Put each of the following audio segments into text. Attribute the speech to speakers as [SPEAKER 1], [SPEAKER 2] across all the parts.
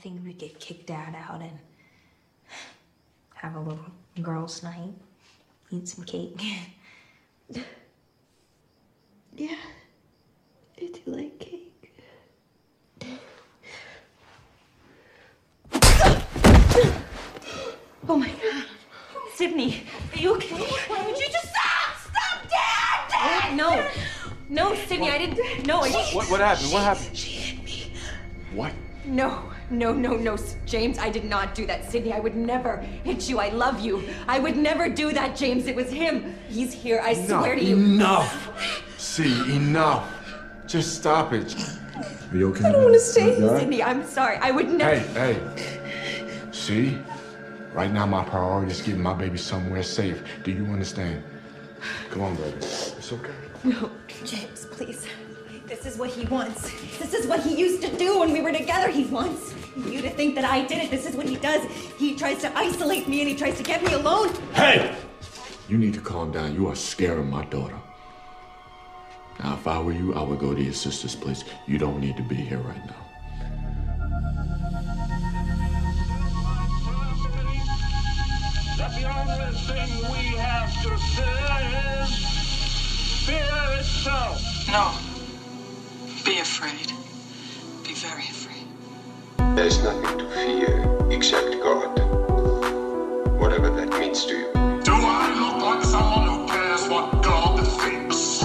[SPEAKER 1] think we could kick dad out and have a little girls' night, eat some cake.
[SPEAKER 2] Yeah, I do like cake.
[SPEAKER 1] Oh my god. Sydney, are you okay? Why would you just stop? Stop, Dad! Dad! No. No, Sydney, I didn't. No, I
[SPEAKER 3] What, what happened? What happened? She hit me. What?
[SPEAKER 1] No, no, no, no, James, I did not do that. Sydney, I would never hit you. I love you. I would never do that, James. It was him. He's here. I swear to you.
[SPEAKER 3] Enough. See, enough. Just stop it.
[SPEAKER 4] Are you okay?
[SPEAKER 2] I don't want to stay
[SPEAKER 3] here, all right?
[SPEAKER 1] Sydney, I'm sorry. I would never.
[SPEAKER 3] Hey, hey. See? Right now, my priority is getting my baby somewhere safe. Do you understand? Come on, baby. It's okay.
[SPEAKER 1] No, James, please. This is what he wants. This is what he used to do when we were together. He wants you to think that I did it. This is what he does. He tries to isolate me and he tries to get me alone.
[SPEAKER 3] Hey! You need to calm down. You are scaring my daughter. Now, if I were you, I would go to your sister's place. You don't need to be here right now.
[SPEAKER 5] that the only thing we have to fear is fear itself.
[SPEAKER 6] No. Be afraid. Be very afraid.
[SPEAKER 7] There is nothing to fear except God. Whatever that means to you.
[SPEAKER 5] Do I look like someone who cares what God thinks?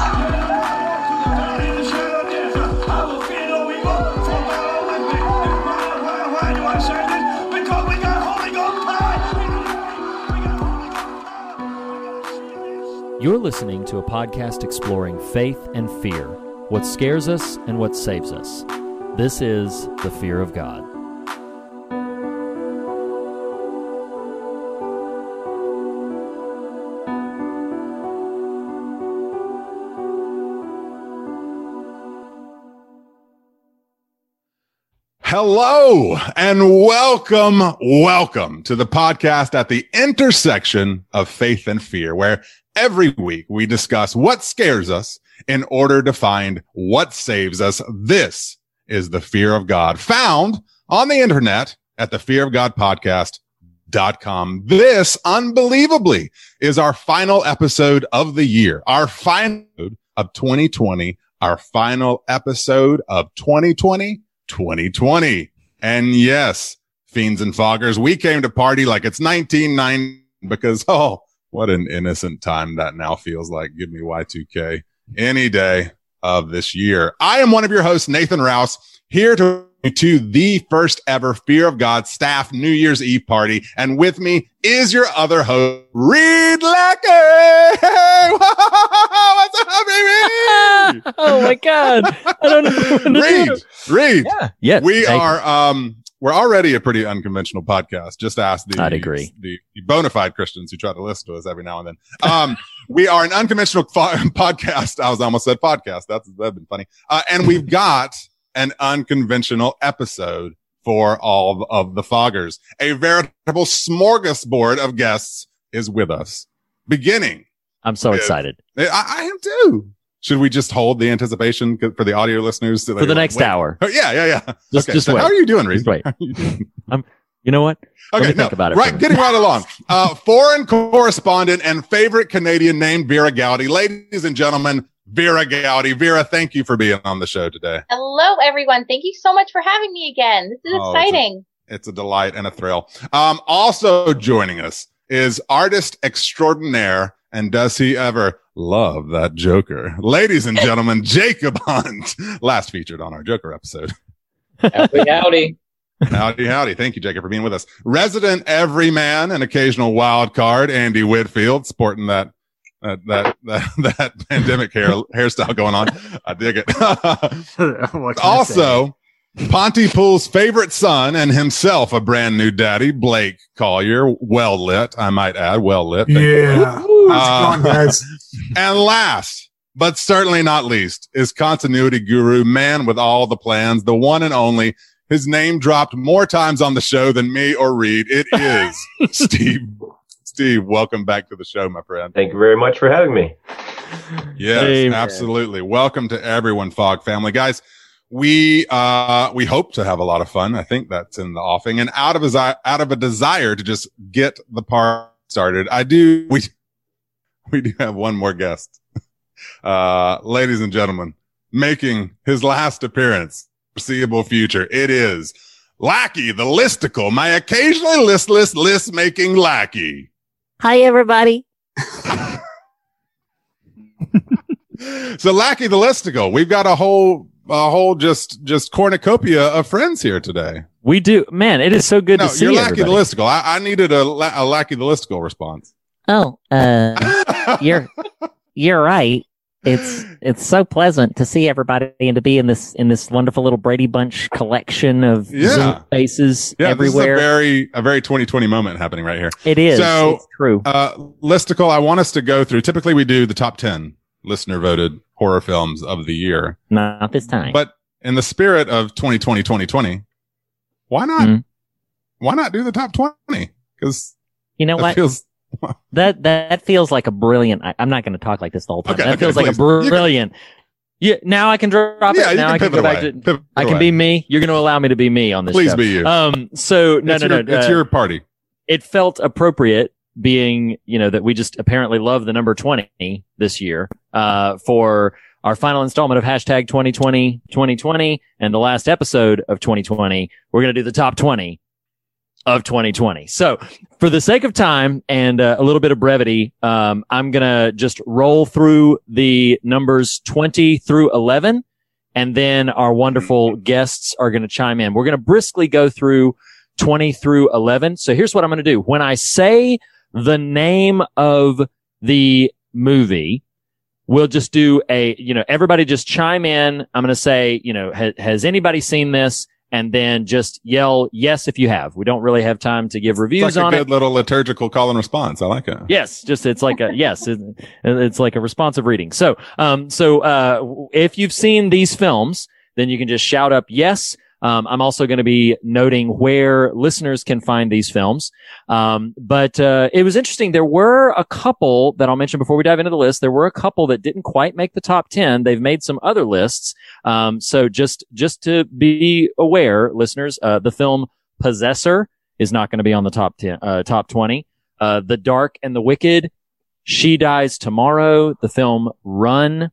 [SPEAKER 5] Why do I say this? Because we got Holy Ghost power!
[SPEAKER 8] You're listening to a podcast exploring faith and fear, what scares us and what saves us. This is The Fear of God.
[SPEAKER 9] Hello and welcome, welcome to the podcast at the intersection of faith and fear, where every week we discuss what scares us in order to find what saves us. This is the fear of God found on the internet at the fear of God podcast.com. This unbelievably is our final episode of the year, our final of 2020, our final episode of 2020. 2020. And yes, fiends and foggers, we came to party like it's 1990 because, oh, what an innocent time that now feels like. Give me Y2K any day of this year. I am one of your hosts, Nathan Rouse, here to to the first ever Fear of God staff New Year's Eve party. And with me is your other host, Reed Lackey. Hey, what's up, baby?
[SPEAKER 8] oh my God. I don't know. What to
[SPEAKER 9] Reed,
[SPEAKER 8] do.
[SPEAKER 9] Reed.
[SPEAKER 8] Yeah. Yes.
[SPEAKER 9] we
[SPEAKER 8] thank you.
[SPEAKER 9] are um we're already a pretty unconventional podcast just ask the
[SPEAKER 8] I'd agree.
[SPEAKER 9] the, the bona fide christians who try to listen to us every now and then um we are an unconventional fo- podcast i was almost said podcast that's that'd been funny uh, and we've got an unconventional episode for all of the foggers a veritable smorgasbord of guests is with us beginning
[SPEAKER 8] I'm so
[SPEAKER 9] with-
[SPEAKER 8] excited
[SPEAKER 9] I, I am too should we just hold the anticipation for the audio listeners
[SPEAKER 8] for the next
[SPEAKER 9] wait.
[SPEAKER 8] hour.
[SPEAKER 9] Oh, yeah, yeah, yeah.
[SPEAKER 8] Just,
[SPEAKER 9] okay,
[SPEAKER 8] just
[SPEAKER 9] so
[SPEAKER 8] wait.
[SPEAKER 9] how are you doing, Reed?
[SPEAKER 8] Just wait.
[SPEAKER 9] You doing?
[SPEAKER 8] You know what? Let
[SPEAKER 9] Okay,
[SPEAKER 8] me
[SPEAKER 9] no,
[SPEAKER 8] think about it.
[SPEAKER 9] right, getting right along. Uh, foreign correspondent and favorite Canadian named Vera Goudie. Ladies and gentlemen, Vera Goudie. Vera, thank you for being on the show today.
[SPEAKER 10] Hello, everyone. Thank you so much for having me again. This is
[SPEAKER 9] Oh, it's a-
[SPEAKER 10] exciting.
[SPEAKER 9] It's a delight and a thrill. Um, also joining us is artist extraordinaire, and does he ever love that Joker? Ladies and gentlemen, Jacob Hunt, last featured on our Joker episode.
[SPEAKER 11] Howdy, howdy.
[SPEAKER 9] Howdy, howdy. Thank you, Jacob, for being with us. Resident everyman and occasional wild card, Andy Whitfield, sporting that that that that, that pandemic hair hairstyle going on. I dig it.
[SPEAKER 12] What can I
[SPEAKER 9] also, Pontypool's favorite son and himself a brand new daddy, Blake Collier, well lit, I might add, well lit. Thank.
[SPEAKER 12] Yeah. How's it
[SPEAKER 9] Uh,
[SPEAKER 12] going, guys?
[SPEAKER 9] and last, but certainly not least, is continuity guru, man with all the plans, the one and only. His name dropped more times on the show than me or Reed. It is Steve. Steve, welcome back to the show, my friend.
[SPEAKER 11] Thank you very much for having me.
[SPEAKER 9] Yes,
[SPEAKER 8] Hey,
[SPEAKER 9] absolutely. Welcome to everyone, Fog family. Guys, we uh we hope to have a lot of fun. I think that's in the offing. And out of his out of a desire to just get the part started, I do we we do have one more guest. Uh ladies and gentlemen, making his last appearance foreseeable future. It is Lackey the listicle, my occasionally listless list making lackey.
[SPEAKER 4] Hi, everybody.
[SPEAKER 9] so Lackey the listicle, we've got a whole a whole just just cornucopia of friends here today.
[SPEAKER 8] We do, man. It is so good
[SPEAKER 9] no,
[SPEAKER 8] to see
[SPEAKER 9] you're Lackey
[SPEAKER 8] everybody.
[SPEAKER 9] the listicle. I, I needed a, la- a Lackey the listicle response.
[SPEAKER 4] Oh, uh, you're you're right. It's it's so pleasant to see everybody and to be in this in this wonderful little Brady Bunch collection of
[SPEAKER 9] Yeah.
[SPEAKER 4] Zoom faces
[SPEAKER 9] Yeah,
[SPEAKER 4] everywhere.
[SPEAKER 9] This is a very a very 2020 moment happening right here.
[SPEAKER 4] It is.
[SPEAKER 9] So
[SPEAKER 4] It's true.
[SPEAKER 9] Uh, listicle. I want us to go through. Typically, we do the top 10 listener voted horror films of the year.
[SPEAKER 4] Not this time.
[SPEAKER 9] But in the spirit of 2020, 2020, why not?
[SPEAKER 4] Mhm.
[SPEAKER 9] Why not do the top 20? Because
[SPEAKER 4] you know what?
[SPEAKER 9] feels
[SPEAKER 4] that that feels like a brilliant. I, I'm not going to talk like this the whole time.
[SPEAKER 9] Okay,
[SPEAKER 4] that
[SPEAKER 9] okay,
[SPEAKER 4] feels like a brilliant. Yeah, now I can drop
[SPEAKER 9] Yeah,
[SPEAKER 4] it. Now
[SPEAKER 9] can
[SPEAKER 4] I can go back
[SPEAKER 9] away.
[SPEAKER 4] to.
[SPEAKER 9] Pivot
[SPEAKER 4] I can
[SPEAKER 9] away.
[SPEAKER 4] be me. You're going to allow me to be me on this.
[SPEAKER 9] Please
[SPEAKER 4] show.
[SPEAKER 9] be you.
[SPEAKER 4] Um. So no,
[SPEAKER 9] it's
[SPEAKER 4] no,
[SPEAKER 9] your,
[SPEAKER 4] no.
[SPEAKER 9] It's
[SPEAKER 4] uh,
[SPEAKER 9] your party.
[SPEAKER 4] it felt appropriate being, you know, that we just apparently love the number 20 this year, uh, for our final installment of hashtag 2020, 2020 and the last episode of 2020. We're going to do the top 20 of 2020. So for the sake of time and uh, a little bit of brevity, um, I'm going to just roll through the numbers 20 through 11. And then our wonderful guests are going to chime in. We're going to briskly go through 20 through 11. So here's what I'm going to do. When I say the name of the movie, we'll just do a, you know, everybody just chime in. I'm going to say, you know, ha- has anybody seen this? And then just yell yes if you have. We don't really have time to give reviews It's
[SPEAKER 9] like a good
[SPEAKER 4] it.
[SPEAKER 9] little liturgical call and response. I like it.
[SPEAKER 4] Yes, just it's like a yes, it, it's like a responsive reading. So, um, so uh, if you've seen these films, then you can just shout up yes. Um, I'm also going to be noting where listeners can find these films. Um, but uh, it was interesting. There were a couple that I'll mention before we dive into the list. There were a couple that didn't quite make the top ten. They've made some other lists. Um, so just just to be aware, listeners, uh, the film Possessor is not going to be on the top ten, uh, top twenty. Uh, The Dark and the Wicked, She Dies Tomorrow, the film Run,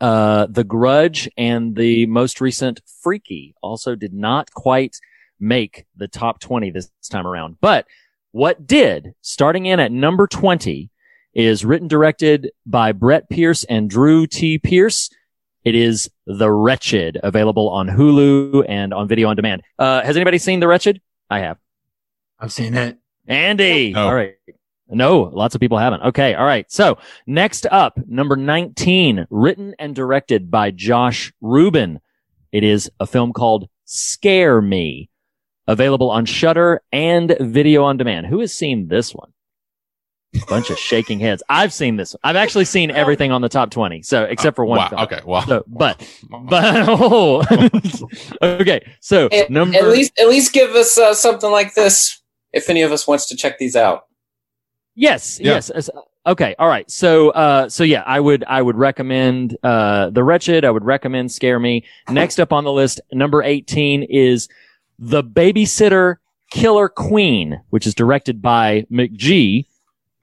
[SPEAKER 4] uh, The Grudge, and the most recent Freaky also did not quite make the top 20 this time around. But what did, starting in at number 20, is written directed by Brett Pierce and Drew T. Pierce. It is The Wretched, available on Hulu and on video on demand. Uh, has anybody seen The Wretched? I have.
[SPEAKER 12] I've seen it.
[SPEAKER 4] Andy.
[SPEAKER 9] No.
[SPEAKER 4] All right. No, lots of people haven't. Okay. All right. So next up, number 19, written and directed by Josh Rubin. It is a film called Scare Me, available on Shudder and video on demand. Who has seen this one? A Bunch of shaking heads. I've seen this. I've actually seen everything on the top 20. So except for one.
[SPEAKER 9] Wow. Okay. Wow.
[SPEAKER 4] So, but, but, oh, okay. So
[SPEAKER 11] At,
[SPEAKER 4] number,
[SPEAKER 11] at least, at least give us uh, something like this if any of us wants to check these out.
[SPEAKER 4] Yes,
[SPEAKER 9] Yeah.
[SPEAKER 4] yes. yes. Okay, all right. So, uh, so yeah, I would, I would recommend uh, the Wretched. I would recommend Scare Me. Next up on the list, number eighteen is the Babysitter Killer Queen, which is directed by McG,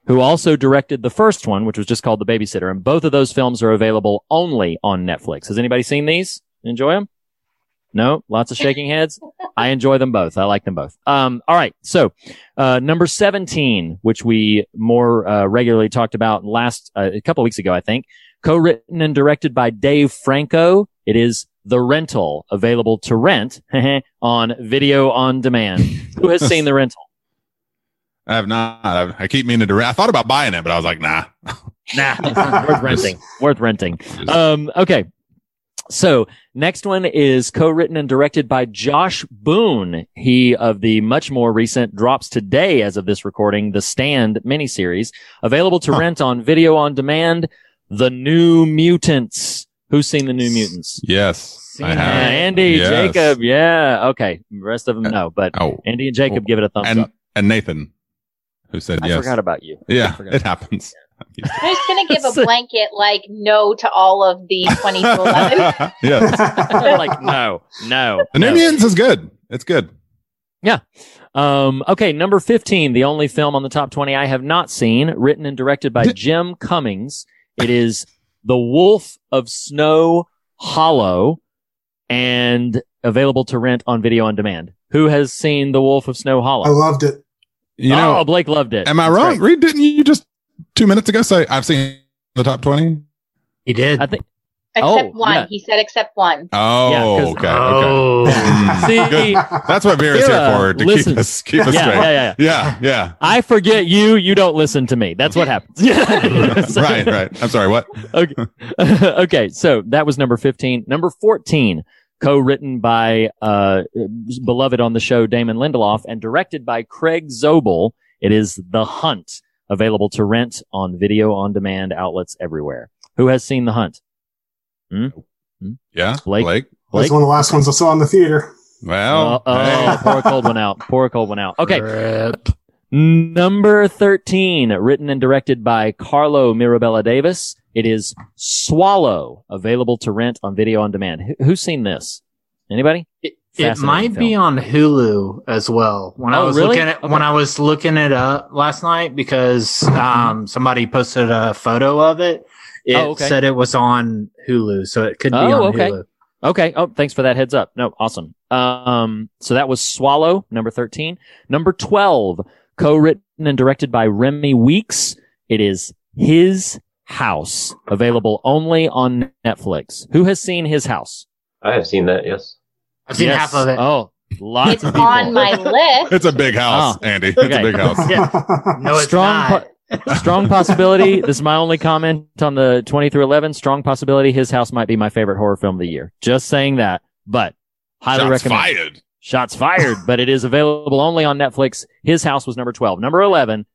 [SPEAKER 4] who also directed the first one, which was just called The Babysitter. And both of those films are available only on Netflix. Has anybody seen these? Enjoy them? No, lots of shaking heads. I enjoy them both. I like them both. Um, all right. So, uh, number 17, which we more, uh, regularly talked about last, uh, a couple weeks ago, I think, co-written and directed by Dave Franco. It is The Rental, available to rent on video on demand. Who has seen The Rental?
[SPEAKER 9] I have not. I've, I keep meaning to. rent. I thought about buying it, but I was like, nah.
[SPEAKER 4] Nah, worth renting. Worth renting. Um, okay. So next one is co-written and directed by Josh Boone. He of the much more recent drops today as of this recording, the Stand miniseries available to
[SPEAKER 9] Huh.
[SPEAKER 4] rent on video on demand. The New Mutants. Who's seen the New Mutants?
[SPEAKER 9] Yes, I have.
[SPEAKER 4] Andy,
[SPEAKER 9] Yes.
[SPEAKER 4] Jacob. Yeah. Okay. The rest of them uh, no, but
[SPEAKER 9] Oh,
[SPEAKER 4] Andy and Jacob oh, give it a thumbs
[SPEAKER 9] and
[SPEAKER 4] up.
[SPEAKER 9] and Nathan, who said
[SPEAKER 4] I
[SPEAKER 9] yes.
[SPEAKER 4] I forgot about you.
[SPEAKER 9] Yeah, it happens.
[SPEAKER 10] I'm just gonna give a blanket like no to all of the 20 to 11.
[SPEAKER 9] yes.
[SPEAKER 4] like no, no.
[SPEAKER 9] The
[SPEAKER 4] no.
[SPEAKER 9] New Mutants is good. It's good.
[SPEAKER 4] Yeah. Um, okay, number 15, the only film on the top 20 I have not seen, written and directed by Jim Cummings. It is The Wolf of Snow Hollow and available to rent on video on demand. Who has seen The Wolf of Snow Hollow?
[SPEAKER 13] I loved it.
[SPEAKER 9] You know,
[SPEAKER 4] oh, Blake loved it.
[SPEAKER 9] am I
[SPEAKER 4] That's
[SPEAKER 9] wrong?
[SPEAKER 4] great.
[SPEAKER 9] Reed, didn't you just two minutes ago say I've seen the top 20?
[SPEAKER 12] He did.
[SPEAKER 4] I think.
[SPEAKER 10] Except
[SPEAKER 4] Oh,
[SPEAKER 10] one.
[SPEAKER 4] yeah.
[SPEAKER 10] He said except one.
[SPEAKER 9] Oh,
[SPEAKER 4] Yeah, 'cause-
[SPEAKER 9] okay.
[SPEAKER 12] Oh.
[SPEAKER 9] okay.
[SPEAKER 4] See,
[SPEAKER 9] good. That's what Vera's here for, to
[SPEAKER 4] listen.
[SPEAKER 9] keep us, keep us
[SPEAKER 4] Yeah,
[SPEAKER 9] straight.
[SPEAKER 4] yeah, yeah,
[SPEAKER 9] yeah. Yeah,
[SPEAKER 4] I forget you. You don't listen to me. That's what happens. So-
[SPEAKER 9] right, right. I'm sorry, what?
[SPEAKER 4] okay. okay. So that was number 15. Number 14, co-written by, uh, beloved on the show, Damon Lindelof and directed by Craig Zobel. It is The Hunt available to rent on video on demand outlets everywhere. Who has seen The Hunt? Hmm?
[SPEAKER 9] Yeah,
[SPEAKER 4] Blake?
[SPEAKER 9] Blake.
[SPEAKER 13] That's one of the last ones I saw in the theater.
[SPEAKER 9] Well,
[SPEAKER 4] Oh,
[SPEAKER 9] hey.
[SPEAKER 4] oh, pour a cold one out. Pour a cold one out. Okay.
[SPEAKER 12] Rip.
[SPEAKER 4] Number 13, written and directed by Carlo Mirabella Davis. It is Swallow, available to rent on video on demand. Who- who's seen this? Anybody?
[SPEAKER 12] It, it
[SPEAKER 4] Fascinating
[SPEAKER 12] might be on Hulu as well. When I
[SPEAKER 4] Oh,
[SPEAKER 12] was
[SPEAKER 4] really?
[SPEAKER 12] looking at
[SPEAKER 4] Okay.
[SPEAKER 12] when I was looking it up last night because um somebody posted a photo of it. It
[SPEAKER 4] Oh, okay.
[SPEAKER 12] said it was on Hulu, so it could be
[SPEAKER 4] Oh,
[SPEAKER 12] on
[SPEAKER 4] okay.
[SPEAKER 12] Hulu.
[SPEAKER 4] Okay. Oh, thanks for that heads up. No, awesome. Um, so that was Swallow, number 13. Number 12, co-written and directed by Remi Weekes. It is His House, available only on Netflix. Who has seen His House?
[SPEAKER 14] I have seen that. Yes.
[SPEAKER 12] I've seen
[SPEAKER 4] Yes.
[SPEAKER 12] half of it.
[SPEAKER 4] Oh, lots
[SPEAKER 10] It's
[SPEAKER 4] of people.
[SPEAKER 10] on my list.
[SPEAKER 9] It's a big house,
[SPEAKER 4] Oh,
[SPEAKER 9] Andy. It's
[SPEAKER 4] okay.
[SPEAKER 9] a big house.
[SPEAKER 12] Yeah. No, it's
[SPEAKER 4] strong,
[SPEAKER 12] not.
[SPEAKER 4] po- strong possibility. This is my only comment on the 20 through 11. Strong possibility. His house might be my favorite horror film of the year. Just saying that, but highly recommend.
[SPEAKER 9] Shots
[SPEAKER 4] recommend.
[SPEAKER 9] fired.
[SPEAKER 4] Shots fired, but it is available only on Netflix. His house was number 12. Number 11,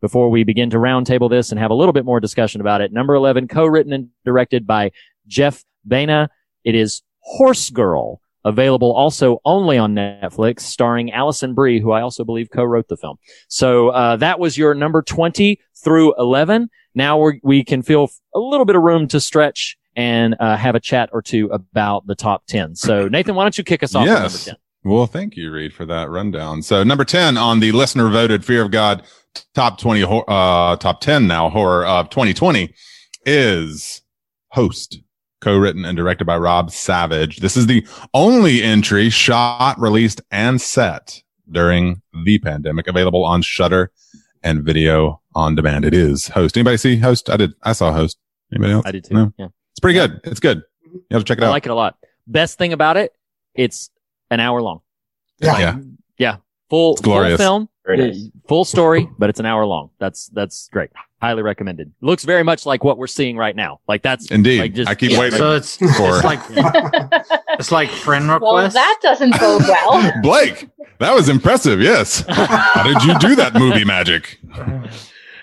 [SPEAKER 4] before we begin to roundtable this and have a little bit more discussion about it. Number 11, co-written and directed by Jeff Baena. It is Horse Girl, available also only on Netflix, starring Alison Brie, who I also believe co-wrote the film. So, uh, that was your number 20 through 11. Now we can feel a little bit of room to stretch and, uh, have a chat or two about the top 10. So, Nathan, why don't you kick us off with number
[SPEAKER 9] Yes.
[SPEAKER 4] 10?
[SPEAKER 9] Well, thank you, Reed, for that rundown. So number 10 on the listener voted Fear of God top 20, uh, top 10 now horror of 2020 is Host, co-written and directed by Rob Savage. This is the only entry shot, released and set during the pandemic available on Shudder and video on demand. It is Host. Anybody see Host? I did. I saw Host. Anybody else?
[SPEAKER 4] I did too.
[SPEAKER 9] No?
[SPEAKER 4] Yeah.
[SPEAKER 9] It's pretty good. It's good. You have to check it
[SPEAKER 4] I
[SPEAKER 9] out.
[SPEAKER 4] I like it a lot. Best thing about it, it's an hour long.
[SPEAKER 13] Yeah.
[SPEAKER 9] yeah.
[SPEAKER 4] Yeah. Full,
[SPEAKER 9] It's glorious.
[SPEAKER 4] full film,
[SPEAKER 14] Very nice.
[SPEAKER 4] full story, but it's an hour long. That's, that's great. Highly recommended. Looks very much like what we're seeing right now. Like that's
[SPEAKER 9] Indeed.
[SPEAKER 4] Like just,
[SPEAKER 9] I keep
[SPEAKER 4] yeah,
[SPEAKER 9] waiting
[SPEAKER 12] So it's
[SPEAKER 9] for
[SPEAKER 12] it's like it's like friend request.
[SPEAKER 10] Well, that doesn't bode well.
[SPEAKER 9] Blake. That was impressive. Yes. How did you do that movie magic?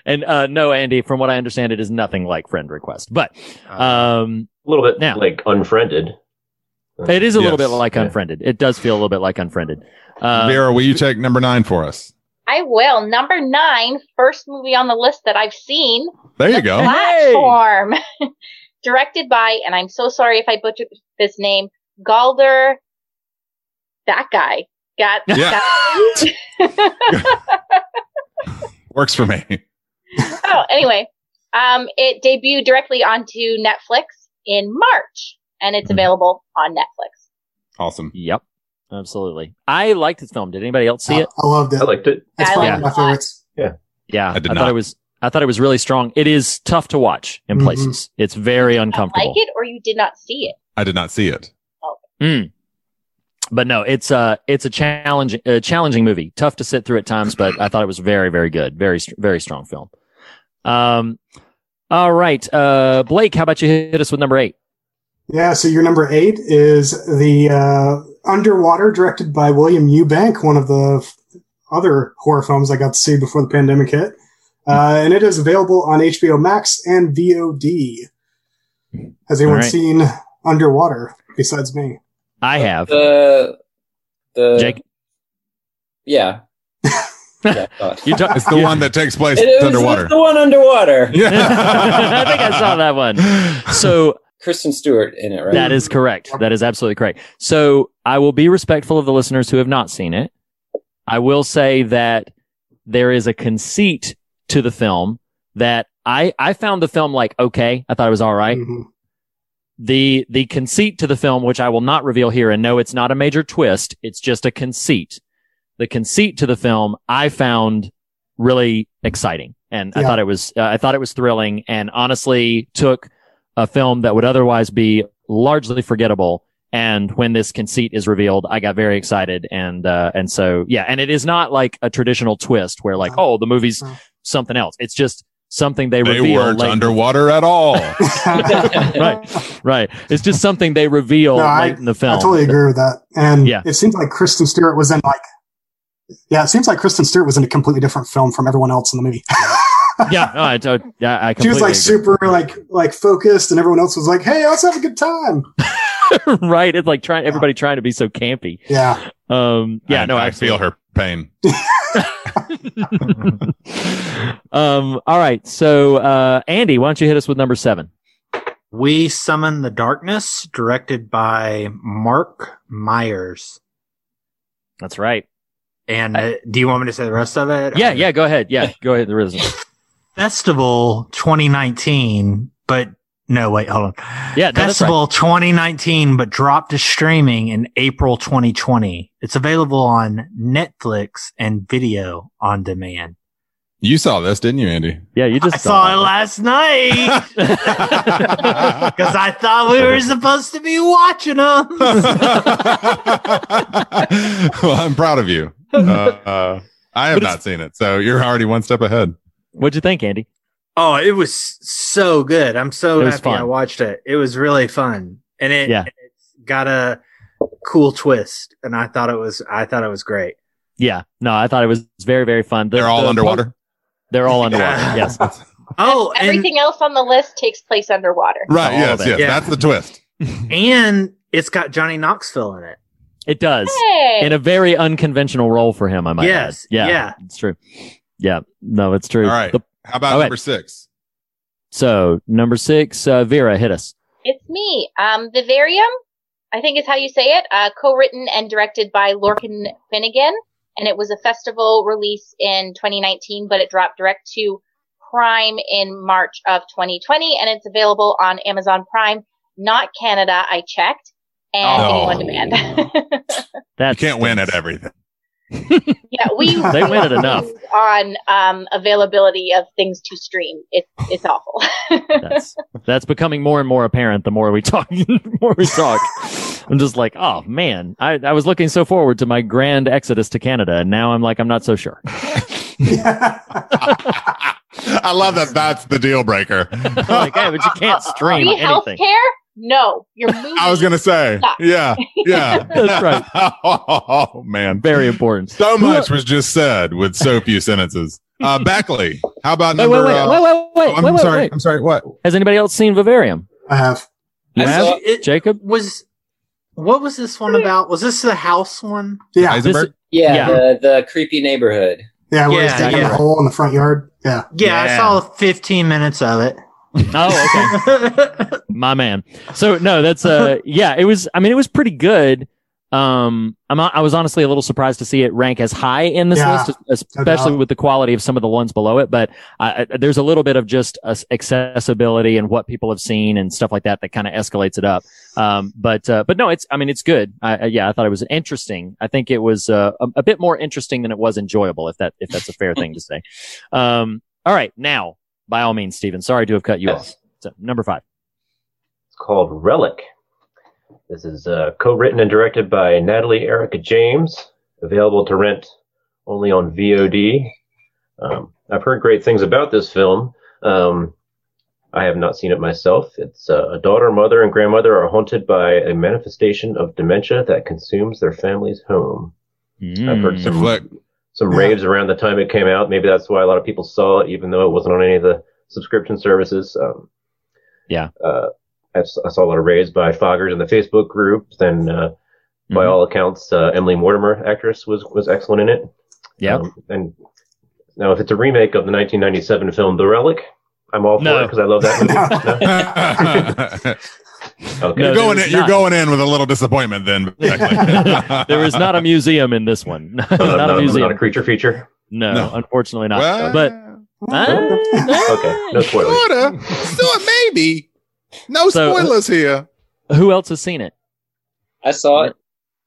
[SPEAKER 4] And uh no, Andy, from what I understand, it is nothing like friend request. But um
[SPEAKER 14] A little bit
[SPEAKER 4] Now-
[SPEAKER 14] like unfriended.
[SPEAKER 4] it is a little bit like
[SPEAKER 14] Yeah.
[SPEAKER 4] unfriended. It does feel a little bit like unfriended. Uh,
[SPEAKER 9] Vera, will you take number nine for us?
[SPEAKER 10] I will. Number nine, first movie on the list that I've seen.
[SPEAKER 9] There you go.
[SPEAKER 10] Platform. Directed by, and I'm so sorry if I butchered this name, Galder. That guy. Got
[SPEAKER 9] Yeah.
[SPEAKER 10] got-
[SPEAKER 9] Works for me.
[SPEAKER 10] oh, anyway, um, it debuted directly onto Netflix in March, and it's
[SPEAKER 9] Mhm.
[SPEAKER 10] available on Netflix.
[SPEAKER 9] Awesome.
[SPEAKER 4] Yep. Absolutely. I liked this film. Did anybody else see it?
[SPEAKER 13] I loved it.
[SPEAKER 14] I liked it.
[SPEAKER 13] It's
[SPEAKER 10] I
[SPEAKER 13] probably
[SPEAKER 10] liked
[SPEAKER 13] my
[SPEAKER 10] it a lot.
[SPEAKER 13] favorites.
[SPEAKER 4] Yeah. Yeah.
[SPEAKER 9] I did
[SPEAKER 4] thought
[SPEAKER 9] not.
[SPEAKER 4] it was I thought it was really strong. It is tough to watch in
[SPEAKER 13] Mhm.
[SPEAKER 4] places. It's very
[SPEAKER 10] Did you
[SPEAKER 4] uncomfortable.
[SPEAKER 10] Like it or you did not see it?
[SPEAKER 9] I did not see it.
[SPEAKER 4] Mm. But no, it's a it's a challenging a challenging movie. Tough to sit through at times, but I thought it was very very good. Very very strong film. Um all right. Uh Blake, how about you hit us with number 8?
[SPEAKER 13] Yeah, so your number eight is the uh, Underwater, directed by William Eubank, one of the f- other horror films I got to see before the pandemic hit. Uh, and it is available on HBO Max and VOD. Has anyone
[SPEAKER 4] All right.
[SPEAKER 13] seen Underwater besides me?
[SPEAKER 4] I have.
[SPEAKER 11] The the
[SPEAKER 4] Jake
[SPEAKER 11] yeah.
[SPEAKER 4] You talk-
[SPEAKER 9] It's the
[SPEAKER 4] you-
[SPEAKER 9] one that takes place
[SPEAKER 11] It was
[SPEAKER 9] underwater.
[SPEAKER 11] the one underwater. Yeah.
[SPEAKER 4] I think I saw that one. So
[SPEAKER 11] Kristen Stewart in it, right?
[SPEAKER 4] That is correct. That is absolutely correct. So I will be respectful of the listeners who have not seen it. I will say that there is a conceit to the film that I, I found the film like, okay. I thought it was all right.
[SPEAKER 13] Mm-hmm.
[SPEAKER 4] The, the conceit to the film, which I will not reveal here and no, it's not a major twist. It's just a conceit. The conceit to the film I found really exciting and I thought it was, uh, I thought it was thrilling and honestly took a film that would otherwise be largely forgettable. And when this conceit is revealed, I got very excited. And, uh, and so, yeah. And it is not like a traditional twist where like, oh, the movie's something else. It's just something they,
[SPEAKER 9] They
[SPEAKER 4] reveal.
[SPEAKER 9] weren't
[SPEAKER 4] late-
[SPEAKER 9] underwater at all.
[SPEAKER 4] right. Right. It's just something they reveal
[SPEAKER 13] No, I,
[SPEAKER 4] late in the film.
[SPEAKER 13] I totally agree with that. And
[SPEAKER 4] Yeah.
[SPEAKER 13] it seems like Kristen Stewart was in like, yeah, it seems like Kristen Stewart was in a completely different film from everyone else in the movie.
[SPEAKER 4] yeah. No, I, to- yeah, I
[SPEAKER 13] she was like
[SPEAKER 4] agree.
[SPEAKER 13] super like like focused, and everyone else was like, "Hey, let's have a good time."
[SPEAKER 4] right. It's like trying, everybody trying to be so campy.
[SPEAKER 13] Yeah.
[SPEAKER 4] Um, yeah,
[SPEAKER 9] I-
[SPEAKER 4] no,
[SPEAKER 9] I feel her pain.
[SPEAKER 4] Um, all right. So, uh, Andy, why don't you hit us with number seven?
[SPEAKER 12] We Summon the Darkness, directed by Marc Meyers.
[SPEAKER 4] That's right.
[SPEAKER 12] And uh, do you want me to say the rest of it?
[SPEAKER 4] Yeah. Yeah. Go ahead. Yeah. Go ahead. There is.
[SPEAKER 12] Festival 2019, but no, wait, hold on.
[SPEAKER 4] Yeah, no, that's
[SPEAKER 12] Festival 2019, but dropped to streaming in April 2020. It's available on Netflix and video on demand.
[SPEAKER 9] You saw this, didn't you, Andy?
[SPEAKER 4] Yeah, you
[SPEAKER 12] I saw it last night because I thought we were supposed to be watching them.
[SPEAKER 9] well, I'm proud of you. Uh, uh, I have not seen it, so you're already one step ahead.
[SPEAKER 4] What'd you think, Andy?
[SPEAKER 12] Oh, it was so good. I'm so
[SPEAKER 4] It was
[SPEAKER 12] happy I watched it. It was really fun. And it
[SPEAKER 4] Yeah.
[SPEAKER 12] it's got a cool twist and I thought it was I thought it was great.
[SPEAKER 4] Yeah. No, I thought it was very, very fun. The-
[SPEAKER 9] They're all
[SPEAKER 4] the-
[SPEAKER 9] underwater.
[SPEAKER 4] They're all underwater. yes.
[SPEAKER 12] Oh, and,
[SPEAKER 10] Everything else on the list takes place underwater.
[SPEAKER 9] Right.
[SPEAKER 4] All
[SPEAKER 9] yes. Yes.
[SPEAKER 12] Yeah.
[SPEAKER 9] That's the twist.
[SPEAKER 12] and it's got Johnny Knoxville in it.
[SPEAKER 4] It does.
[SPEAKER 10] Hey.
[SPEAKER 4] In a very unconventional role for him, I might
[SPEAKER 12] Yes,
[SPEAKER 4] add. Yeah.
[SPEAKER 12] yeah.
[SPEAKER 4] It's true. Yeah. No, it's true.
[SPEAKER 9] All right.
[SPEAKER 4] The-
[SPEAKER 9] How about
[SPEAKER 4] All right.
[SPEAKER 9] number six?
[SPEAKER 4] so number six, uh, Vera, hit us.
[SPEAKER 10] It's me. Um, Vivarium, I think is how you say it. Uh, co-written and directed by Lorcan Finnegan, and it was a festival release in 2019, but it dropped direct to Prime in March of 2020, and it's available on Amazon Prime, not Canada. I checked, and
[SPEAKER 9] Oh.
[SPEAKER 10] video on demand.
[SPEAKER 9] You can't win at everything.
[SPEAKER 10] Yeah, we
[SPEAKER 4] They win it enough.
[SPEAKER 10] on um, availability of things to stream. It's it's awful.
[SPEAKER 4] That's that's becoming more and more apparent the more we talk. the more we talk, I'm just like, oh man, I, I was looking so forward to my grand exodus to Canada, and now I'm like, I'm not so sure.
[SPEAKER 9] I love that. That's the deal breaker.
[SPEAKER 4] like, hey, but you can't stream
[SPEAKER 10] Free
[SPEAKER 4] anything.
[SPEAKER 10] healthcare? No, your movie.
[SPEAKER 9] I was gonna say,
[SPEAKER 10] sucks.
[SPEAKER 9] yeah, yeah.
[SPEAKER 4] That's right.
[SPEAKER 9] oh man,
[SPEAKER 4] Very important.
[SPEAKER 9] so much was just said with so few sentences. Uh, Beckley, how about
[SPEAKER 4] Wait,
[SPEAKER 9] number?
[SPEAKER 4] wait, wait,
[SPEAKER 9] uh,
[SPEAKER 4] wait, wait, wait,
[SPEAKER 9] oh, I'm
[SPEAKER 4] wait, wait,
[SPEAKER 9] sorry.
[SPEAKER 4] wait.
[SPEAKER 9] I'm sorry. What?
[SPEAKER 4] Has anybody else seen Vivarium?
[SPEAKER 13] I have.
[SPEAKER 4] You
[SPEAKER 11] I
[SPEAKER 4] have,
[SPEAKER 11] saw-
[SPEAKER 12] It
[SPEAKER 4] Jacob?
[SPEAKER 12] was what was this one about? Was this the house one?
[SPEAKER 13] Yeah.
[SPEAKER 9] Heisenberg?
[SPEAKER 11] Yeah,
[SPEAKER 4] Yeah.
[SPEAKER 11] the the creepy neighborhood.
[SPEAKER 13] Yeah, where
[SPEAKER 12] Yeah,
[SPEAKER 13] he's digging
[SPEAKER 12] yeah.
[SPEAKER 13] the hole in the front yard. Yeah.
[SPEAKER 12] Yeah,
[SPEAKER 9] Yeah.
[SPEAKER 12] I saw 15 minutes of it.
[SPEAKER 4] Oh, okay. my man. So no, that's uh, yeah, it was. I mean, it was pretty good. Um, I'm I was honestly a little surprised to see it rank as high in this
[SPEAKER 13] Yeah,
[SPEAKER 4] list, especially with the quality of some of the ones below it. But uh, there's a little bit of just uh, accessibility and what people have seen and stuff like that that kind of escalates it up. Um, but uh, but no, it's. I mean, it's good. I, I- yeah, I thought it was interesting. I think it was uh, a, a bit more interesting than it was enjoyable. If that if that's a fair thing to say. Um, all right, now by all means, Stephen. Sorry to have cut you
[SPEAKER 14] Yes.
[SPEAKER 4] off. So, number five.
[SPEAKER 14] It's called Relic. This is uh, co-written and directed by Natalie Erica James. Available to rent only on VOD. Um, I've heard great things about this film. Um, I have not seen it myself. It's uh, a daughter, mother, and grandmother are haunted by a manifestation of dementia that consumes their family's home. I've heard some
[SPEAKER 9] Flick.
[SPEAKER 14] Some
[SPEAKER 13] Yeah.
[SPEAKER 14] raves around the time it came out. Maybe that's why a lot of people saw it, even though it wasn't on any of the subscription services. Um,
[SPEAKER 4] Yeah.
[SPEAKER 14] Uh, I, s- I saw a lot of raves by Foggers in the Facebook group. Then, uh, by
[SPEAKER 4] Mhm.
[SPEAKER 14] all accounts, uh, Emily Mortimer, actress, was was excellent in it.
[SPEAKER 4] Yeah.
[SPEAKER 14] Um, and Now, if it's a remake of the 1997 film The Relic, I'm all for
[SPEAKER 4] No.
[SPEAKER 14] it because I love that movie. No? Okay.
[SPEAKER 9] you're
[SPEAKER 4] No,
[SPEAKER 9] going in, you're going in with a little disappointment then.
[SPEAKER 4] there is not a museum in this one. not,
[SPEAKER 14] Uh,
[SPEAKER 4] a museum.
[SPEAKER 14] not a creature feature.
[SPEAKER 4] no,
[SPEAKER 9] No.
[SPEAKER 4] unfortunately not.
[SPEAKER 9] Well,
[SPEAKER 4] but uh,
[SPEAKER 14] Okay, no spoilers.
[SPEAKER 9] Sorta. So maybe. No
[SPEAKER 4] So-
[SPEAKER 9] spoilers here.
[SPEAKER 4] who else has seen it?
[SPEAKER 11] I saw it.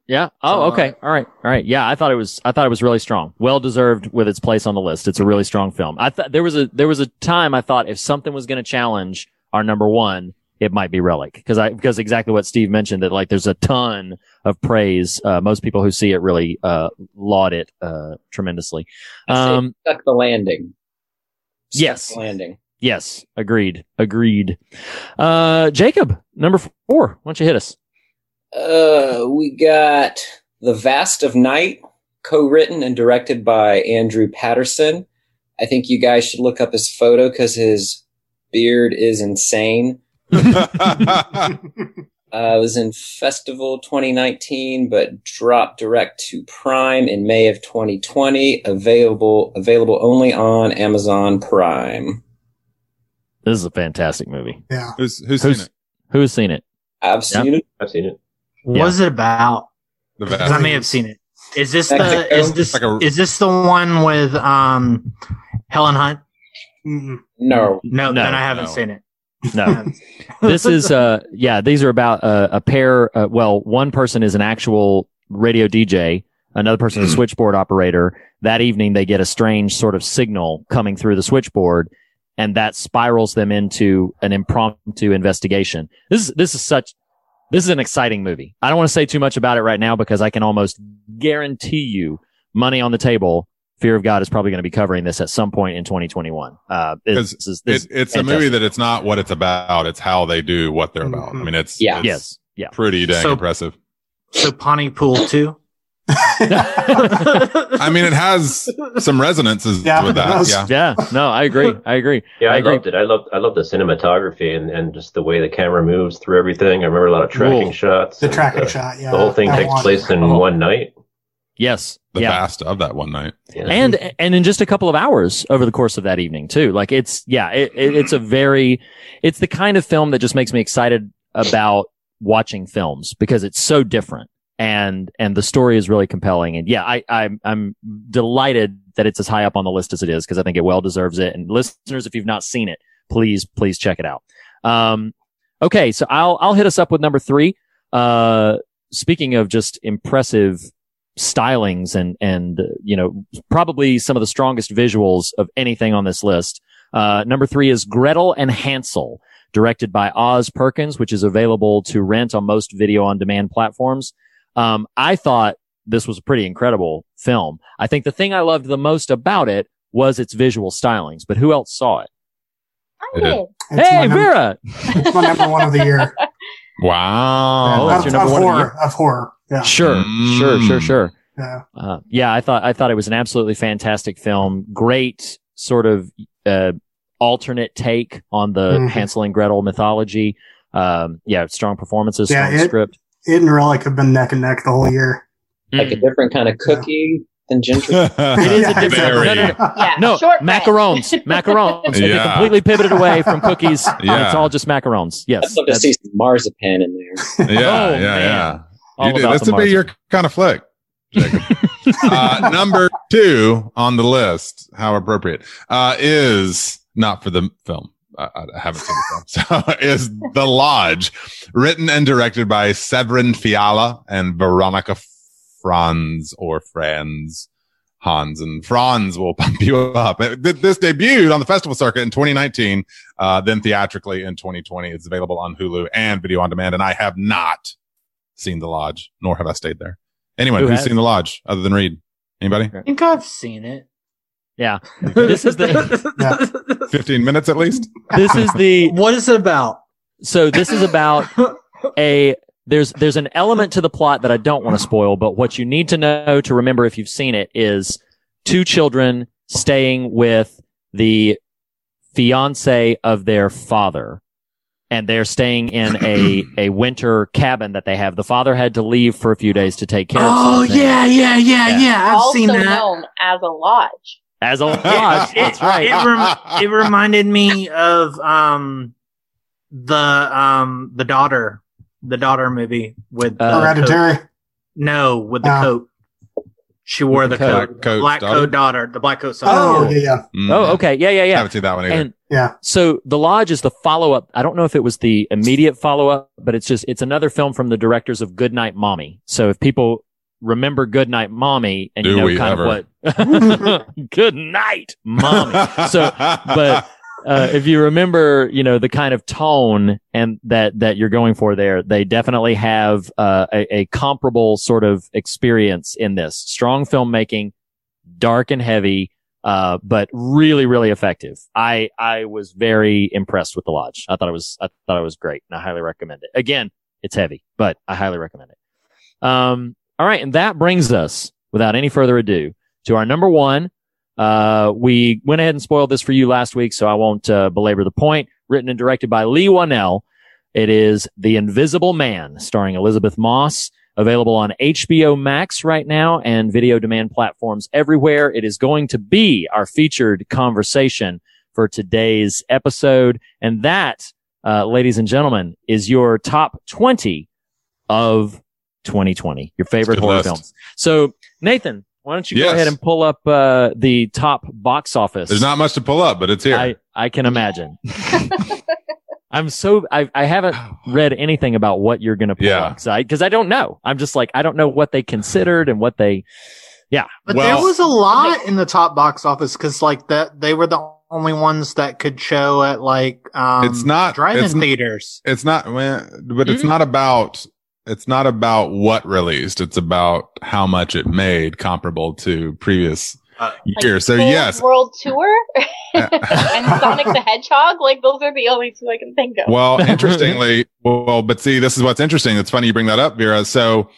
[SPEAKER 4] Yeah. Oh, okay. All right. All right. Yeah, I thought it was. I thought it was really strong. Well deserved with its place on the list. It's a really strong film. I thought there was a there was a time I thought if something was going to challenge our number one, it might be Relic because I because exactly what Steve mentioned that like there's a ton of praise. Uh, most people who see it really uh, laud it uh, tremendously. Um,
[SPEAKER 11] stuck the landing. Stuck
[SPEAKER 4] yes.
[SPEAKER 11] the landing.
[SPEAKER 4] Yes. Agreed. Agreed. Uh, Jacob, number four. Why don't you hit us?
[SPEAKER 11] Uh, we got The Vast of Night, co-written and directed by Andrew Patterson. I think you guys should look up his photo because his beard is insane. Uh, it was in Festival 2019, but dropped direct to Prime in May of 2020. Available available only on Amazon Prime.
[SPEAKER 4] This is a fantastic movie.
[SPEAKER 13] Yeah.
[SPEAKER 9] Who's who's
[SPEAKER 4] Who's-
[SPEAKER 9] seen it?
[SPEAKER 4] Who's seen it?
[SPEAKER 11] I've seen it.
[SPEAKER 14] I've seen it.
[SPEAKER 4] Yeah.
[SPEAKER 12] What's it about?
[SPEAKER 9] The
[SPEAKER 12] 'Cause I may have seen it. Is this
[SPEAKER 11] Mexico?
[SPEAKER 12] the is this
[SPEAKER 9] Like a-
[SPEAKER 12] is this the one with um Helen Hunt?
[SPEAKER 11] No.
[SPEAKER 12] No,
[SPEAKER 4] No,
[SPEAKER 12] then I haven't
[SPEAKER 9] no.
[SPEAKER 12] seen it.
[SPEAKER 4] No. this is uh yeah these are about uh, a pair uh, well one person is an actual radio dj another person is a switchboard operator. That evening they get a strange sort of signal coming through the switchboard and that spirals them into an impromptu investigation. This is this is such this is an exciting movie. I don't want to say too much about it right now because i can almost guarantee you money on the table fear of god is probably going to be covering this at some point in 2021 uh this, this is this
[SPEAKER 9] It, it's a movie that it's not what it's about; it's how they do what they're about. I mean, it's
[SPEAKER 11] Yeah.
[SPEAKER 9] it's
[SPEAKER 4] yes yeah
[SPEAKER 9] pretty dang
[SPEAKER 12] So-
[SPEAKER 9] impressive.
[SPEAKER 12] So Pontypool too.
[SPEAKER 9] I mean, it has some resonances
[SPEAKER 13] Yeah,
[SPEAKER 9] with that. Yeah,
[SPEAKER 4] yeah no i agree i agree
[SPEAKER 14] Yeah, I,
[SPEAKER 4] I agree.
[SPEAKER 14] loved it. I loved I loved the cinematography and, and just the way the camera moves through everything. I remember a lot of tracking
[SPEAKER 4] Cool.
[SPEAKER 14] shots.
[SPEAKER 13] The
[SPEAKER 14] and,
[SPEAKER 13] tracking
[SPEAKER 14] uh,
[SPEAKER 13] shot, yeah.
[SPEAKER 14] The whole thing
[SPEAKER 13] that
[SPEAKER 14] takes
[SPEAKER 13] one.
[SPEAKER 14] place in
[SPEAKER 9] Oh.
[SPEAKER 14] one night.
[SPEAKER 4] Yes.
[SPEAKER 9] The
[SPEAKER 4] yeah.
[SPEAKER 9] fast of that one night.
[SPEAKER 14] Yeah.
[SPEAKER 4] and and in just a couple of hours over the course of that evening too. Like it's yeah it, it, it's a very it's the kind of film that just makes me excited about watching films because it's so different and and the story is really compelling. And yeah i i'm, I'm delighted that it's as high up on the list as it is because i think it well deserves it. And listeners if you've not seen it please please check it out. Um okay. So i'll i'll hit us up with number three. Uh speaking of just impressive stylings and and uh, you know probably some of the strongest visuals of anything on this list. Uh, number three is Gretel and Hansel, directed by Oz Perkins, which is available to rent on most video on demand platforms. Um, I thought this was a pretty incredible film. I think the thing I loved the most about it was its visual stylings, but who else saw it?
[SPEAKER 10] I did.
[SPEAKER 13] It's
[SPEAKER 4] hey,
[SPEAKER 13] my num-
[SPEAKER 4] Vera!
[SPEAKER 13] it's my number one of the year.
[SPEAKER 9] Wow.
[SPEAKER 4] Oh, that's
[SPEAKER 13] of,
[SPEAKER 4] your number
[SPEAKER 13] of
[SPEAKER 4] one of the
[SPEAKER 13] horror. Of horror. Yeah.
[SPEAKER 4] Sure, sure, sure,
[SPEAKER 9] Mm.
[SPEAKER 4] sure.
[SPEAKER 13] Yeah.
[SPEAKER 4] Uh, yeah, I thought I thought it was an absolutely fantastic film. Great sort of uh, alternate take on the
[SPEAKER 13] Mhm.
[SPEAKER 4] Hansel and Gretel mythology. Um, yeah, strong performances,
[SPEAKER 13] Yeah,
[SPEAKER 4] strong
[SPEAKER 13] it-
[SPEAKER 4] script.
[SPEAKER 13] It and Relic have been neck and neck the whole year.
[SPEAKER 11] Like a
[SPEAKER 4] Mm.
[SPEAKER 11] different kind of cookie than ginger.
[SPEAKER 4] It is a different.
[SPEAKER 9] Very.
[SPEAKER 4] No, no, no.
[SPEAKER 10] Yeah,
[SPEAKER 4] No,
[SPEAKER 10] short bread.
[SPEAKER 4] macarons, macarons. They completely pivoted away from cookies.
[SPEAKER 9] Yeah.
[SPEAKER 4] It's all just macarons. Yes.
[SPEAKER 11] I'd love to see some marzipan in there.
[SPEAKER 9] Yeah,
[SPEAKER 4] Oh,
[SPEAKER 9] yeah,
[SPEAKER 4] man.
[SPEAKER 9] yeah.
[SPEAKER 4] All
[SPEAKER 9] You do.
[SPEAKER 4] about
[SPEAKER 9] This
[SPEAKER 4] the
[SPEAKER 9] would be your kind of flick, Jacob. uh, number two on the list, how appropriate, uh, is not for the film. I, I haven't seen the film. So is The Lodge, written and directed by Severin Fiala and Veronika Franz or Franz. Hans and Franz will pump you up. This debuted on the festival circuit in 2019, uh, then theatrically in 2020. It's available on Hulu and video on demand. And I have not seen The Lodge, nor have I stayed there. Anyone
[SPEAKER 4] Who
[SPEAKER 9] who's
[SPEAKER 4] has?
[SPEAKER 9] seen The Lodge other than Reed? Anybody?
[SPEAKER 12] I think I've seen it.
[SPEAKER 4] Yeah, this is the
[SPEAKER 9] 15 minutes at least?
[SPEAKER 4] this is the
[SPEAKER 12] What is it about?
[SPEAKER 4] so this is about a there's there's an element to the plot that I don't want to spoil, but what you need to know to remember if you've seen it is two children staying with the fiance of their father. And they're staying in a, a winter cabin that they have. The father had to leave for a few days to take care of
[SPEAKER 12] Oh yeah, yeah, yeah,
[SPEAKER 4] Yeah.
[SPEAKER 12] yeah. I've
[SPEAKER 10] also
[SPEAKER 12] seen that.
[SPEAKER 10] known as a lodge.
[SPEAKER 4] as a lodge. That's right.
[SPEAKER 12] It, rem- it reminded me of um the um the daughter the daughter movie with
[SPEAKER 4] Uh,
[SPEAKER 13] Hereditary.
[SPEAKER 12] No, with the
[SPEAKER 13] Oh.
[SPEAKER 12] coat. She wore the
[SPEAKER 4] the coat.
[SPEAKER 12] coat.
[SPEAKER 9] Coat's
[SPEAKER 12] Black
[SPEAKER 9] daughter?
[SPEAKER 12] coat daughter. The black coat son.
[SPEAKER 13] Oh, yeah, yeah.
[SPEAKER 9] Mm,
[SPEAKER 4] Oh, okay. Yeah, yeah, yeah.
[SPEAKER 9] Haven't seen that one either.
[SPEAKER 4] And
[SPEAKER 13] Yeah.
[SPEAKER 4] so the lodge is the follow up. I don't know if it was the immediate follow up, but it's just it's another film from the directors of Goodnight Mommy. So if people remember Goodnight Mommy and you know
[SPEAKER 9] we
[SPEAKER 4] kind
[SPEAKER 9] ever?
[SPEAKER 4] of what Good night, Mommy. so but uh, if you remember, you know, the kind of tone and that, that you're going for there, they definitely have, uh, a, a comparable sort of experience in this strong filmmaking, dark and heavy, uh, but really, really effective. I, I was very impressed with the lodge. I thought it was, I thought it was great and I highly recommend it. Again, it's heavy, but I highly recommend it. Um, all right. And that brings us without any further ado to our number one, uh, we went ahead and spoiled this for you last week, so I won't uh, belabor the point. Written and directed by Leigh Whannell. It is The Invisible Man, starring Elisabeth Moss. Available on HBO Max right now and video demand platforms everywhere. It is going to be our featured conversation for today's episode. And that, uh, ladies and gentlemen, is your top 20 of 2020, your favorite horror
[SPEAKER 9] list.
[SPEAKER 4] films. So, Nathan, why don't you
[SPEAKER 9] Yes.
[SPEAKER 4] go ahead and pull up uh, the top box office?
[SPEAKER 9] There's not much to pull up, but it's here.
[SPEAKER 4] I, I can imagine. I'm so I I haven't read anything about what you're going to pull
[SPEAKER 9] Yeah.
[SPEAKER 4] up because I, don't know. I'm just like I don't know what they considered and what they. Yeah,
[SPEAKER 12] But
[SPEAKER 9] Well-
[SPEAKER 12] there was a lot in the top box office because like that they were the only ones that could show at like um
[SPEAKER 9] It's not-
[SPEAKER 12] drive-in
[SPEAKER 9] it's n-
[SPEAKER 12] theaters.
[SPEAKER 9] it's not, well, but it's
[SPEAKER 4] Mhm.
[SPEAKER 9] not about. It's not about what released. It's about how much it made comparable to previous
[SPEAKER 12] Uh,
[SPEAKER 9] years. So yes,
[SPEAKER 10] World Tour and Sonic the Hedgehog. Like those are the only two I can think of.
[SPEAKER 9] Well, interestingly, well, but see, this is what's interesting. It's funny you bring that up, Vera. So,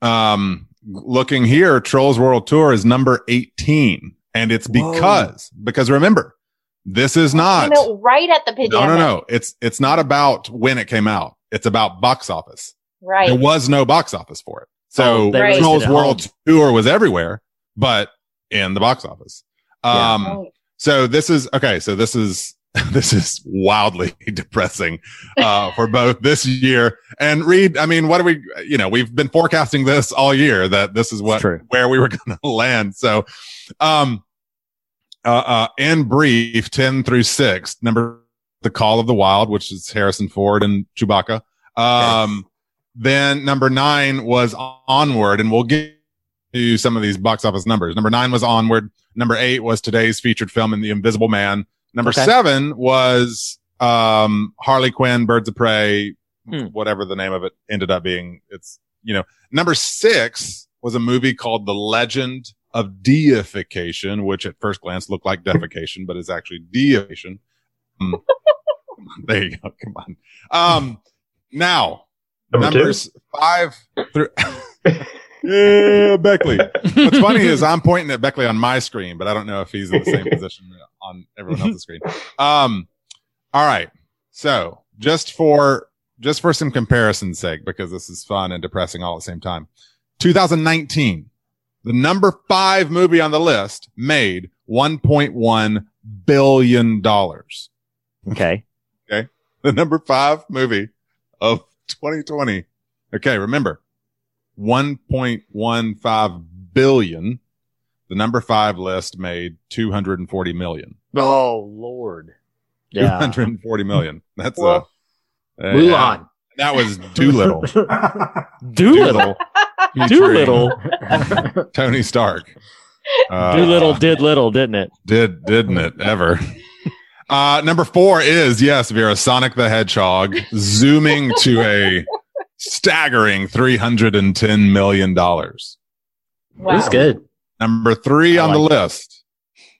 [SPEAKER 9] um, looking here, Trolls World Tour is number 18. And it's because, because remember, this is not,
[SPEAKER 10] Came right at the
[SPEAKER 9] no,
[SPEAKER 10] pandemic.
[SPEAKER 9] no, no. It's, it's not about when it came out. It's about box office.
[SPEAKER 10] Right.
[SPEAKER 9] There was no box office for it. So
[SPEAKER 4] Oh, they
[SPEAKER 10] released it
[SPEAKER 9] Trolls World. Tour was everywhere, but in the box office.
[SPEAKER 4] Yeah.
[SPEAKER 9] Um,
[SPEAKER 10] Right.
[SPEAKER 9] so this is okay. So this is this is wildly depressing uh, for both this year and Reed. I mean, what are we? You know, we've been forecasting this all year that this is what where we were going to land. So, um, uh, uh, in brief, ten through six. Number the Call of the Wild, which is Harrison Ford and Chewbacca. Um, then number nine was Onward, and we'll get to some of these box office numbers. Number nine was Onward. Number eight was today's featured film in The Invisible Man. Number
[SPEAKER 4] Okay.
[SPEAKER 9] seven was um, Harley Quinn, Birds of Prey,
[SPEAKER 4] Hmm.
[SPEAKER 9] whatever the name of it ended up being. It's you know number six was a movie called The Legend of Deification, which at first glance looked like defecation, but is actually deification. Um, there you go. Come on. Um, now
[SPEAKER 14] Number two?
[SPEAKER 9] numbers five through. yeah, Beckley. What's funny is I'm pointing at Beckley on my screen, but I don't know if he's in the same position on everyone else's screen. Um, all right. So just for just for some comparison's sake, because this is fun and depressing all at the same time. 2019, the number five movie on the list made 1.1 billion dollars.
[SPEAKER 4] Okay. Okay.
[SPEAKER 9] The number five movie of 2020. Okay, remember 1.15 billion. The number five list made 240 million.
[SPEAKER 4] Oh Lord. Yeah.
[SPEAKER 9] 240 million. That's
[SPEAKER 10] Well,
[SPEAKER 9] a
[SPEAKER 12] Mulan.
[SPEAKER 9] That was Dolittle.
[SPEAKER 4] Dolittle. Dolittle.
[SPEAKER 9] Tony Stark. Uh,
[SPEAKER 4] Dolittle did little, didn't it?
[SPEAKER 9] Did didn't it ever? Uh, number four is yes, Vera Sonic the Hedgehog, zooming to a staggering three hundred and ten million dollars.
[SPEAKER 10] Wow.
[SPEAKER 12] It was good.
[SPEAKER 9] Number three
[SPEAKER 4] I
[SPEAKER 9] on the
[SPEAKER 4] like
[SPEAKER 9] list,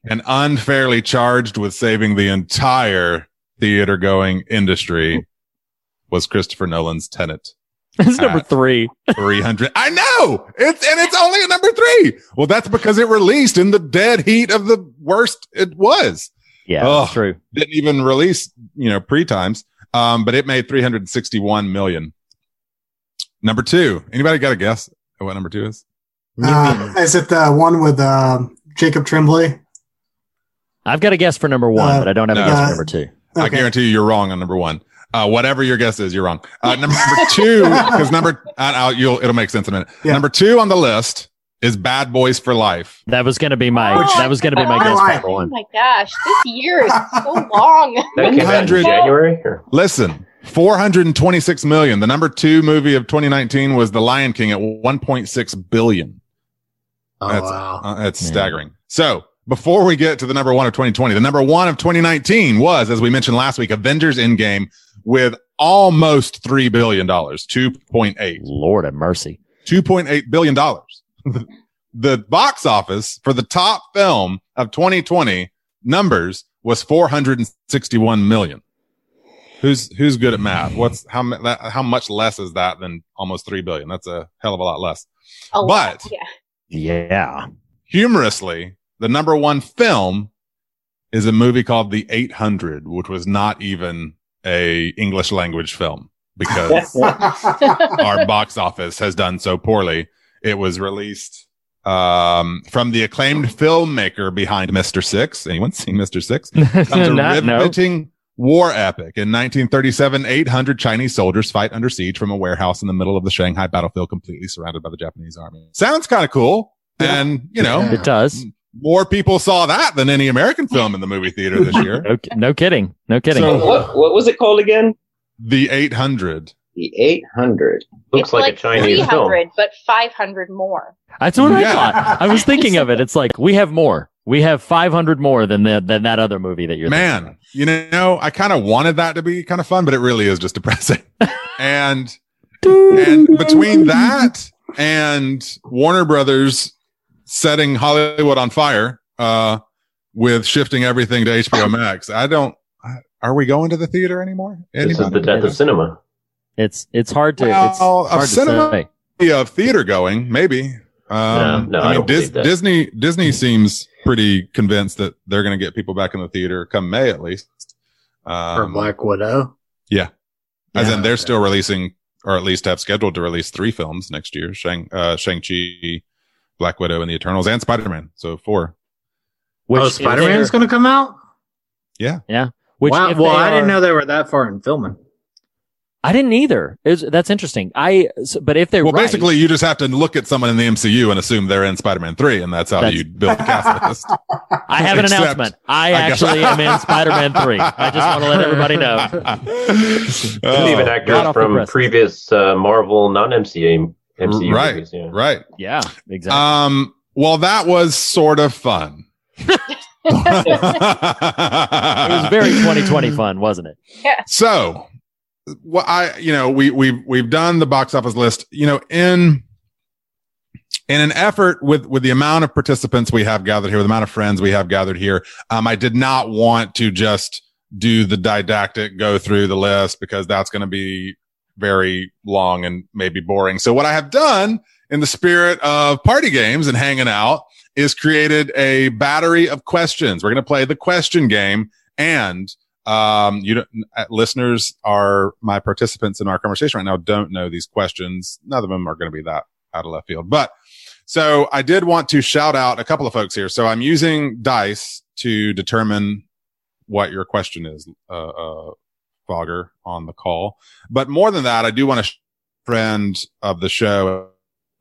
[SPEAKER 9] and unfairly charged with saving the entire theater going industry, was Christopher Nolan's Tenet.
[SPEAKER 4] It's number three.
[SPEAKER 9] 300. I know it's, and it's only at number three. Well, that's because it released in the dead heat of the worst it was.
[SPEAKER 4] Yeah,
[SPEAKER 9] Oh.
[SPEAKER 4] that's true.
[SPEAKER 9] Didn't even release, you know, pre times. Um, but it made 361 million. Number two. Anybody got a guess at what number two is?
[SPEAKER 13] Uh, is it the one with uh, Jacob Tremblay?
[SPEAKER 4] I've got a guess for number one,
[SPEAKER 13] Uh,
[SPEAKER 4] but I don't have a
[SPEAKER 9] no.
[SPEAKER 4] guess for number two.
[SPEAKER 9] I guarantee you, you're wrong on number one. Uh, whatever your guess is, you're wrong. Uh, number two, because number uh, I'll, you'll it'll make sense in a minute.
[SPEAKER 13] Yeah.
[SPEAKER 9] Number two on the list is Bad Boys for Life.
[SPEAKER 4] That was going to be my.
[SPEAKER 10] Oh,
[SPEAKER 4] that was going to be my
[SPEAKER 10] God.
[SPEAKER 4] guess for
[SPEAKER 13] Why?
[SPEAKER 4] number
[SPEAKER 10] Oh
[SPEAKER 4] one.
[SPEAKER 10] my gosh, this year is so long.
[SPEAKER 14] That came out January. Or?
[SPEAKER 9] Listen, 426 million. The number two movie of 2019 was The Lion King at 1.6 billion.
[SPEAKER 12] Oh
[SPEAKER 9] That's-
[SPEAKER 12] wow.
[SPEAKER 9] Uh, it's
[SPEAKER 4] Yeah.
[SPEAKER 9] staggering. So before we get to the number one of 2020, the number one of 2019 was, as we mentioned last week, Avengers Endgame with almost $3 billion, 2.8.
[SPEAKER 4] Lord have mercy.
[SPEAKER 9] $2.8 billion. The box office for the top film of 2020 numbers was 461 million. Who's, who's good at math? What's how, mu- that, how much less is that than almost 3 billion? That's a hell of a lot less.
[SPEAKER 10] A lot,
[SPEAKER 9] But-
[SPEAKER 10] yeah.
[SPEAKER 4] Yeah.
[SPEAKER 9] Humorously, the number one film is a movie called The 800, which was not even a English language film because our box office has done so poorly. It was released um, from the acclaimed filmmaker behind Mr. Six. Anyone seen Mr. Six? Comes a
[SPEAKER 4] Not- no.
[SPEAKER 9] riveting war epic. In 1937, 800 Chinese soldiers fight under siege from a warehouse in the middle of the Shanghai battlefield, completely surrounded by the Japanese army. Sounds kind of cool. And, you know,
[SPEAKER 4] It does.
[SPEAKER 9] more people saw that than any American film in the movie theater this year.
[SPEAKER 4] No, no kidding. No kidding.
[SPEAKER 9] So-
[SPEAKER 11] What what was it called again?
[SPEAKER 9] the 800.
[SPEAKER 11] The 800.
[SPEAKER 14] Looks like,
[SPEAKER 10] like
[SPEAKER 14] a Chinese film.
[SPEAKER 10] but 500 more.
[SPEAKER 4] That's what I thought. I was thinking of it. It's like we have more. We have 500 more than the, than that other movie that you're thinking
[SPEAKER 9] Man, you know, I kind of wanted that to be kind of fun, but it really is just depressing. and and between that and Warner Brothers setting Hollywood on fire uh with shifting everything to HBO Max, I don't are we going to the theater anymore?
[SPEAKER 14] This is the death of cinema.
[SPEAKER 4] It's it's hard to it's
[SPEAKER 9] Well, of
[SPEAKER 4] hard to
[SPEAKER 9] cinema-
[SPEAKER 4] say.
[SPEAKER 9] Yeah, of theater going, maybe. Um,
[SPEAKER 14] No, no, I
[SPEAKER 9] I mean,
[SPEAKER 14] don't
[SPEAKER 9] Dis- Disney Disney seems pretty convinced that they're going to get people back in the theater come May at least. Um,
[SPEAKER 12] For Black Widow.
[SPEAKER 9] Yeah. As
[SPEAKER 12] Yeah,
[SPEAKER 9] in, they're
[SPEAKER 12] okay.
[SPEAKER 9] still releasing, or at least have scheduled to release three films next year: Shang, uh, Shang Chi, Black Widow, and the Eternals, and Spider Man. So four.
[SPEAKER 4] Which
[SPEAKER 12] oh, Spider Man's
[SPEAKER 4] they're-
[SPEAKER 12] going to come out.
[SPEAKER 9] Yeah.
[SPEAKER 4] Yeah. Which
[SPEAKER 12] wow. Well,
[SPEAKER 4] they
[SPEAKER 12] I didn't know they were that far in filming.
[SPEAKER 4] I didn't either. It was, that's interesting. I, but if they're
[SPEAKER 9] Well,
[SPEAKER 4] right,
[SPEAKER 9] basically, you just have to look at someone in the MCU and assume they're in Spider Man three, and that's how
[SPEAKER 4] That's-
[SPEAKER 9] you build the cast list.
[SPEAKER 4] I have an
[SPEAKER 9] Except-
[SPEAKER 4] announcement. I,
[SPEAKER 9] I
[SPEAKER 4] actually am in Spider-Man 3. I just want to let everybody know.
[SPEAKER 14] And even
[SPEAKER 9] Oh,
[SPEAKER 14] actors
[SPEAKER 4] Hot off the
[SPEAKER 14] from previous uh, Marvel non-MCU MCU
[SPEAKER 9] right,
[SPEAKER 14] movies. Yeah.
[SPEAKER 9] right.
[SPEAKER 4] Yeah, exactly.
[SPEAKER 9] Um, well, that was sort of fun.
[SPEAKER 4] it was very 2020 fun, wasn't it? Yeah.
[SPEAKER 9] So, what I, you know, we we've we've done the box office list. You know, in in an effort with with the amount of participants we have gathered here, with the amount of friends we have gathered here, um, I did not want to just do the didactic go through the list because that's going to be very long and maybe boring. So, what I have done in the spirit of party games and hanging out is created a battery of questions. We're going to play the question game and um, you don't, uh, listeners are my participants in our conversation right now don't know these questions. None of them are going to be that out of left field, but so I did want to shout out a couple of folks here. So I'm using dice to determine what your question is, uh, uh, Fogger on the call. But more than that, I do want to sh- friend of the show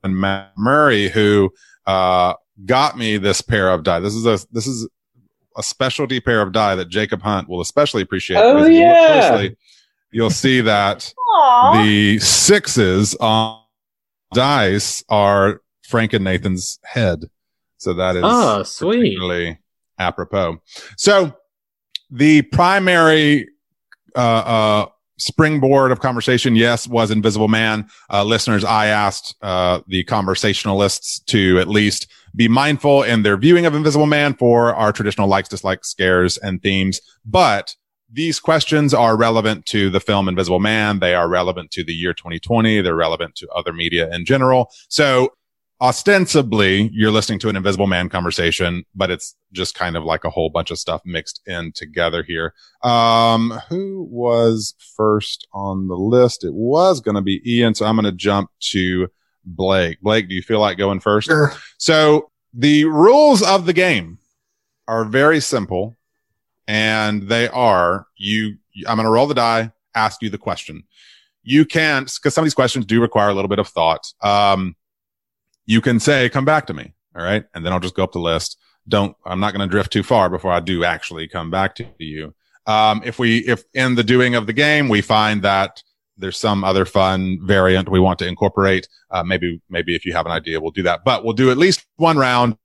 [SPEAKER 9] and Matt Murray who, uh, got me this pair of dice. This is a, this is a specialty pair of die that Jacob Hunt will especially appreciate.
[SPEAKER 11] Oh,
[SPEAKER 9] because if you look
[SPEAKER 11] yeah.
[SPEAKER 9] closely, you'll see that
[SPEAKER 10] Aww.
[SPEAKER 9] the sixes on dice are Frank and Nathan's head. So that is
[SPEAKER 12] Oh, sweet.
[SPEAKER 9] particularly apropos. So the primary uh, uh, springboard of conversation, yes, was Invisible Man. Uh, listeners, I asked uh, the conversationalists to at least be mindful in their viewing of Invisible Man for our traditional likes, dislikes, scares, and themes. But these questions are relevant to the film Invisible Man. They are relevant to the year 2020. They're relevant to other media in general. So ostensibly you're listening to an invisible man conversation but it's just kind of like a whole bunch of stuff mixed in together here um who was first on the list it was going to be ian so i'm going to jump to blake blake do you feel like going first
[SPEAKER 13] Sure.
[SPEAKER 9] so the rules of the game are very simple and they are you. I'm going to roll the die, ask you the question. You can't, because some of these questions do require a little bit of thought. Um, you can say, "Come back to me," all right, and then I'll just go up the list. Don't. I'm not going to drift too far before I do actually come back to you. Um, if we, if in the doing of the game we find that there's some other fun variant we want to incorporate, uh, maybe, maybe if you have an idea, we'll do that. But we'll do at least one round,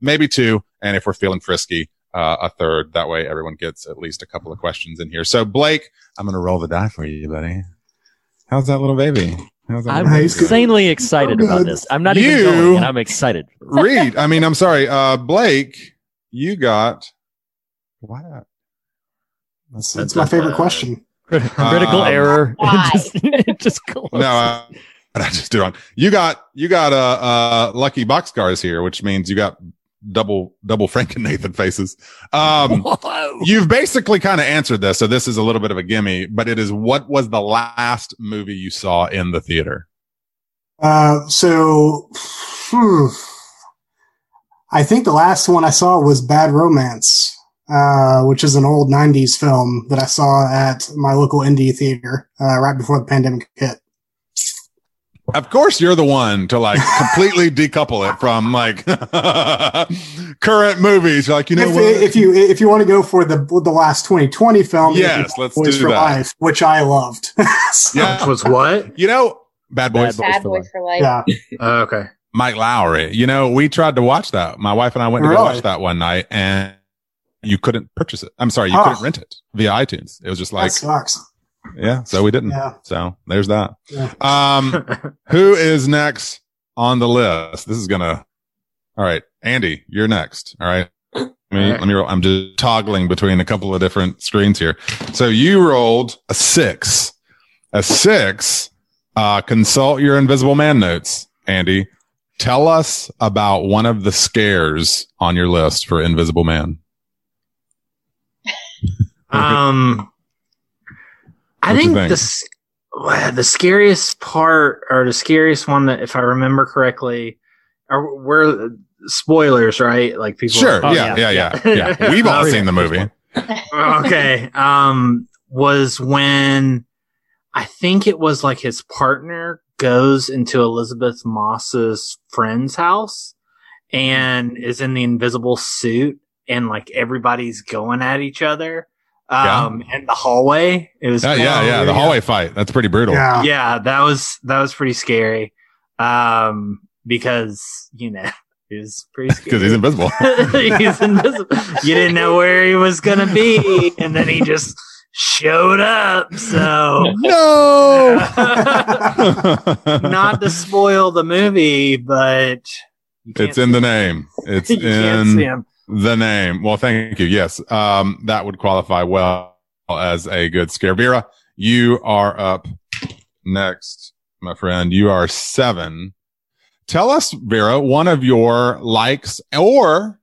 [SPEAKER 9] maybe two, and if we're feeling frisky, uh, a third. That way, everyone gets at least a couple of questions in here. So, Blake, I'm going to roll the die for you, buddy. How's that little baby? How's that
[SPEAKER 4] I'm
[SPEAKER 9] little baby?
[SPEAKER 4] insanely excited about this. I'm not even
[SPEAKER 9] You-
[SPEAKER 4] going, and I'm excited.
[SPEAKER 9] Reed, I mean, I'm sorry, uh, Blake, you got why not?
[SPEAKER 13] That's, that's my favorite question.
[SPEAKER 4] Critical
[SPEAKER 9] Um,
[SPEAKER 4] error.
[SPEAKER 10] Why?
[SPEAKER 4] It just, it just closed.
[SPEAKER 9] No, I, I just did it wrong. You got you got uh, uh lucky box cars here, which means you got double double Frank and Nathan faces. Um, you've basically kind of answered this, so this is a little bit of a gimme. But it is what was the last movie you saw in the theater?
[SPEAKER 13] Uh, so, hmm, I think the last one I saw was Bad Romance, uh, which is an old 90s film that I saw at my local indie theater, uh, right before the pandemic hit.
[SPEAKER 9] Of course, you're the one to like completely decouple it from like current movies. Like, you know
[SPEAKER 13] if,
[SPEAKER 9] what?
[SPEAKER 13] if you if you want to go for the the last 2020 film,
[SPEAKER 9] Yes, let's
[SPEAKER 13] Boys
[SPEAKER 9] do
[SPEAKER 13] for
[SPEAKER 9] that.
[SPEAKER 13] Life, which I loved.
[SPEAKER 9] yeah,
[SPEAKER 12] was what?
[SPEAKER 9] you know, Bad Boys.
[SPEAKER 10] Bad Boys for Life.
[SPEAKER 13] yeah,
[SPEAKER 12] Oh, okay.
[SPEAKER 9] Mike Lowrey. You know, we tried to watch that. My wife and I went to go
[SPEAKER 13] Really?
[SPEAKER 9] watch that one night and you couldn't purchase it. I'm sorry, you
[SPEAKER 13] Oh.
[SPEAKER 9] couldn't rent it via iTunes. It was just like,
[SPEAKER 13] that sucks.
[SPEAKER 9] yeah, so we didn't.
[SPEAKER 13] Yeah.
[SPEAKER 9] So there's that.
[SPEAKER 13] Yeah.
[SPEAKER 9] Um, who is next on the list? This is gonna, all right, Andy, you're next. All right. Let me,
[SPEAKER 12] All right.
[SPEAKER 9] let me roll. I'm just toggling between a couple of different screens here. So you rolled a six, a six, uh, consult your invisible man notes, Andy. Tell us about one of the scares on your list for Invisible Man.
[SPEAKER 12] Um, I
[SPEAKER 9] What you
[SPEAKER 12] think,
[SPEAKER 9] think?
[SPEAKER 12] the the scariest part, or the scariest one that, if I remember correctly, are we're spoilers, right? Like people.
[SPEAKER 9] Sure.
[SPEAKER 12] Oh,
[SPEAKER 9] yeah, yeah, yeah, yeah. We've all seen the movie.
[SPEAKER 12] okay. Um, was when I think it was like his partner goes into Elisabeth Moss's friend's house and is in the invisible suit and like everybody's going at each other. Um, in the hallway. It was,
[SPEAKER 9] Yeah, yeah, yeah. The hallway fight. That's pretty brutal.
[SPEAKER 13] Yeah.
[SPEAKER 12] yeah, that was, that was pretty scary. Um, because, you know, it was pretty scary.
[SPEAKER 9] Because he's invisible.
[SPEAKER 12] he's invisible. You didn't know where he was gonna be, and then he just showed up. So
[SPEAKER 9] no.
[SPEAKER 12] not to spoil the movie, but
[SPEAKER 9] It's in the name. It's
[SPEAKER 12] You can't see
[SPEAKER 9] in
[SPEAKER 12] him.
[SPEAKER 9] The name. Well, thank you. Yes. Um, that would qualify well as a good scare. Vera, you are up next, my friend. You are seven. Tell us, Vera, one of your likes or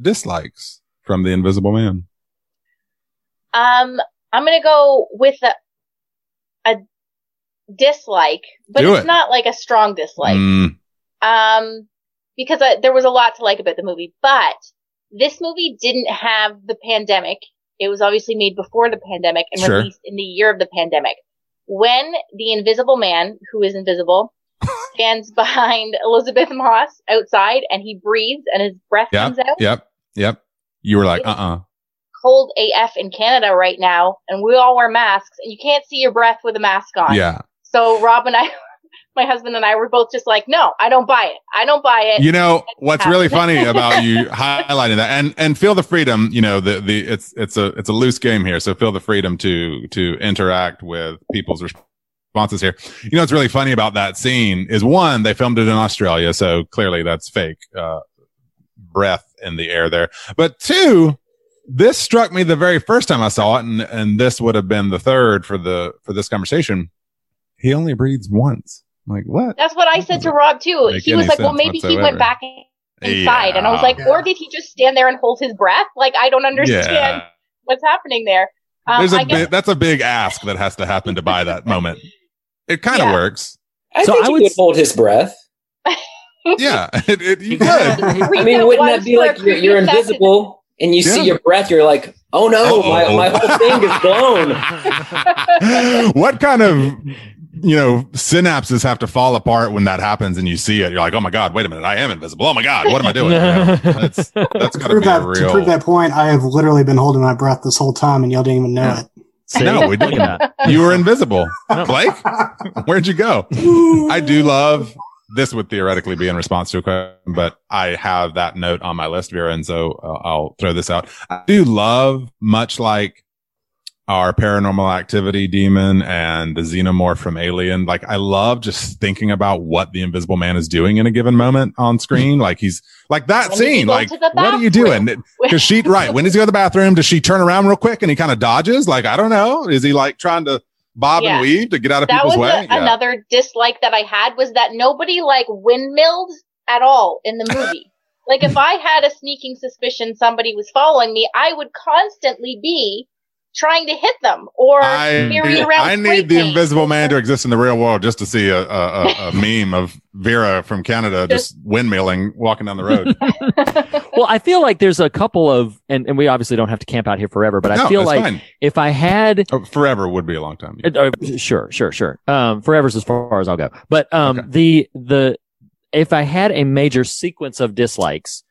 [SPEAKER 9] dislikes from the Invisible Man.
[SPEAKER 10] Um, I'm gonna go with a, a dislike, but
[SPEAKER 9] Do
[SPEAKER 10] it's
[SPEAKER 9] it.
[SPEAKER 10] not like a strong dislike.
[SPEAKER 9] Mm,
[SPEAKER 10] Um, because I, there was a lot to like about the movie, but this movie didn't have the pandemic. It was obviously made before the pandemic and
[SPEAKER 9] Sure.
[SPEAKER 10] released in the year of the pandemic. When the invisible man, who is invisible, stands behind Elisabeth Moss outside and he breathes and his breath
[SPEAKER 9] yep.
[SPEAKER 10] comes out,
[SPEAKER 9] Yep. Yep. You were like, uh uh
[SPEAKER 10] cold AF in Canada right now, and we all wear masks, and you can't see your breath with a mask on.
[SPEAKER 9] Yeah.
[SPEAKER 10] So Rob and I, my husband and I, were both just like, no, I don't buy it. I don't buy it.
[SPEAKER 9] You know what's really funny about you highlighting that, and and feel the freedom. You know the the it's it's a it's a loose game here, so feel the freedom to to interact with people's responses here. You know what's really funny about that scene is one they filmed it in Australia, so clearly that's fake uh, breath in the air there. But two, this struck me the very first time I saw it, and and this would have been the third for the for this conversation. He only breathes once. I'm like what?
[SPEAKER 10] That's what I said to Rob too. He was like, well,
[SPEAKER 9] sense
[SPEAKER 10] maybe he went back inside, and I was like,
[SPEAKER 9] Yeah.
[SPEAKER 10] or did he just stand there and hold his breath? Like, I don't understand
[SPEAKER 9] Yeah.
[SPEAKER 10] what's happening there. Um,
[SPEAKER 9] There's a
[SPEAKER 10] I guess
[SPEAKER 9] big, that's a big ask that has to happen to buy that moment. It kind of
[SPEAKER 10] Yeah.
[SPEAKER 9] works.
[SPEAKER 11] I
[SPEAKER 4] So
[SPEAKER 11] think
[SPEAKER 4] I
[SPEAKER 11] he
[SPEAKER 4] would
[SPEAKER 11] would
[SPEAKER 4] s-
[SPEAKER 11] hold his breath.
[SPEAKER 9] Yeah, it, it, you could.
[SPEAKER 11] I mean, wouldn't that be like you're, you're invisible and you see your breath, you're like, oh no, my, my whole thing is blown.
[SPEAKER 9] what kind of you know synapses have to fall apart when that happens and you see it? You're like, oh my god, wait a minute, I am invisible. Oh my god, what am I doing? You that's that's got to
[SPEAKER 13] prove
[SPEAKER 9] be a
[SPEAKER 13] that, to
[SPEAKER 9] real.
[SPEAKER 13] prove that point, I have literally been holding my breath this whole time, and y'all didn't even know it.
[SPEAKER 9] No, we
[SPEAKER 4] Look
[SPEAKER 9] didn't.
[SPEAKER 4] at that.
[SPEAKER 9] You were invisible, Blake. Where'd you go? I do love this would theoretically be in response to a question, but I have that note on my list, Vera, and so uh, I'll throw this out. I do love, much like our paranormal activity demon and the xenomorph from Alien. Like, I love just thinking about what the Invisible Man is doing in a given moment on screen. Like, he's like that
[SPEAKER 10] When
[SPEAKER 9] scene. Like, what are you doing? Because she, right, when does he go to the bathroom? Does she turn around real quick and he kind of dodges? Like, I don't know. Is he like trying to bob
[SPEAKER 10] Yeah.
[SPEAKER 9] and weave to get out of
[SPEAKER 10] that
[SPEAKER 9] people's
[SPEAKER 10] was
[SPEAKER 9] way?
[SPEAKER 10] a, another dislike that I had was that nobody like windmilled at all in the movie. like if I had a sneaking suspicion somebody was following me, I would constantly be trying to hit them or
[SPEAKER 9] I,
[SPEAKER 10] carry around.
[SPEAKER 9] I need the
[SPEAKER 10] paint.
[SPEAKER 9] invisible man to exist in the real world just to see a, a, a, a meme of Vera from Canada just windmilling walking down the road.
[SPEAKER 4] well, I feel like there's a couple of, and, and we obviously don't have to camp out here forever, but I
[SPEAKER 9] No,
[SPEAKER 4] feel like
[SPEAKER 9] fine.
[SPEAKER 4] if I had
[SPEAKER 9] Oh, forever would be a long time.
[SPEAKER 4] Uh, uh, sure, sure, sure. Um, forever's as far as I'll go. But um, the the if I had a major sequence of dislikes,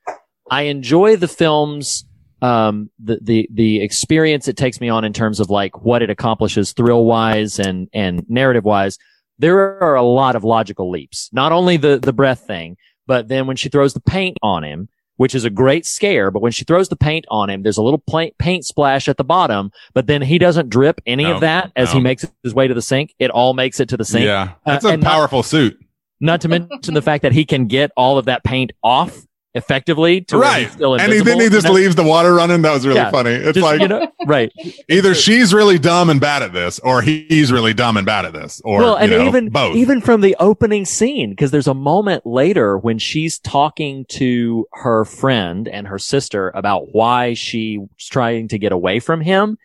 [SPEAKER 4] I enjoy the film's um the the the experience it takes me on in terms of like what it accomplishes thrill wise and and narrative wise. There are a lot of logical leaps. Not only the the breath thing, but then when she throws the paint on him, which is a great scare. But when she throws the paint on him, there's a little paint splash at the bottom, but then he doesn't drip any
[SPEAKER 9] No,
[SPEAKER 4] of that as he makes his way to the sink. It all makes it to the sink.
[SPEAKER 9] Yeah,
[SPEAKER 4] Uh,
[SPEAKER 9] that's a
[SPEAKER 4] and not-
[SPEAKER 9] powerful suit.
[SPEAKER 4] Not to mention the fact that he can get all of that paint off effectively to
[SPEAKER 9] Right.
[SPEAKER 4] still
[SPEAKER 9] And he, then he just leaves the water running. That was really
[SPEAKER 4] Yeah.
[SPEAKER 9] funny. It's
[SPEAKER 4] Just,
[SPEAKER 9] like,
[SPEAKER 4] you know, right.
[SPEAKER 9] either she's really dumb and bad at this or he's really dumb and bad at this or,
[SPEAKER 4] well, and
[SPEAKER 9] you know,
[SPEAKER 4] even
[SPEAKER 9] both.
[SPEAKER 4] even from the opening scene, because there's a moment later when she's talking to her friend and her sister about why she's trying to get away from him.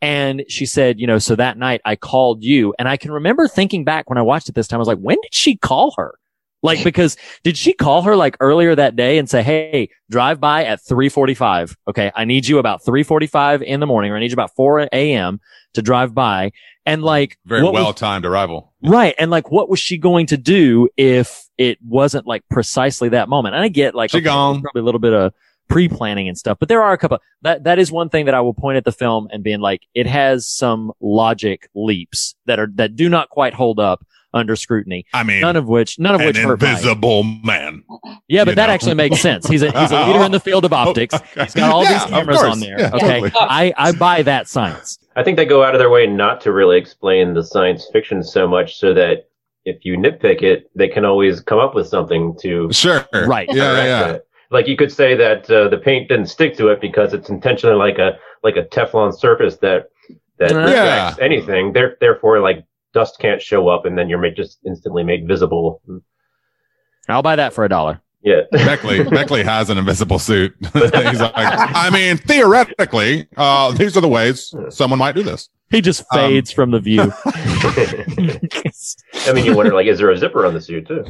[SPEAKER 4] And she said, you know, so that night I called you. And I can remember thinking back when I watched it this time, I was like, when did she call her? Like, because did she call her like earlier that day and say, Hey, drive by at 345. Okay. I need you about 345 in the morning or I need you about 4 a.m. to drive by. And like,
[SPEAKER 9] very well timed arrival.
[SPEAKER 4] Right. And like, what was she going to do if it wasn't like precisely that moment? And I get like,
[SPEAKER 9] She
[SPEAKER 4] okay,
[SPEAKER 9] gone.
[SPEAKER 4] probably a little bit of pre-planning and stuff, but there are a couple that, that is one thing that I will point at the film and being like, it has some logic leaps that are, that do not quite hold up under scrutiny.
[SPEAKER 9] I mean,
[SPEAKER 4] none of which, none of
[SPEAKER 9] An
[SPEAKER 4] which hurt my-
[SPEAKER 9] invisible man.
[SPEAKER 4] yeah, but that
[SPEAKER 9] know.
[SPEAKER 4] actually makes sense. He's a he's a leader in the field of optics. He's got all
[SPEAKER 9] Yeah,
[SPEAKER 4] these cameras on there.
[SPEAKER 9] Yeah,
[SPEAKER 4] okay,
[SPEAKER 9] totally.
[SPEAKER 4] I I buy that science.
[SPEAKER 14] I think they go out of their way not to really explain the science fiction so much so that if you nitpick it, they can always come up with something to
[SPEAKER 9] Sure.
[SPEAKER 4] Right.
[SPEAKER 9] Yeah, yeah.
[SPEAKER 14] it. Like you could say that uh, the paint didn't stick to it because it's intentionally like a like a Teflon surface that that
[SPEAKER 4] Yeah.
[SPEAKER 14] reflects anything. There, therefore, like dust can't show up, and then you're made, just instantly made visible.
[SPEAKER 4] I'll buy that for a dollar.
[SPEAKER 14] Yeah.
[SPEAKER 9] Beckley Beckley has an invisible suit. He's like, I mean, theoretically, uh, these are the ways someone might do this.
[SPEAKER 4] He just
[SPEAKER 9] Um,
[SPEAKER 4] fades from the view.
[SPEAKER 14] I mean, you wonder like, is there a zipper on the suit too?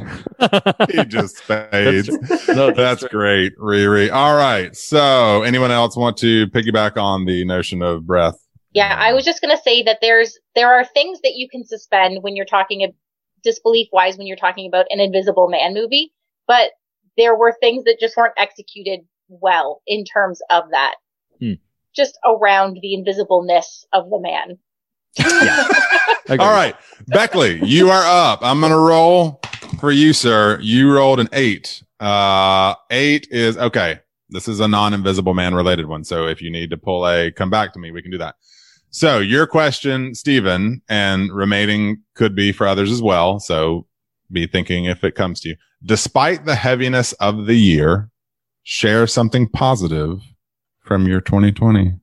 [SPEAKER 9] He just fades.
[SPEAKER 4] No,
[SPEAKER 9] That's great, Riri. All right. So, anyone else want to piggyback on the notion of breath?
[SPEAKER 10] Yeah, I was just gonna say that there's there are things that you can suspend when you're talking a disbelief wise when you're talking about an Invisible Man movie, but there were things that just weren't executed well in terms of that.
[SPEAKER 4] Hmm.
[SPEAKER 10] Just around the invisibleness of the man. Yeah.
[SPEAKER 9] All right, Beckley, you are up. I'm gonna roll for you, sir. You rolled an eight. Uh, eight is okay. This is a non-invisible man related one. So if you need to pull a come back to me, we can do that. So your question, Stephen, and remaining could be for others as well. So be thinking if it comes to you. Despite the heaviness of the year, share something positive from your 2020.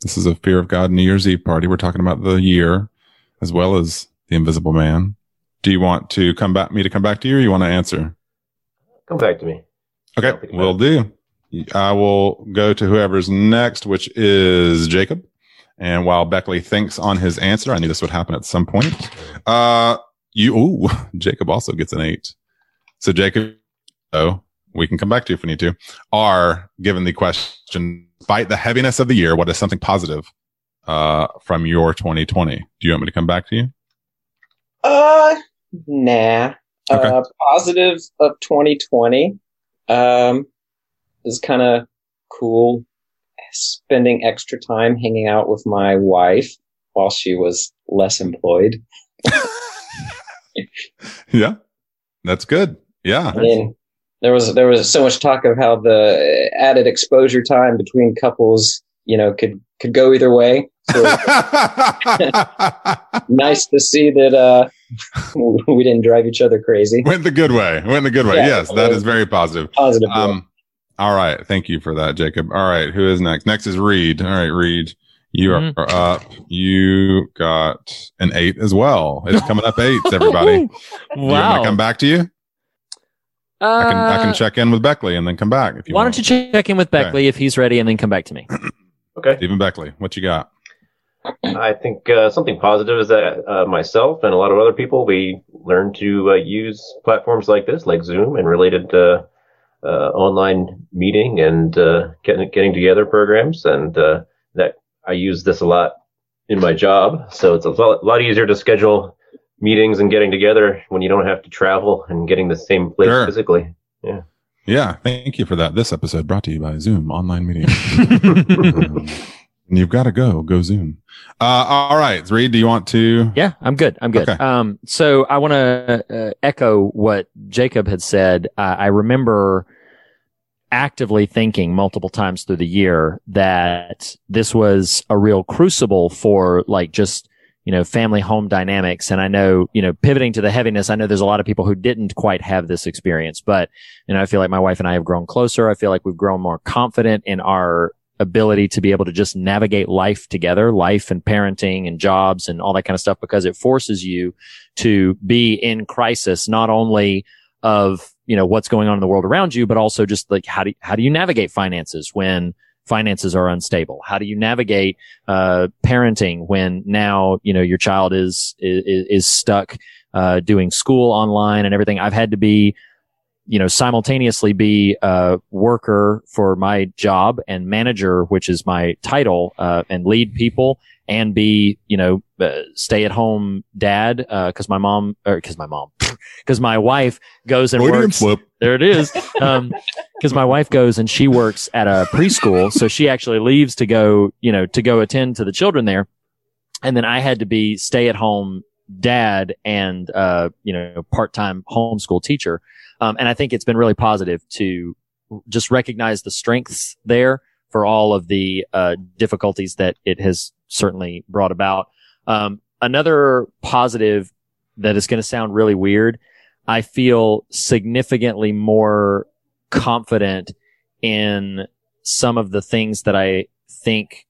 [SPEAKER 9] This is a Fear of God New Year's Eve party. We're talking about the year as well as the Invisible Man. Do you want to come back, me to come back to you or you want to answer?
[SPEAKER 14] Come back to me.
[SPEAKER 9] Okay, will do. I will go to whoever's next, which is Jacob. And while Beckley thinks on his answer, I knew this would happen at some point. Uh, you, ooh, Jacob also gets an eight. So Jacob, oh, we can come back to you if we need to, are given the question, despite the heaviness of the year, what is something positive uh, from your 2020? Do you want me to come back to you?
[SPEAKER 11] Uh, nah.
[SPEAKER 9] Okay.
[SPEAKER 11] Uh, positive of 2020. Um, is kind of cool spending extra time hanging out with my wife while she was less employed.
[SPEAKER 9] Yeah, that's good. Yeah.
[SPEAKER 11] I mean, there was there was so much talk of how the added exposure time between couples, you know, could could go either way. So nice to see that uh, we didn't drive each other crazy.
[SPEAKER 9] Went the good way. Went the good way.
[SPEAKER 11] Yeah.
[SPEAKER 9] yes, that is very positive.
[SPEAKER 11] Positive.
[SPEAKER 9] Um, all right. Thank you for that, Jacob. All right. Who is next? Next is Reed. All right, Reed. You are
[SPEAKER 11] Mm-hmm.
[SPEAKER 9] up. You got an eight as well. It's coming up eights, everybody. Do you want me
[SPEAKER 4] Wow.
[SPEAKER 9] to come back to you? I can I
[SPEAKER 4] Uh,
[SPEAKER 9] can check in with Beckley and then come back if you
[SPEAKER 4] Why
[SPEAKER 9] want.
[SPEAKER 4] don't you check in with
[SPEAKER 9] Okay.
[SPEAKER 4] Beckley if he's ready and then come back to me?
[SPEAKER 14] Okay.
[SPEAKER 9] Stephen Beckley, what you got?
[SPEAKER 14] I think uh, something positive is that uh, myself and a lot of other people we learned to uh, use platforms like this, like Zoom and related uh, uh, online meeting and uh, getting getting together programs, and uh, that I use this a lot in my job. So it's a lot, lot easier to schedule meetings and getting together when you don't have to travel and getting the same place
[SPEAKER 9] Sure.
[SPEAKER 14] physically. Yeah.
[SPEAKER 9] Yeah, thank you for that. This episode brought to you by Zoom online meeting. Um, you've got to go. Go Zoom. Uh, all right, Reed, do you want to?
[SPEAKER 4] Yeah, I'm good. I'm good.
[SPEAKER 9] Okay.
[SPEAKER 4] Um, so I want to uh, echo what Jacob had said. Uh, I remember actively thinking multiple times through the year that this was a real crucible for like just you know family home dynamics and i know you know pivoting to the heaviness i know there's a lot of people who didn't quite have this experience but you know i feel like my wife and i have grown closer i feel like we've grown more confident in our ability to be able to just navigate life together, life and parenting and jobs and all that kind of stuff, because it forces you to be in crisis, not only of, you know, what's going on in the world around you, but also just like, how do, how do you navigate finances when finances are unstable? How do you navigate, uh, parenting when now, you know, your child is, is, is stuck, uh, doing school online and everything? I've had to be, you know, simultaneously be a worker for my job and manager, which is my title, uh, and lead people and be, you know, uh, stay at home dad, uh, cause my mom, or cause my mom, cause my wife goes and
[SPEAKER 9] Freudian
[SPEAKER 4] works. There it is. Um, cause my wife goes and she works at a preschool. So she actually leaves to go, you know, to go attend to the children there. And then I had to be stay at home dad and, uh, you know, part-time homeschool teacher. Um, and I think it's been really positive to just recognize the strengths there for all of the, uh, difficulties that it has certainly brought about. Um, another positive that is going to sound really weird. I feel significantly more confident in some of the things that I think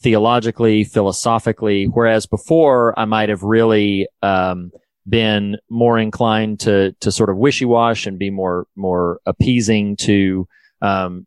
[SPEAKER 4] theologically, philosophically, whereas before I might have really, um, been more inclined to, to sort of wishy-wash and be more, more appeasing to, um,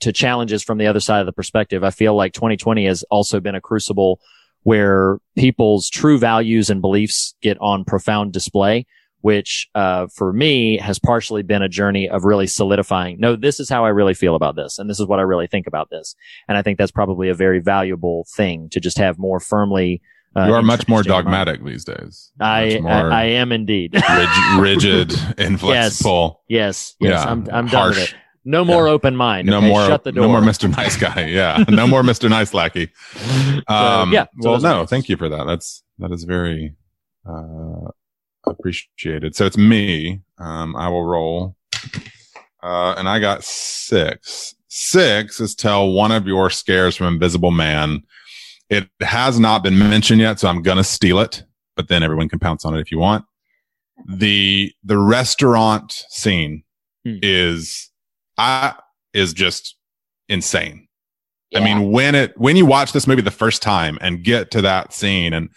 [SPEAKER 4] to challenges from the other side of the perspective. I feel like 2020 has also been a crucible where people's true values and beliefs get on profound display, which, uh, for me has partially been a journey of really solidifying. No, this is how I really feel about this. And this is what I really think about this. And I think that's probably a very valuable thing to just have more firmly. Uh,
[SPEAKER 9] you are much more
[SPEAKER 4] entrenched in mind.
[SPEAKER 9] dogmatic these days.
[SPEAKER 4] I, I, I am indeed.
[SPEAKER 9] rigid, rigid, inflexible.
[SPEAKER 4] Yes. Yes.
[SPEAKER 9] Yeah,
[SPEAKER 4] I'm, I'm done with
[SPEAKER 9] harsh.
[SPEAKER 4] it. No more open mind.
[SPEAKER 9] No
[SPEAKER 4] okay?
[SPEAKER 9] more,
[SPEAKER 4] Shut the door.
[SPEAKER 9] no more Mr. Nice Guy. Yeah. No more Mr. Nice Lackey. Um,
[SPEAKER 4] yeah, so
[SPEAKER 9] well, no, thank you for that. That's, that is very, uh, appreciated. So it's me. Um, I will roll. Uh, and I got six. Six is tell one of your scares from Invisible Man. It has not been mentioned yet, so I'm going to steal it, but then everyone can pounce on it if you want. The, the restaurant scene hmm. is, I, is just insane. I mean, when it, when you watch this movie the first time and get to that scene and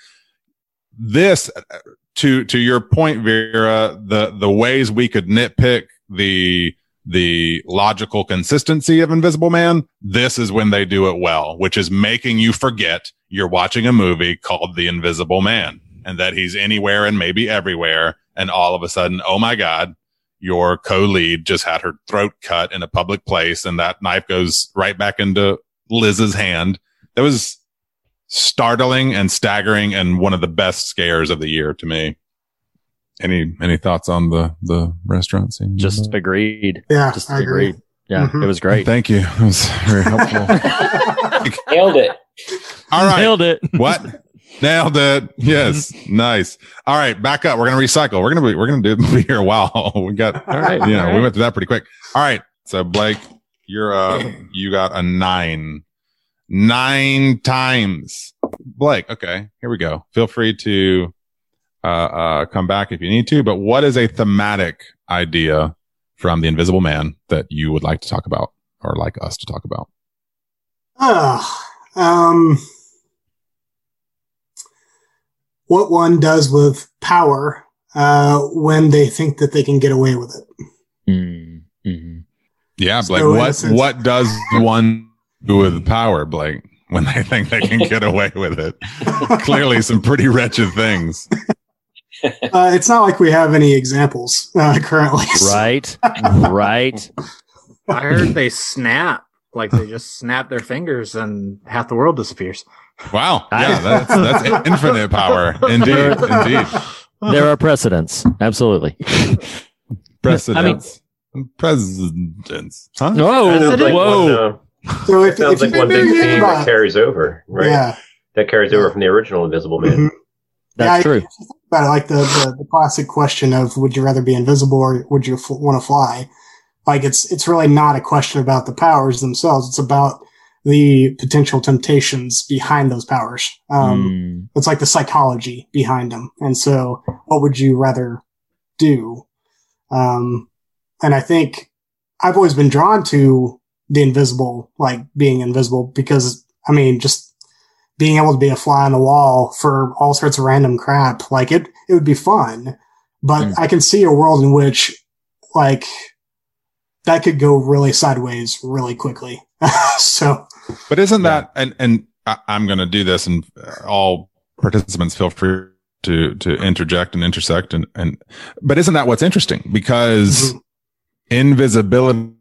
[SPEAKER 9] this, uh, to, to your point, Vera, the, the ways we could nitpick the, the logical consistency of Invisible Man, this is when they do it well, which is making you forget you're watching a movie called The Invisible Man and that he's anywhere and maybe everywhere. And all of a sudden, oh my God, your co-lead just had her throat cut in a public place and that knife goes right back into Liz's hand. That was startling and staggering and one of the best scares of the year to me. Any any thoughts on the the restaurant scene?
[SPEAKER 4] Just agreed.
[SPEAKER 13] Yeah,
[SPEAKER 4] Just
[SPEAKER 13] I agree.
[SPEAKER 4] agreed. Yeah,
[SPEAKER 13] Mhm.
[SPEAKER 4] it was great.
[SPEAKER 9] Thank you. It was very helpful.
[SPEAKER 11] Nailed it.
[SPEAKER 9] All right.
[SPEAKER 4] Nailed it.
[SPEAKER 9] What? Nailed it. Yes. nice. All right. Back up. We're going to recycle. We're going to be, we're going to do be here a while. we got,
[SPEAKER 4] All right.
[SPEAKER 9] you know,
[SPEAKER 4] All
[SPEAKER 9] we went through that pretty quick. All right. So Blake, you're, uh, you got a nine, nine times. Blake. Okay. Here we go. Feel free to, uh, uh, come back if you need to, but what is a thematic idea from the invisible man that you would like to talk about or like us to talk about?
[SPEAKER 13] Ah, um, what one does with power uh, when they think that they can get away with it.
[SPEAKER 4] Mm-hmm.
[SPEAKER 9] Yeah, Blake.
[SPEAKER 13] So,
[SPEAKER 9] what
[SPEAKER 13] sense-
[SPEAKER 9] what does one do with power, Blake, when they think they can get away with it? Clearly, some pretty wretched things.
[SPEAKER 13] Uh, it's not like we have any examples uh, currently.
[SPEAKER 4] Right. right.
[SPEAKER 12] I heard they snap, like they just snap their fingers and half the world disappears.
[SPEAKER 9] Wow. Yeah, that's that's infinite power. Indeed. Indeed.
[SPEAKER 4] There are precedents. Absolutely.
[SPEAKER 9] Precedents. Presidents. Huh?
[SPEAKER 4] Whoa.
[SPEAKER 14] Sounds like
[SPEAKER 4] Whoa.
[SPEAKER 14] one, uh,
[SPEAKER 13] So if,
[SPEAKER 14] sounds
[SPEAKER 13] if
[SPEAKER 14] like one big theme that carries over, right?
[SPEAKER 13] Yeah.
[SPEAKER 14] That carries over from the original Invisible Man.
[SPEAKER 13] Mhm.
[SPEAKER 4] That's
[SPEAKER 13] Yeah,
[SPEAKER 4] true.
[SPEAKER 13] about it, like the, the, the classic question of would you rather be invisible or would you f- want to fly? Like it's it's really not a question about the powers themselves. It's about the potential temptations behind those powers. Um,
[SPEAKER 4] Mm.
[SPEAKER 13] It's like the psychology behind them. And so, what would you rather do? Um, and I think I've always been drawn to the invisible, like being invisible, because I mean, just being able to be a fly on the wall for all sorts of random crap, like it, it would be fun. But
[SPEAKER 4] Mm.
[SPEAKER 13] I can see a world in which, like, that could go really sideways really quickly. so,
[SPEAKER 9] But isn't that and and I, I'm going to do this, and uh, all participants feel free to to interject and intersect, and and but isn't that what's interesting? Because
[SPEAKER 13] Mhm.
[SPEAKER 9] invisibility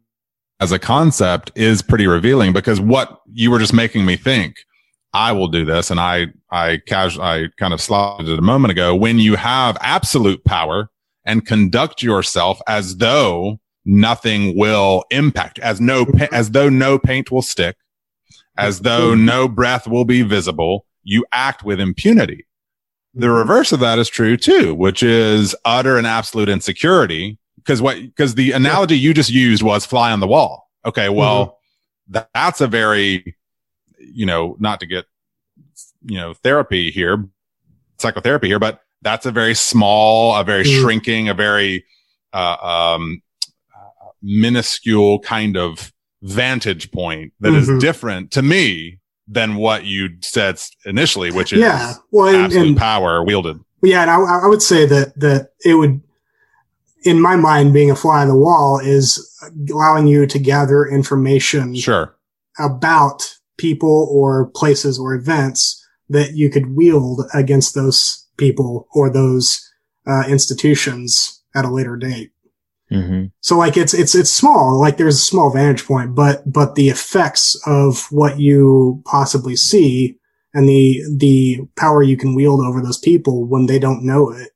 [SPEAKER 9] as a concept is pretty revealing. Because what you were just making me think, I will do this, and I I casual I kind of slotted it a moment ago. When you have absolute power and conduct yourself as though nothing will impact, as no mm-hmm. as though no paint will stick as though mm-hmm. no breath will be visible, you act with impunity. The mm-hmm. reverse of that is true too, which is utter and absolute insecurity. Because what, because the analogy you just used was fly on the wall. Okay. Well, that, that's a very, you know, not to get, you know, therapy here, psychotherapy here, but that's a very small, a very
[SPEAKER 13] Mhm.
[SPEAKER 9] shrinking, a very, uh, um, uh, minuscule kind of vantage point that is
[SPEAKER 13] Mhm.
[SPEAKER 9] different to me than what you said initially, which is
[SPEAKER 13] yeah. Well, and,
[SPEAKER 9] absolute
[SPEAKER 13] and
[SPEAKER 9] power wielded.
[SPEAKER 13] Yeah, and I, I would say that that it would, in my mind, being a fly on the wall is allowing you to gather information
[SPEAKER 9] Sure.
[SPEAKER 13] about people or places or events that you could wield against those people or those uh, institutions at a later date.
[SPEAKER 4] Mm-hmm.
[SPEAKER 13] So like it's it's it's small, like there's a small vantage point, but but the effects of what you possibly see and the the power you can wield over those people when they don't know it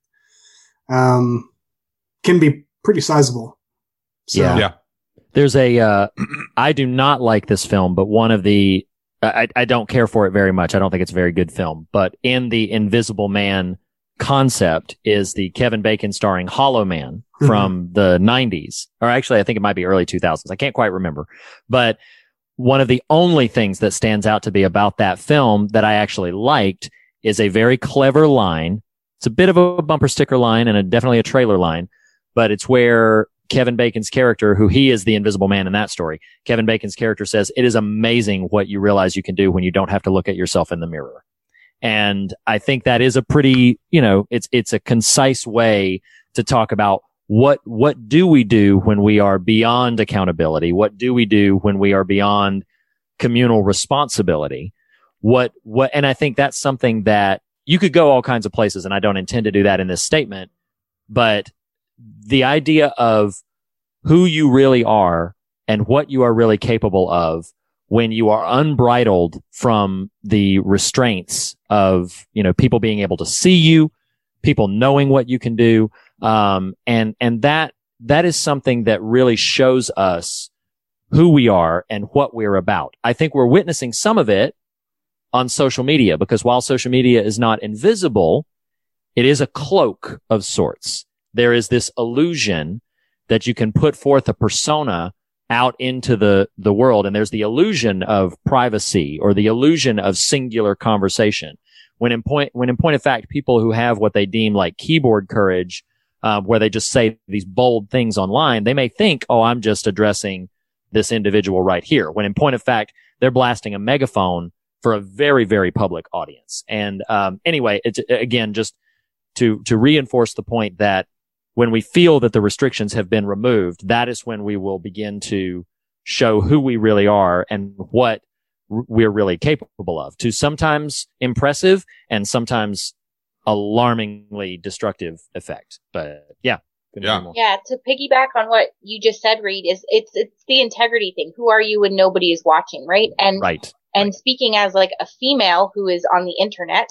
[SPEAKER 13] um can be pretty sizable. So,
[SPEAKER 4] Yeah.
[SPEAKER 9] Yeah.
[SPEAKER 4] There's a, uh, I do not like this film, but one of the, I, I don't care for it very much. I don't think it's a very good film, but in the Invisible Man concept is the Kevin Bacon starring Hollow Man
[SPEAKER 13] Mhm.
[SPEAKER 4] from the 90s, or actually, I think it might be early 2000s. I can't quite remember, but one of the only things that stands out to be about that film that I actually liked is a very clever line. It's a bit of a bumper sticker line and a, definitely a trailer line, but it's where Kevin Bacon's character, who he is the invisible man in that story, Kevin Bacon's character says, it is amazing what you realize you can do when you don't have to look at yourself in the mirror. And I think that is a pretty, you know, it's, it's a concise way to talk about what, what do we do when we are beyond accountability? What do we do when we are beyond communal responsibility? What, what, and I think that's something that you could go all kinds of places and I don't intend to do that in this statement, but the idea of who you really are and what you are really capable of when you are unbridled from the restraints of, you know, people being able to see you, people knowing what you can do. Um, and, and that, that is something that really shows us who we are and what we're about. I think we're witnessing some of it on social media because while social media is not invisible, it is a cloak of sorts. There is this illusion that you can put forth a persona out into the, the world. And there's the illusion of privacy or the illusion of singular conversation. When in point, when in point of fact, people who have what they deem like keyboard courage, uh, where they just say these bold things online, they may think, oh, I'm just addressing this individual right here. When in point of fact, they're blasting a megaphone for a very, very public audience. And, um, anyway, it's again, just to, to reinforce the point that when we feel that the restrictions have been removed, that is when we will begin to show who we really are and what we're really capable of to sometimes impressive and sometimes alarmingly destructive effect. But yeah. couldn't agree more.
[SPEAKER 10] Yeah, to piggyback on what you just said, Reed, is it's it's the integrity thing. Who are you when nobody is watching, right? And
[SPEAKER 4] Right.
[SPEAKER 10] and speaking as like a female who is on the internet,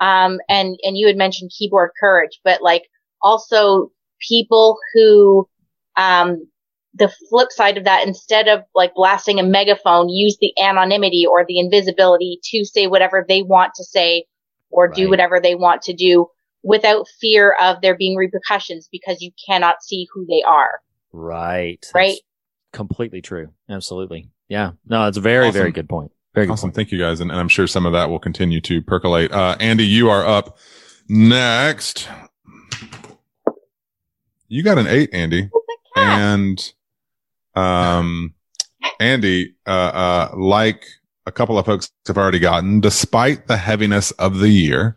[SPEAKER 10] um, and and you had mentioned keyboard courage, but like also people who, um, the flip side of that, instead of like blasting a megaphone, use the anonymity or the invisibility to say whatever they want to say or do whatever they want to do without fear of there being repercussions because you cannot see who they are.
[SPEAKER 4] Right. That's
[SPEAKER 10] Right.
[SPEAKER 4] completely true. Absolutely. Yeah. No, it's a very, very good point. Very good
[SPEAKER 9] awesome. Thank you guys. And, and I'm sure some of that will continue to percolate. Uh, Andy, you are up next. You got an eight, Andy. And, um, Andy, uh, uh, like a couple of folks have already gotten, despite the heaviness of the year,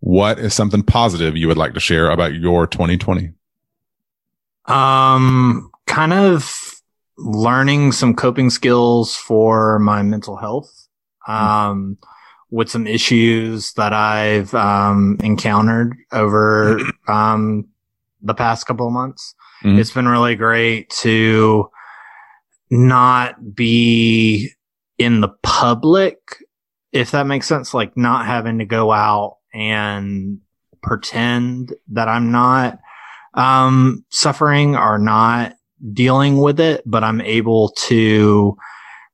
[SPEAKER 9] what is something positive you would like to share about your 2020?
[SPEAKER 12] Um, kind of learning some coping skills for my mental health. Um, with some issues that I've, um, encountered over, um, the past couple of months.
[SPEAKER 9] Mhm.
[SPEAKER 12] It's been really great to not be in the public, if that makes sense, like not having to go out and pretend that I'm not, um, suffering or not dealing with it, but I'm able to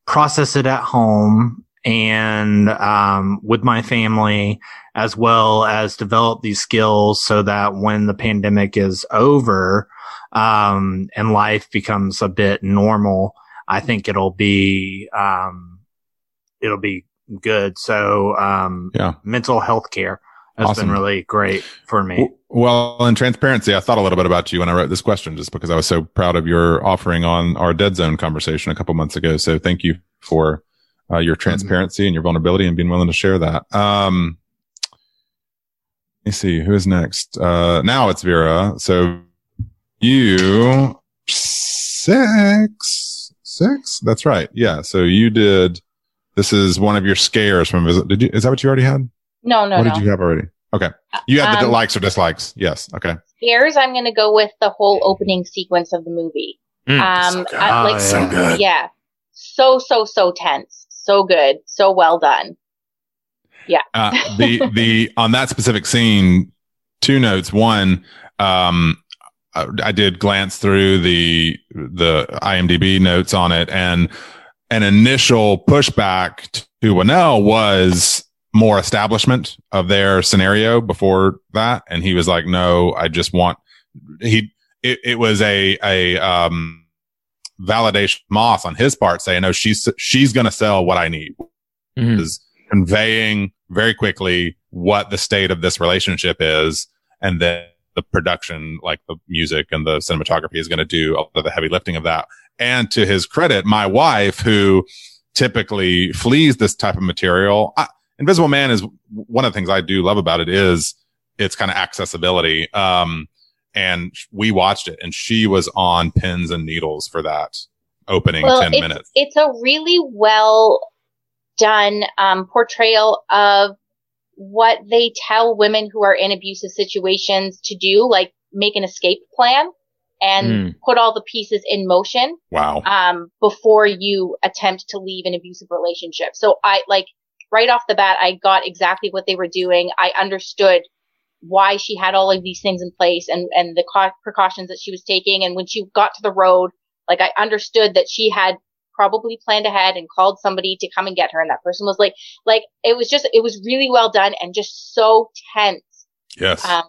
[SPEAKER 12] process it at home and, um, with my family as well as develop these skills so that when the pandemic is over, um, and life becomes a bit normal, I think it'll be, um, it'll be good. So, um,
[SPEAKER 9] Yeah.
[SPEAKER 12] mental health care has
[SPEAKER 9] Awesome.
[SPEAKER 12] been really great for me.
[SPEAKER 9] Well, in transparency, I thought a little bit about you when I wrote this question, just because I was so proud of your offering on our Dead Zone conversation a couple months ago. So thank you for uh, your transparency and your vulnerability and being willing to share that. Um, let me see who is next. Uh, now it's Vera. So you six, six. That's right. Yeah. So you did. This is one of your scares from visit. Did you? Is that what you already had?
[SPEAKER 10] No, no,
[SPEAKER 9] what
[SPEAKER 10] no.
[SPEAKER 9] did you have already? Okay. You had the
[SPEAKER 10] Um,
[SPEAKER 9] likes or dislikes. Yes. Okay.
[SPEAKER 10] Scares, I'm going to go with the whole opening sequence of the movie.
[SPEAKER 9] Mm,
[SPEAKER 10] um,
[SPEAKER 9] so good.
[SPEAKER 10] I-
[SPEAKER 9] Oh,
[SPEAKER 10] like,
[SPEAKER 9] so good.
[SPEAKER 10] Yeah. So, so, so tense. So good. So well done. Yeah.
[SPEAKER 9] Uh, the the on that specific scene, two notes. One, um, I, I did glance through the the IMDb notes on it, and an initial pushback to Whannell was more establishment of their scenario before that, and he was like, "No, I just want." He it, it was a a um validation Moss on his part saying, "No, she's she's going to sell what I need." Is conveying very quickly what the state of this relationship is, and then the production, like the music and the cinematography, is going to do all of the heavy lifting of that. And to his credit, my wife, who typically flees this type of material, I, Invisible Man is one of the things I do love about it is its kind of accessibility. Um, and we watched it and she was on pins and needles for that opening 10
[SPEAKER 10] it's,
[SPEAKER 9] minutes.
[SPEAKER 10] It's a really well done um, portrayal of what they tell women who are in abusive situations to do. Like make an escape plan and
[SPEAKER 9] Hmm.
[SPEAKER 10] put all the pieces in motion
[SPEAKER 9] Wow.
[SPEAKER 10] um, before you attempt to leave an abusive relationship. So I like right off the bat, I got exactly what they were doing. I understood why she had all of these things in place and, and the co- precautions that she was taking. And when she got to the road, like I understood that she had probably planned ahead and called somebody to come and get her. And that person was like, like it was just, it was really well done and just so tense.
[SPEAKER 9] Yes.
[SPEAKER 10] Um,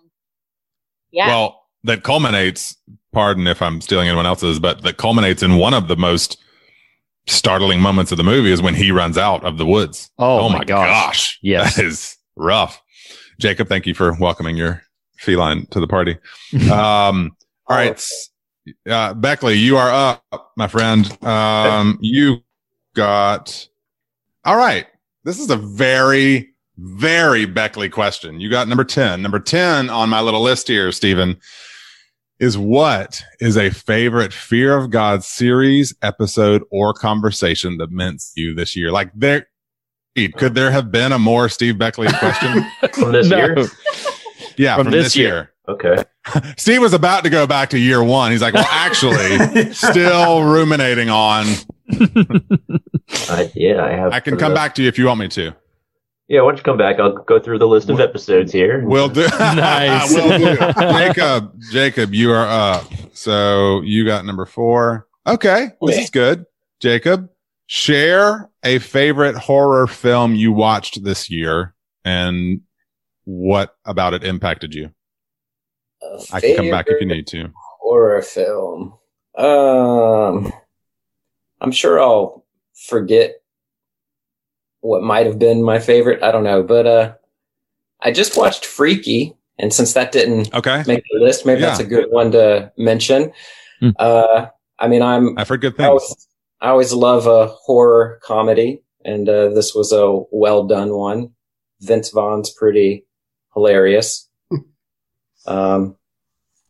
[SPEAKER 10] yeah.
[SPEAKER 9] Well, that culminates, pardon if I'm stealing anyone else's, but that culminates in one of the most startling moments of the movie is when he runs out of the woods.
[SPEAKER 4] Oh,
[SPEAKER 9] my
[SPEAKER 4] my gosh.
[SPEAKER 9] gosh.
[SPEAKER 4] Yes.
[SPEAKER 9] That is rough. Jacob, thank you for welcoming your feline to the party. Um, all right. Uh, Beckley, you are up, my friend. Um, you got, all right. This is a very, very Beckley question. You got number 10. Number 10 on my little list here, Stephen, is what is a favorite Fear of God series, episode, or conversation that meant you this year? Like there, could there have been a more Steve Beckley question?
[SPEAKER 14] From this
[SPEAKER 4] No.
[SPEAKER 14] year?
[SPEAKER 9] Yeah, from, this, year.
[SPEAKER 14] Okay.
[SPEAKER 9] Steve was about to go back to year one. He's like, well, actually, still ruminating on.
[SPEAKER 14] I, yeah, I have.
[SPEAKER 9] I can come uh, back to you if you want me to.
[SPEAKER 14] Yeah, why don't you come back? I'll go through the list of episodes here.
[SPEAKER 9] Uh, we'll do.
[SPEAKER 4] Nice.
[SPEAKER 9] Will do. Jacob, Jacob, you are up. So you got number four. Okay, this is good. Jacob, share a favorite horror film you watched this year and what about it impacted you. I can come back if you need to.
[SPEAKER 11] horror film. Um, I'm sure I'll forget what might have been my favorite. I don't know, but uh, I just watched Freaky, and since that didn't
[SPEAKER 9] okay
[SPEAKER 11] make the list, maybe that's a good one to mention. Uh, I mean, I'm
[SPEAKER 9] I've heard good
[SPEAKER 11] I
[SPEAKER 9] things.
[SPEAKER 11] Always, I always love a horror comedy, and uh, this was a well done one. Vince Vaughn's pretty hilarious. um,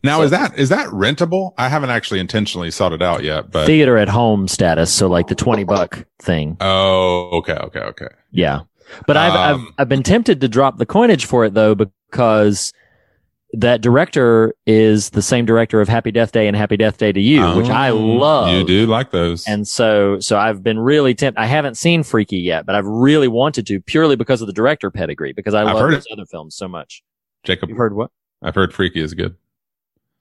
[SPEAKER 9] Now is that is that rentable? I haven't actually intentionally sought it out yet, but
[SPEAKER 4] Theater at home status. So like the 20 buck thing.
[SPEAKER 9] oh, okay, okay, okay.
[SPEAKER 4] Yeah. But I've, I've,
[SPEAKER 9] Um,
[SPEAKER 4] I've been tempted to drop the coinage for it though, because that director is the same director of Happy Death Day and Happy Death Day 2U, which I
[SPEAKER 9] Oh,
[SPEAKER 4] love.
[SPEAKER 9] You do like those.
[SPEAKER 4] And so, so I've been really tempted. I haven't seen Freaky yet, but I've really wanted to purely because of the director pedigree, because I
[SPEAKER 9] I've
[SPEAKER 4] love
[SPEAKER 9] heard
[SPEAKER 4] those other films so much.
[SPEAKER 9] Jacob,
[SPEAKER 4] You've heard what?
[SPEAKER 9] I've heard Freaky is good.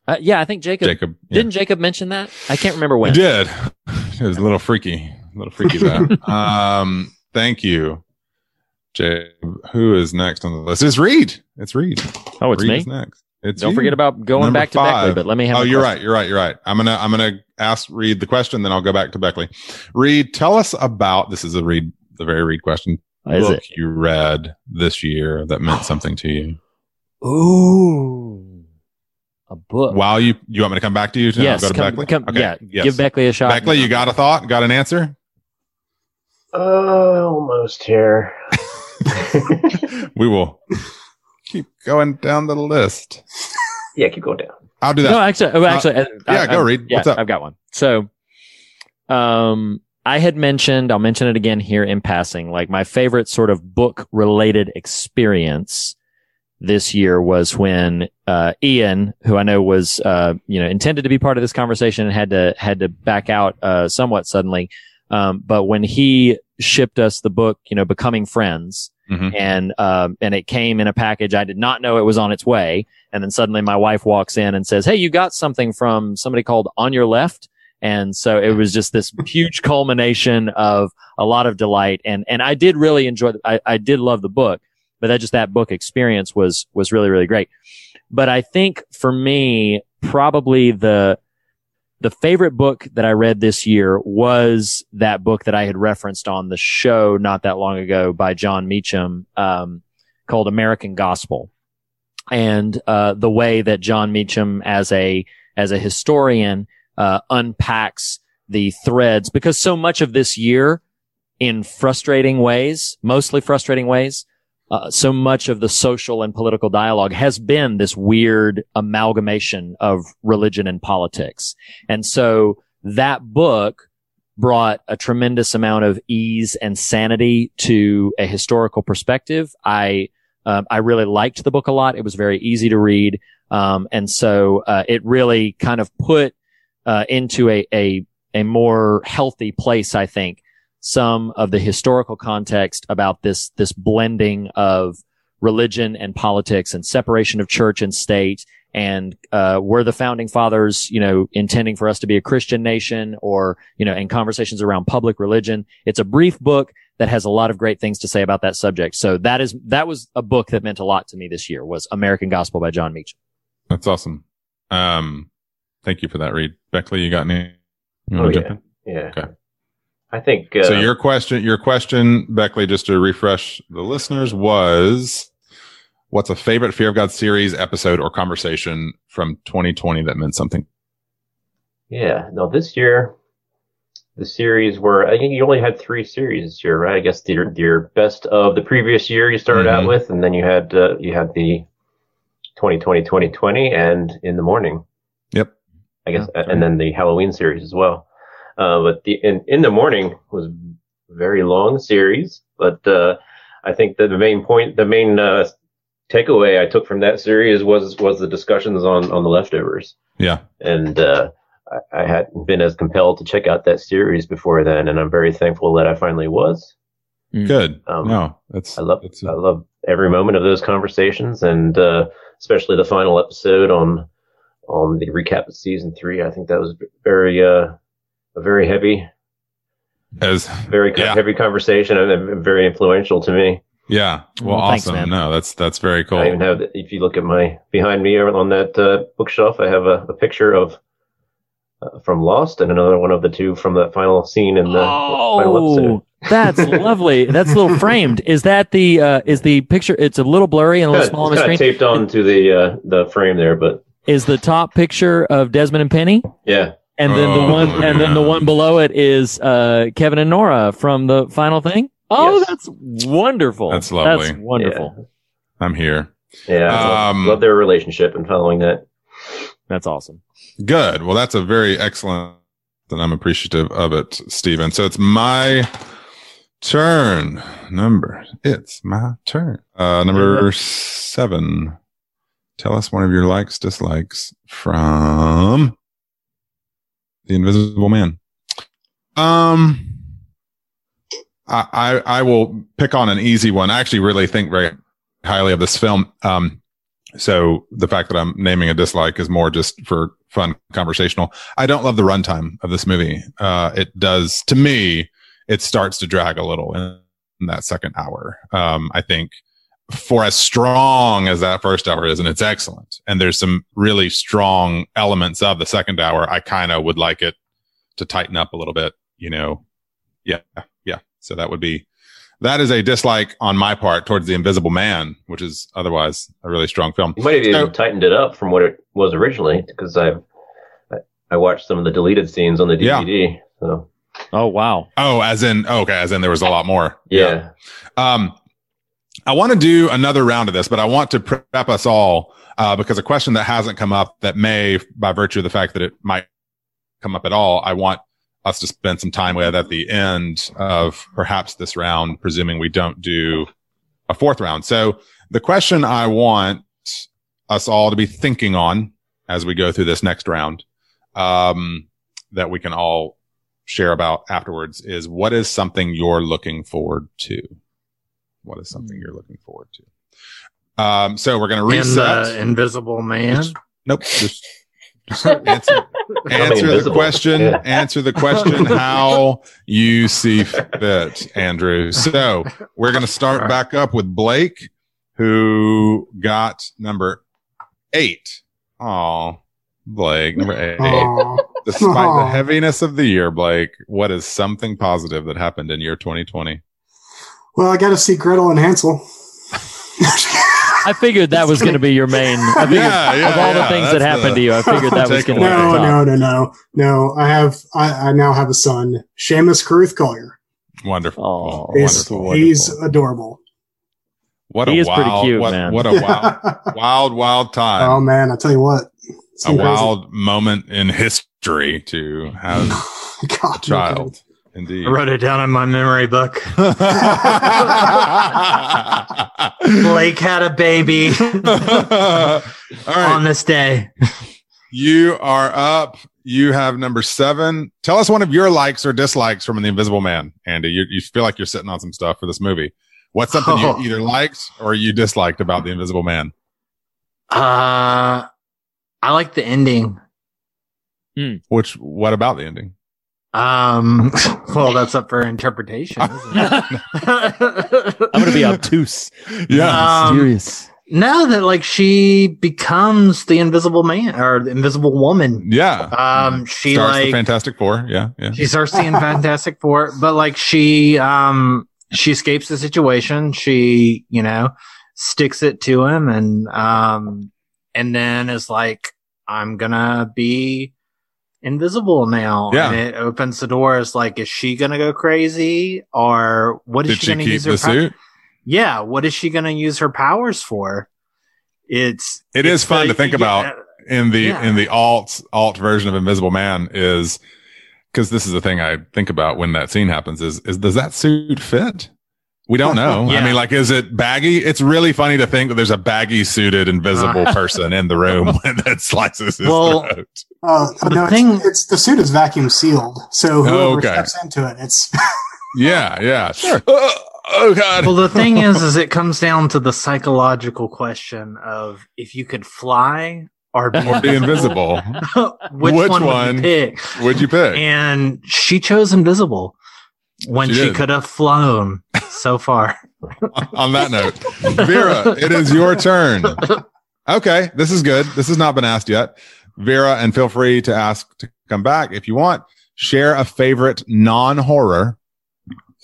[SPEAKER 4] Uh, yeah, I think Jacob,
[SPEAKER 9] Jacob, yeah.
[SPEAKER 4] didn't Jacob mention that? I can't remember when.
[SPEAKER 9] did. It was a little freaky, a little freaky though. um, thank you, Jacob. Who is next on the list? It's Reed. It's Reed.
[SPEAKER 4] Oh, it's
[SPEAKER 9] Reed
[SPEAKER 4] me?
[SPEAKER 9] next. It's
[SPEAKER 4] Don't
[SPEAKER 9] you.
[SPEAKER 4] forget about going
[SPEAKER 9] Number
[SPEAKER 4] back to Beckley, but let me have
[SPEAKER 9] Oh,
[SPEAKER 4] the
[SPEAKER 9] you're
[SPEAKER 4] question.
[SPEAKER 9] right. You're right. You're right. I'm gonna I'm gonna ask Reed the question, then I'll go back to Beckley. Reed, tell us about this. Is a Reed the very Reed question.
[SPEAKER 4] Is
[SPEAKER 9] book
[SPEAKER 4] it?
[SPEAKER 9] you read this year that meant something to you?
[SPEAKER 4] Ooh, a book.
[SPEAKER 9] While you you want me to come back to you? To
[SPEAKER 4] Yes,
[SPEAKER 9] go to
[SPEAKER 4] come-
[SPEAKER 9] Beckley.
[SPEAKER 4] come- yeah, give Beckley a shot.
[SPEAKER 9] Beckley, you got a thought? Got an answer?
[SPEAKER 14] Uh, almost here.
[SPEAKER 9] We will keep going down the list.
[SPEAKER 14] Yeah, keep going down.
[SPEAKER 9] I'll do that.
[SPEAKER 4] No, actually, oh,
[SPEAKER 9] Uh,
[SPEAKER 4] actually, uh,
[SPEAKER 9] yeah,
[SPEAKER 4] I-
[SPEAKER 9] go
[SPEAKER 4] I-
[SPEAKER 9] Reed.
[SPEAKER 4] Yeah,
[SPEAKER 9] What's up?
[SPEAKER 4] I've got one. So, um, I had mentioned, I'll mention it again here in passing, like my favorite sort of book related experience this year was when, uh, Ian, who I know was, uh, you know, intended to be part of this conversation and had to, had to back out, uh, somewhat suddenly. Um, but when he shipped us the book, you know, Becoming Friends,
[SPEAKER 9] Mhm.
[SPEAKER 4] and um, and it came in a package. I did not know it was on its way, and then suddenly my wife walks in and says, "Hey, you got something from somebody called On Your Left." And so it was just this huge culmination of a lot of delight, and and I did really enjoy. The, I I did love the book, but that just that book experience was was really really great. But I think for me, probably the the favorite book that I read this year was that book that I had referenced on the show not that long ago by Jon Meacham, um, called American Gospel. And, uh, the way that Jon Meacham as a, as a historian, uh, unpacks the threads because so much of this year in frustrating ways, mostly frustrating ways, uh, so much of the social and political dialogue has been this weird amalgamation of religion and politics. And so that book brought a tremendous amount of ease and sanity to a historical perspective. I, um, I really liked the book a lot. It was very easy to read. Um, and so, uh, it really kind of put, uh, into a, a, a more healthy place, I think, some of the historical context about this, this blending of religion and politics and separation of church and state. And, uh, were the founding fathers, you know, intending for us to be a Christian nation or, you know, and conversations around public religion. It's a brief book that has a lot of great things to say about that subject. So that is, that was a book that meant a lot to me this year was American Gospel by Jon Meacham.
[SPEAKER 9] That's awesome. Um, thank you for that, Reed. Beckley, you got any? You wanna
[SPEAKER 14] Oh,
[SPEAKER 9] jump
[SPEAKER 14] yeah.
[SPEAKER 9] in?
[SPEAKER 14] Yeah.
[SPEAKER 9] Okay.
[SPEAKER 14] I think. Uh,
[SPEAKER 9] so your question, your question, Beckley, just to refresh the listeners, was what's a favorite Fear of God series, episode, or conversation from 2020 that meant something?
[SPEAKER 14] Yeah. No, this year, the series were, I think you only had three series this year, right? I guess the, your best of the previous year you started out
[SPEAKER 9] Mhm.
[SPEAKER 14] with, and then you had, uh, you had the 2020, 2020 and in the morning.
[SPEAKER 9] Yep.
[SPEAKER 14] I guess, and then the Halloween series as well. Uh, but the, in, in the morning was a very long series, but, uh, I think that the main point, the main, uh, takeaway I took from that series was, was the discussions on, on the leftovers
[SPEAKER 9] Yeah.
[SPEAKER 14] and uh, I, I hadn't been as compelled to check out that series before then, and I'm very thankful that I finally was.
[SPEAKER 9] Good.
[SPEAKER 14] Um,
[SPEAKER 9] no, that's
[SPEAKER 14] I love I love every moment of those conversations, and uh, especially the final episode on on the recap of season three. I think that was very uh, a very heavy,
[SPEAKER 9] as
[SPEAKER 14] very co- heavy conversation and very influential to me.
[SPEAKER 9] Yeah. Well,
[SPEAKER 14] Well,
[SPEAKER 9] awesome.
[SPEAKER 14] man.
[SPEAKER 9] no, that's, that's very cool.
[SPEAKER 14] I even have, if you look at my behind me on that uh, bookshelf, I have a, a picture of uh, from Lost and another one of the two from that final scene in the final episode.
[SPEAKER 4] Oh, that's lovely. That's a little framed. Is that the, uh, is the picture? It's a little blurry and a little small on the screen.
[SPEAKER 14] taped onto the uh, the frame there, but
[SPEAKER 4] Is the top picture of Desmond and Penny?
[SPEAKER 14] yeah.
[SPEAKER 4] And then the
[SPEAKER 14] Oh,
[SPEAKER 4] one, and then the one below it is uh, Kevin and Nora from the final thing. Oh, that's wonderful.
[SPEAKER 9] That's lovely.
[SPEAKER 4] That's wonderful.
[SPEAKER 9] I'm here.
[SPEAKER 14] Yeah, I love-
[SPEAKER 9] Um,
[SPEAKER 14] love their relationship and following that.
[SPEAKER 4] That's awesome.
[SPEAKER 9] Good. Well, that's a very excellent, and I'm appreciative of it, Stephen. So it's my turn. Number, it's my turn. Uh, number seven. Tell us one of your likes, dislikes from the Invisible Man. Um, I, I, I will pick on an easy one. I actually really think very highly of this film. Um, so the fact that I'm naming a dislike is more just for fun conversational. I don't love the runtime of this movie. Uh, it does to me, it starts to drag a little in, in that second hour. Um, I think for as strong as that first hour is, and it's excellent. And there's some really strong elements of the second hour. I kind of would like it to tighten up a little bit, you know? Yeah. Yeah. So that would be, that is a dislike on my part towards the invisible man, which is otherwise a really strong film.
[SPEAKER 14] You might have even tightened it up from what it was originally because I've I, I watched some of the deleted scenes on the DVD. So
[SPEAKER 4] Oh wow.
[SPEAKER 9] Oh, as in okay, as in there was a lot more.
[SPEAKER 14] Yeah.
[SPEAKER 9] Um, I want to do another round of this, but I want to prep us all uh, because a question that hasn't come up that may, by virtue of the fact that it might come up at all, I want us to spend some time with at the end of perhaps this round, presuming we don't do a fourth round. So the question I want us all to be thinking on as we go through this next round, um, that we can all share about afterwards is what is something you're looking forward to? What is something you're looking forward to? Um, so we're going to
[SPEAKER 12] In
[SPEAKER 9] reset.
[SPEAKER 12] the Invisible Man.
[SPEAKER 9] Nope. Just, just answer, answer the question.
[SPEAKER 14] Yeah.
[SPEAKER 9] Answer the question how you see fit, Andrew. So we're going to start back up with Blake, who got number eight. Oh, Blake, number eight.
[SPEAKER 13] Aw.
[SPEAKER 9] Despite the heaviness of the year, Blake, what is something positive that happened in year 2020?
[SPEAKER 13] Well, I got to see Gretel and Hansel.
[SPEAKER 4] I figured that was going to be your main. I figured
[SPEAKER 9] Yeah, yeah,
[SPEAKER 4] of all the things that happened
[SPEAKER 9] the
[SPEAKER 4] to you, I figured that was going to be
[SPEAKER 13] no, no, no, no, no. I have. I, I now have a son, Seamus Caruth Collier.
[SPEAKER 9] Wonderful.
[SPEAKER 4] Oh,
[SPEAKER 13] He's,
[SPEAKER 9] wonderful.
[SPEAKER 13] he's adorable.
[SPEAKER 9] What a
[SPEAKER 4] He is
[SPEAKER 9] wild,
[SPEAKER 4] pretty cute,
[SPEAKER 9] what,
[SPEAKER 4] man.
[SPEAKER 9] what a wild, wild, wild time.
[SPEAKER 13] Oh man, I tell you what.
[SPEAKER 9] A
[SPEAKER 13] crazy.
[SPEAKER 9] wild moment in history to have
[SPEAKER 13] God,
[SPEAKER 9] a child. Indeed.
[SPEAKER 12] I wrote it down in my memory book. Blake had a baby.
[SPEAKER 9] All right.
[SPEAKER 12] on this day.
[SPEAKER 9] You are up. You have number seven. Tell us one of your likes or dislikes from The Invisible Man, Andy. You, you feel like you're sitting on some stuff for this movie. What's something
[SPEAKER 12] Oh.
[SPEAKER 9] you either liked or you disliked about The Invisible Man?
[SPEAKER 12] Uh, I like the ending.
[SPEAKER 9] Which, what about the ending?
[SPEAKER 12] Um, well, that's up for interpretation. Isn't it?
[SPEAKER 4] I'm gonna be obtuse.
[SPEAKER 9] Yeah.
[SPEAKER 12] Um,
[SPEAKER 4] Serious.
[SPEAKER 12] Now that like she becomes the invisible man or the invisible woman.
[SPEAKER 9] Yeah.
[SPEAKER 12] Um, she
[SPEAKER 9] Stars
[SPEAKER 12] like
[SPEAKER 9] the Fantastic Four. Yeah. Yeah.
[SPEAKER 12] she starts seeing Fantastic Four, but like she um she escapes the situation. She you know sticks it to him and um and then is like I'm gonna be invisible now.
[SPEAKER 9] Yeah.
[SPEAKER 12] And it opens the doors. Like, is she gonna go crazy or what is
[SPEAKER 9] Did
[SPEAKER 12] she
[SPEAKER 9] she
[SPEAKER 12] gonna use her
[SPEAKER 9] the
[SPEAKER 12] pow-
[SPEAKER 9] suit?
[SPEAKER 12] Yeah, what is she gonna use her powers for? It's
[SPEAKER 9] It is
[SPEAKER 12] it's
[SPEAKER 9] fun
[SPEAKER 12] the-
[SPEAKER 9] to think
[SPEAKER 12] yeah,
[SPEAKER 9] about in the
[SPEAKER 12] Yeah.
[SPEAKER 9] in the alt alt version of Invisible Man is because this is the thing I think about when that scene happens is is does that suit fit? We don't know. I mean, like, is it baggy? It's really funny to think that there's a baggy suited invisible
[SPEAKER 12] Uh.
[SPEAKER 9] person in the room that slices his
[SPEAKER 12] Well,
[SPEAKER 9] throat.
[SPEAKER 13] Uh,
[SPEAKER 12] The
[SPEAKER 13] no,
[SPEAKER 12] thing-
[SPEAKER 13] it's, it's the suit is vacuum sealed, so whoever
[SPEAKER 9] Oh, okay.
[SPEAKER 13] steps into it, it's
[SPEAKER 9] Yeah, yeah, sure. Oh, oh God.
[SPEAKER 12] well, the thing is, is it comes down to the psychological question of if you could fly or be,
[SPEAKER 9] Or be invisible.
[SPEAKER 12] which,
[SPEAKER 9] Which
[SPEAKER 12] one,
[SPEAKER 9] one
[SPEAKER 12] would you pick?
[SPEAKER 9] Would you pick?
[SPEAKER 12] And she chose invisible when
[SPEAKER 9] She
[SPEAKER 12] she, could have flown so far.
[SPEAKER 9] On that note, Vera, it is your turn. Okay, this is good. This has not been asked yet. Vera, and feel free to ask to come back if you want. Share a favorite non-horror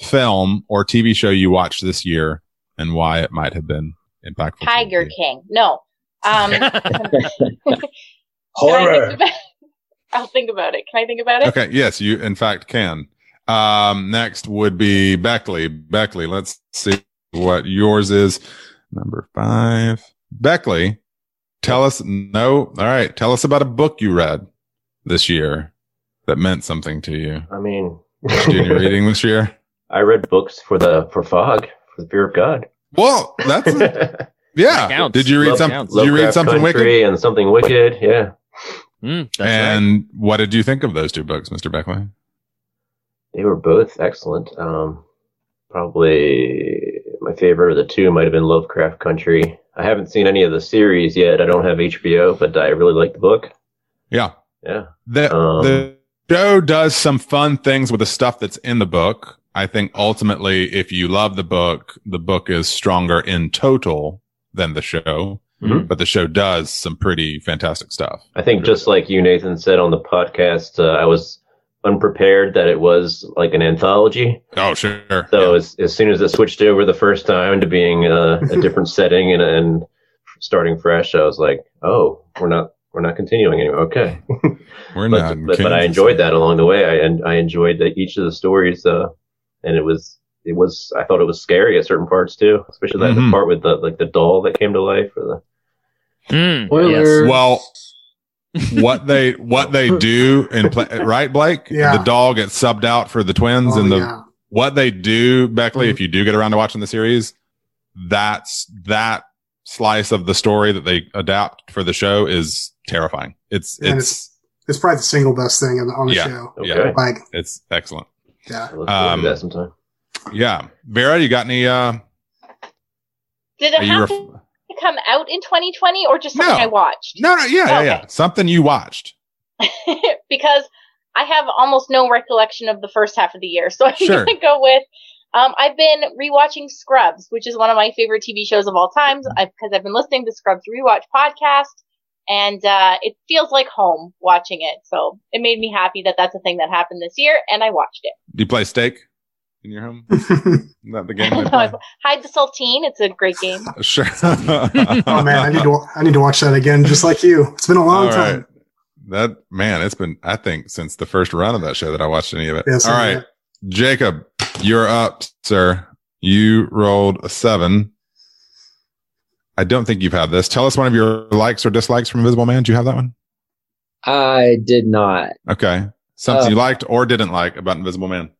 [SPEAKER 9] film or TV show you watched this year and why it might have been impactful.
[SPEAKER 10] Tiger. King. No. Um,
[SPEAKER 11] Horror.
[SPEAKER 10] I think about- I'll think about it. Can I think about it?
[SPEAKER 9] Okay, yes, you in fact can. Um, next would be Beckley. Beckley, let's see what yours is. Number five. Beckley, tell us, no, all right, tell us about a book you read this year that meant something to you.
[SPEAKER 14] I mean,
[SPEAKER 9] Did you do any reading this year?
[SPEAKER 14] I read books for the for Fog for the Fear of God.
[SPEAKER 9] Well, that's, yeah.
[SPEAKER 4] counts.
[SPEAKER 9] Did you read
[SPEAKER 14] Love-
[SPEAKER 9] some, did you read something wicked?
[SPEAKER 14] And something wicked? Yeah,
[SPEAKER 4] Mm, that's right.
[SPEAKER 9] And what did you think of those two books, Mr. Beckley?
[SPEAKER 14] they were both excellent. Um, probably my favorite of the two might have been Lovecraft Country. I haven't seen any of the series yet. I don't have HBO, but I really like the book.
[SPEAKER 9] Yeah.
[SPEAKER 14] Yeah.
[SPEAKER 9] The
[SPEAKER 14] Um,
[SPEAKER 9] the show does some fun things with the stuff that's in the book. I think ultimately, if you love the book, the book is stronger in total than the show.
[SPEAKER 14] Mhm.
[SPEAKER 9] But the show does some pretty fantastic stuff.
[SPEAKER 14] I think just like you, Nathan, said on the podcast, uh, I was unprepared that it was like an anthology.
[SPEAKER 9] Oh, sure.
[SPEAKER 14] So as, as soon as it switched over the first time to being uh, a different setting and, and starting fresh, I was like, oh, we're not we're not continuing anymore. Okay.
[SPEAKER 9] We're
[SPEAKER 14] but,
[SPEAKER 9] not.
[SPEAKER 14] but, but I enjoyed that along the way. I and I enjoyed the, each of the stories, uh, and it was it was I thought it was scary at certain parts too, especially that
[SPEAKER 9] Mhm.
[SPEAKER 14] the part with the like the doll that came to life or the
[SPEAKER 4] Mm, yes.
[SPEAKER 9] Well, what they what they do in play, right, Blake?
[SPEAKER 13] Yeah.
[SPEAKER 9] The doll gets subbed out for the twins,
[SPEAKER 13] Oh,
[SPEAKER 9] and the
[SPEAKER 13] yeah.
[SPEAKER 9] what they do, Beckley,
[SPEAKER 13] Mhm.
[SPEAKER 9] if you do get around to watching the series, that's that slice of the story that they adapt for the show is terrifying. It's
[SPEAKER 13] And
[SPEAKER 9] it's
[SPEAKER 13] it's probably the single best thing on the, on the
[SPEAKER 9] Yeah.
[SPEAKER 13] show.
[SPEAKER 14] okay.
[SPEAKER 9] Yeah.
[SPEAKER 13] Like,
[SPEAKER 9] it's excellent.
[SPEAKER 13] yeah.
[SPEAKER 14] I
[SPEAKER 9] Um,
[SPEAKER 14] that sometime.
[SPEAKER 9] Yeah, Vera, you got any? uh
[SPEAKER 10] Did it
[SPEAKER 9] Are you
[SPEAKER 10] have
[SPEAKER 9] ref-
[SPEAKER 10] to come out in 2020 or just something
[SPEAKER 9] No.
[SPEAKER 10] I watched?
[SPEAKER 9] No, no, yeah, yeah, yeah.
[SPEAKER 10] Okay.
[SPEAKER 9] Something you watched.
[SPEAKER 10] because I have almost no recollection of the first half of the year. So I'm
[SPEAKER 9] Sure.
[SPEAKER 10] going to go with um, I've been rewatching Scrubs, which is one of my favorite TV shows of all times because I've been listening to Scrubs Rewatch podcast and uh, it feels like home watching it. So it made me happy that that's a thing that happened this year and I watched it.
[SPEAKER 9] Do you play steak in your home? Isn't that the game they play?
[SPEAKER 10] Hide the Saltine. It's a great game.
[SPEAKER 9] Sure.
[SPEAKER 13] Oh man, I need to I need to watch that again, just like you. It's been a long
[SPEAKER 9] All
[SPEAKER 13] time.
[SPEAKER 9] right. That man, it's been I think since the first run of that show that I watched any of it.
[SPEAKER 13] Yes,
[SPEAKER 9] All
[SPEAKER 13] I
[SPEAKER 9] Jacob, you're up, sir. You rolled a seven. I don't think you've had this. Tell us one of your likes or dislikes from Invisible Man. Do you have that one?
[SPEAKER 11] I did not.
[SPEAKER 9] Okay, something
[SPEAKER 11] Uh,
[SPEAKER 9] you liked or didn't like about Invisible Man.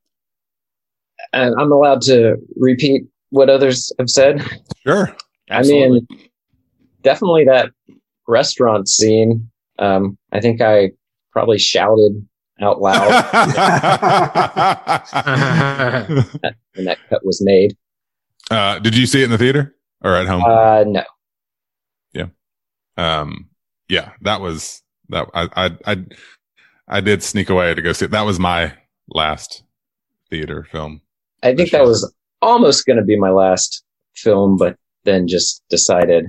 [SPEAKER 11] And I'm allowed to repeat what others have said.
[SPEAKER 9] Sure.
[SPEAKER 11] I mean, definitely that restaurant scene. Um, I think I probably shouted out loud when that cut was made.
[SPEAKER 9] Uh, did you see it in the theater or at home?
[SPEAKER 11] Uh, no.
[SPEAKER 9] Yeah. Um, yeah, that was that. I, I, I, I did sneak away to go see it. That was my last theater film.
[SPEAKER 11] I think that was almost going to be my last film, but then just decided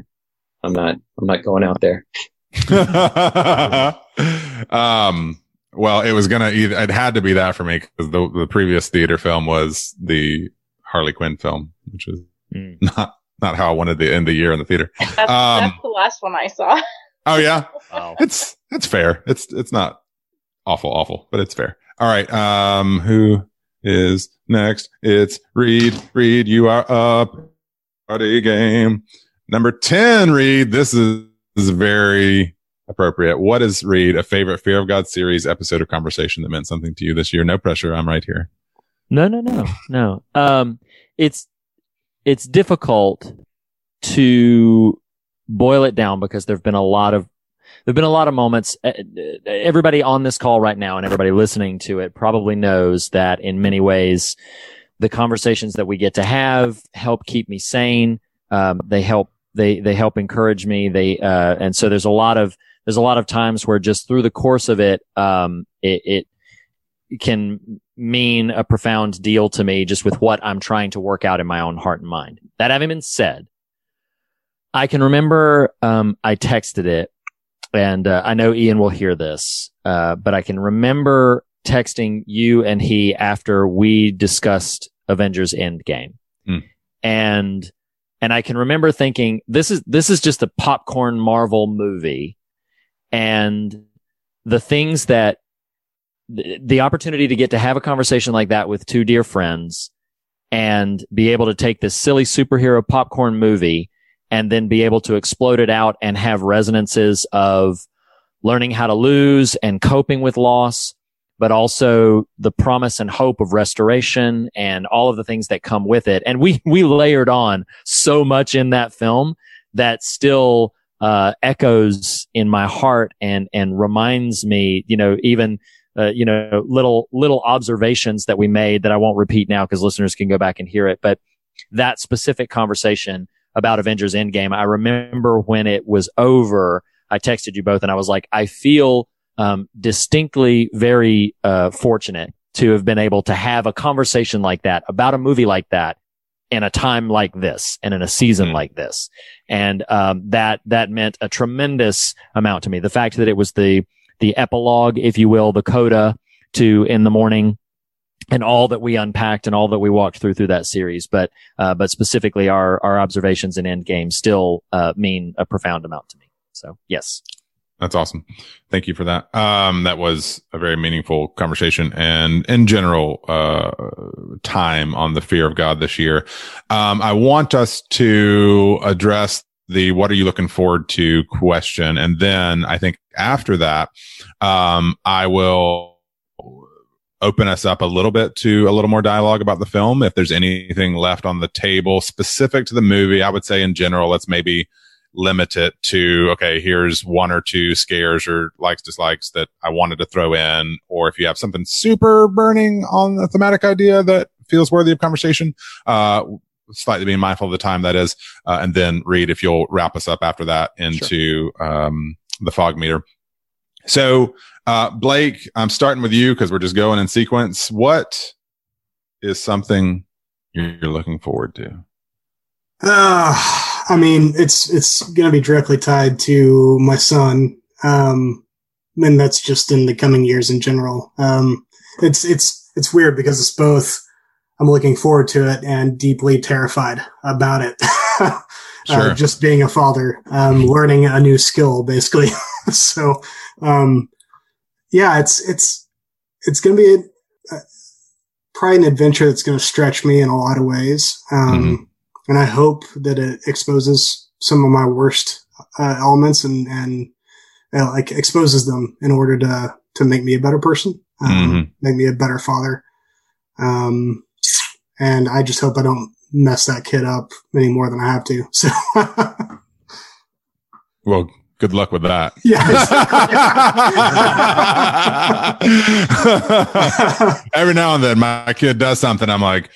[SPEAKER 11] I'm not, I'm not going out there.
[SPEAKER 9] um, well, it was gonna either, it had to be that for me because the, the previous theater film was the Harley Quinn film, which is not, not how I wanted to end the year in the theater.
[SPEAKER 10] That's,
[SPEAKER 9] Um,
[SPEAKER 10] that's the last one I saw.
[SPEAKER 9] Oh yeah, it's it's fair. It's it's not awful, awful, but it's fair. All right. Um, who is next? It's Reed. Reed, you are up. Party game number ten. Reed, this is, is very appropriate. What is Reed a favorite Fear of God series episode or conversation that meant something to you this year? No pressure. I'm right here.
[SPEAKER 4] No, no, no, no. Um, it's it's difficult to boil it down because there've been a lot of there've been a lot of moments. uh, uh, Everybody on this call right now and everybody listening to it probably knows that in many ways, the conversations that we get to have help keep me sane. Um, they help they they help encourage me. They uh, and so there's a lot of there's a lot of times where just through the course of it, um, it, it can mean a profound deal to me just with what I'm trying to work out in my own heart and mind. That having been said, I can remember um, I texted it, and uh, I know Ian will hear this, uh, but I can remember texting you and he after we discussed Avengers Endgame,
[SPEAKER 9] Mm.
[SPEAKER 4] and and I can remember thinking this is this is just a popcorn Marvel movie, and the things that the, the opportunity to get to have a conversation like that with two dear friends and be able to take this silly superhero popcorn movie and then be able to explode it out and have resonances of learning how to lose and coping with loss, but also the promise and hope of restoration and all of the things that come with it. And we, we layered on so much in that film that still, uh, echoes in my heart and, and reminds me, you know, even, uh, you know, little, little observations that we made that I won't repeat now because listeners can go back and hear it. But that specific conversation about Avengers Endgame, I remember when it was over, I texted you both and I was like, I feel, um, distinctly very, uh, fortunate to have been able to have a conversation like that about a movie like that in a time like this and in a season like this. And, um, that, that meant a tremendous amount to me. The fact that it was the, the epilogue, if you will, the coda to in the morning and all that we unpacked and all that we walked through through that series. But, uh, but specifically our, our observations in Endgame still, uh, mean a profound amount to me. So yes.
[SPEAKER 9] That's awesome. Thank you for that. Um, that was a very meaningful conversation and in general, uh, time on the fear of God this year. Um, I want us to address the what are you looking forward to question. And then I think after that, um, I will open us up a little bit to a little more dialogue about the film. If there's anything left on the table specific to the movie, I would say in general, let's maybe limit it to, okay, here's one or two scares or likes, dislikes that I wanted to throw in. Or if you have something super burning on the thematic idea that feels worthy of conversation, uh, slightly being mindful of the time that is. Uh, and then Reed, if you'll wrap us up after that into, um, the fog meter. So, uh, Blake, I'm starting with you because we're just going in sequence. What is something you're looking forward to?
[SPEAKER 13] Uh, I mean, it's it's going to be directly tied to my son, um, and that's just in the coming years in general. Um, it's it's it's weird because it's both. I'm looking forward to it and deeply terrified about it.
[SPEAKER 9] Sure.
[SPEAKER 13] uh, just being a father, um, learning a new skill, basically. so, um, yeah, it's it's it's going to be a, a, probably an adventure that's going to stretch me in a lot of ways. Um, and I hope that it exposes some of my worst uh, elements and and uh, like exposes them in order to to make me a better person, um,
[SPEAKER 9] Mhm.
[SPEAKER 13] make me a better father. Um, and I just hope I don't mess that kid up any more than I have to. So
[SPEAKER 9] Well, Good luck with that. Yes. Every now and then, my kid does something. I'm like,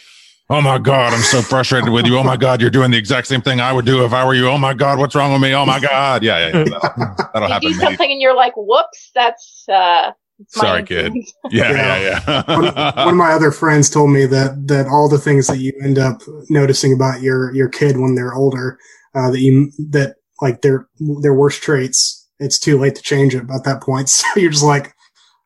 [SPEAKER 9] oh my God, I'm so frustrated with you. Oh my God, you're doing the exact same thing I would do if I were you. Oh my God, what's wrong with me? Oh my God. Yeah, yeah, yeah. That'll, that'll
[SPEAKER 10] You
[SPEAKER 9] happen.
[SPEAKER 10] do something and you're like, whoops, that's uh it's my
[SPEAKER 9] Sorry, kid.
[SPEAKER 10] influence.
[SPEAKER 9] Yeah, yeah, yeah.
[SPEAKER 13] one, one of my other friends told me that that all the things that you end up noticing about your your kid when they're older, uh, that you that like their their worst traits, it's too late to change it at that point. So you're just like,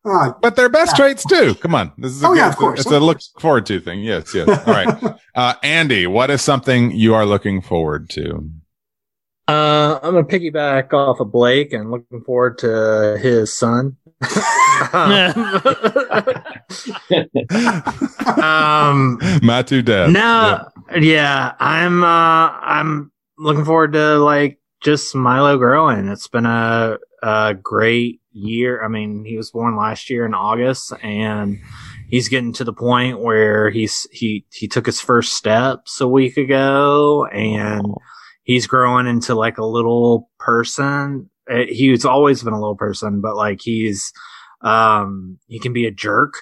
[SPEAKER 13] ah,
[SPEAKER 9] but their best traits too. Come on, this is a
[SPEAKER 13] Oh,
[SPEAKER 9] good,
[SPEAKER 13] yeah, of course,
[SPEAKER 9] It's
[SPEAKER 13] of
[SPEAKER 9] a look forward to thing. Yes, yes. All right, uh, Andy, what is something you are looking forward to?
[SPEAKER 12] Uh, I'm gonna piggyback off of Blake and looking forward to his son. um,
[SPEAKER 9] My two dads.
[SPEAKER 12] no, yeah, I'm. Uh, I'm looking forward to like just Milo growing. It's been a a great year. I mean, he was born last year in August, and he's getting to the point where he's he he took his first steps a week ago, and he's growing into like a little person. Uh, He's always been a little person, but like he's um he can be a jerk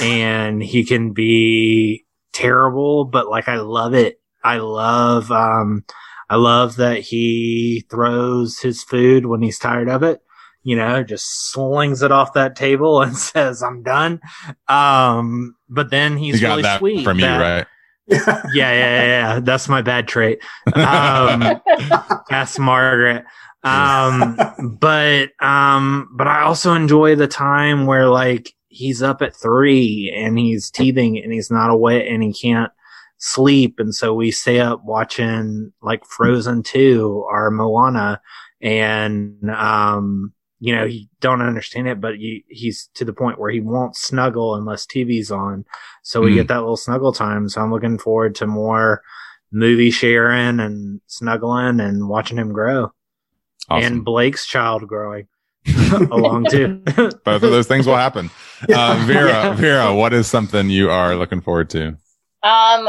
[SPEAKER 12] and he can be terrible, but like I love it. I love um I love that he throws his food when he's tired of it. You know, just slings it off that table and says, "I'm done." Um, but then he's
[SPEAKER 9] you got
[SPEAKER 12] really
[SPEAKER 9] that
[SPEAKER 12] sweet.
[SPEAKER 9] from you, right?
[SPEAKER 12] yeah, yeah, yeah, yeah. That's my bad trait. Um, ask Margaret. Um, but, um, but I also enjoy the time where like he's up at three and he's teething and he's not awake and he can't sleep. And so we stay up watching like Frozen 2 or Moana and, um, you know, he don't understand it, but he, he's to the point where he won't snuggle unless TV's on. So we
[SPEAKER 9] Mm.
[SPEAKER 12] get that little snuggle time. So I'm looking forward to more movie sharing and snuggling and watching him grow.
[SPEAKER 9] Awesome.
[SPEAKER 12] And Blake's child growing along too.
[SPEAKER 9] Both of those things will happen. Uh, Vera,
[SPEAKER 12] Yeah.
[SPEAKER 9] Vera, what is something you are looking forward to?
[SPEAKER 10] Um,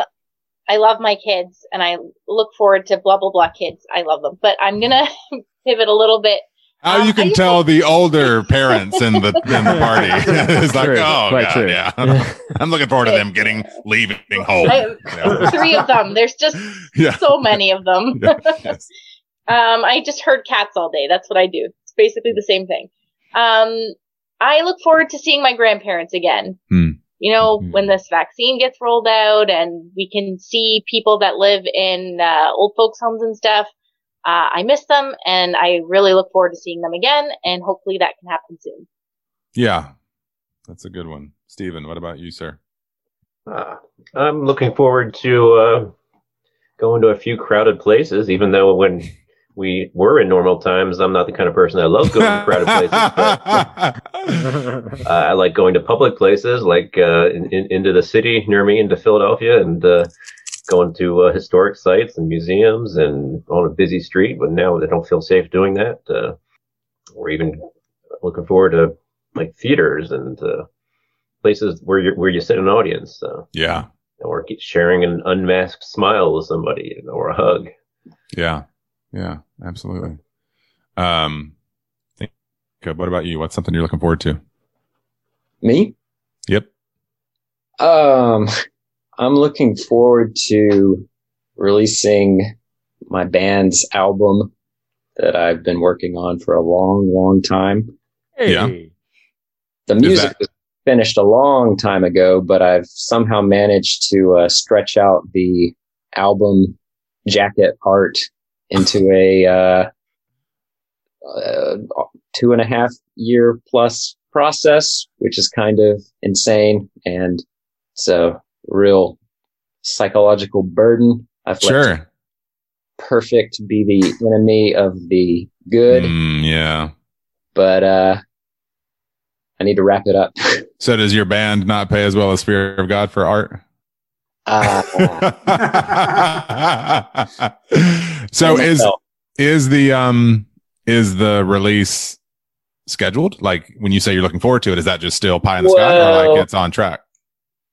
[SPEAKER 10] I love my kids and I look forward to blah blah blah kids. I love them, but I'm gonna pivot a little bit.
[SPEAKER 9] How you can tell the older parents in the in the party. it's like,
[SPEAKER 4] True,
[SPEAKER 9] oh
[SPEAKER 4] quite
[SPEAKER 9] god,
[SPEAKER 4] true.
[SPEAKER 9] yeah. I'm looking forward to them getting leaving home.
[SPEAKER 10] I three of them. There's just
[SPEAKER 9] Yeah.
[SPEAKER 10] so many of them.
[SPEAKER 9] Yeah, yes.
[SPEAKER 10] um, I just heard cats all day. That's what I do. It's basically the same thing. Um, I look forward to seeing my grandparents again.
[SPEAKER 9] Hmm.
[SPEAKER 10] You know, when this vaccine gets rolled out and we can see people that live in uh, old folks' homes and stuff. Uh, I miss them and I really look forward to seeing them again and hopefully that can happen soon.
[SPEAKER 9] Yeah. That's a good one. Stephen, what about you, sir?
[SPEAKER 14] Uh, I'm looking forward to uh, going to a few crowded places, even though when we were in normal times, I'm not the kind of person that loves going to crowded places. But, uh, I like going to public places, like uh, in, in, into the city near me, into Philadelphia, and uh, going to uh, historic sites and museums and on a busy street. But now I don't feel safe doing that. Uh, or even looking forward to like theaters and uh, places where you where you sit in an audience. Uh,
[SPEAKER 9] Yeah.
[SPEAKER 14] or sharing an unmasked smile with somebody or a hug.
[SPEAKER 9] Yeah. Yeah. Absolutely. Um think- what about you? What's something you're looking forward to?
[SPEAKER 11] Me?
[SPEAKER 9] Yep.
[SPEAKER 11] Um, I'm looking forward to releasing my band's album that I've been working on for a long, long time.
[SPEAKER 9] Yeah.
[SPEAKER 11] The music
[SPEAKER 9] that-
[SPEAKER 11] was finished a long time ago, but I've somehow managed to uh, stretch out the album jacket art into a uh, uh, two and a half year plus process, which is kind of insane. And it's a real psychological burden. I've let
[SPEAKER 9] Sure.
[SPEAKER 11] perfect be the enemy of the good,
[SPEAKER 9] Mm, yeah.
[SPEAKER 11] but uh, I need to wrap it up.
[SPEAKER 9] So does your band not pay as well as Spirit of God for art?
[SPEAKER 11] Uh,
[SPEAKER 9] so is
[SPEAKER 11] know.
[SPEAKER 9] is the um is the release scheduled? Like when you say you're looking forward to it, is that just still pie in the sky or like it's on track?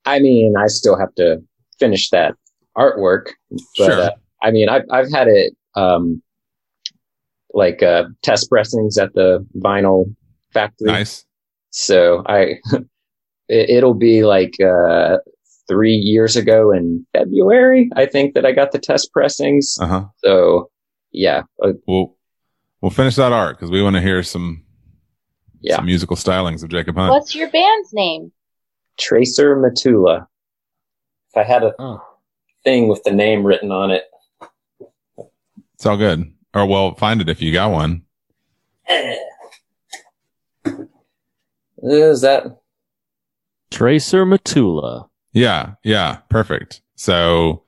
[SPEAKER 11] I mean, I still have to finish that artwork, but
[SPEAKER 9] Sure.
[SPEAKER 11] uh, I mean, I've I've had it um, like uh, test pressings at the vinyl factory.
[SPEAKER 9] Nice.
[SPEAKER 11] So I, it, it'll be like uh, three years ago in February. I think that I got the test pressings.
[SPEAKER 9] Uh huh.
[SPEAKER 11] So yeah, uh,
[SPEAKER 9] We'll we'll finish that art because we want to hear some
[SPEAKER 11] Yeah.
[SPEAKER 9] some musical stylings of Jacob Hunt.
[SPEAKER 10] What's your band's name?
[SPEAKER 11] Tracer Matula. If I had a thing with the name written on it,
[SPEAKER 9] It's all good. Or well, find it if you got one.
[SPEAKER 11] is that
[SPEAKER 4] Tracer Matula.
[SPEAKER 9] Yeah, yeah, perfect. So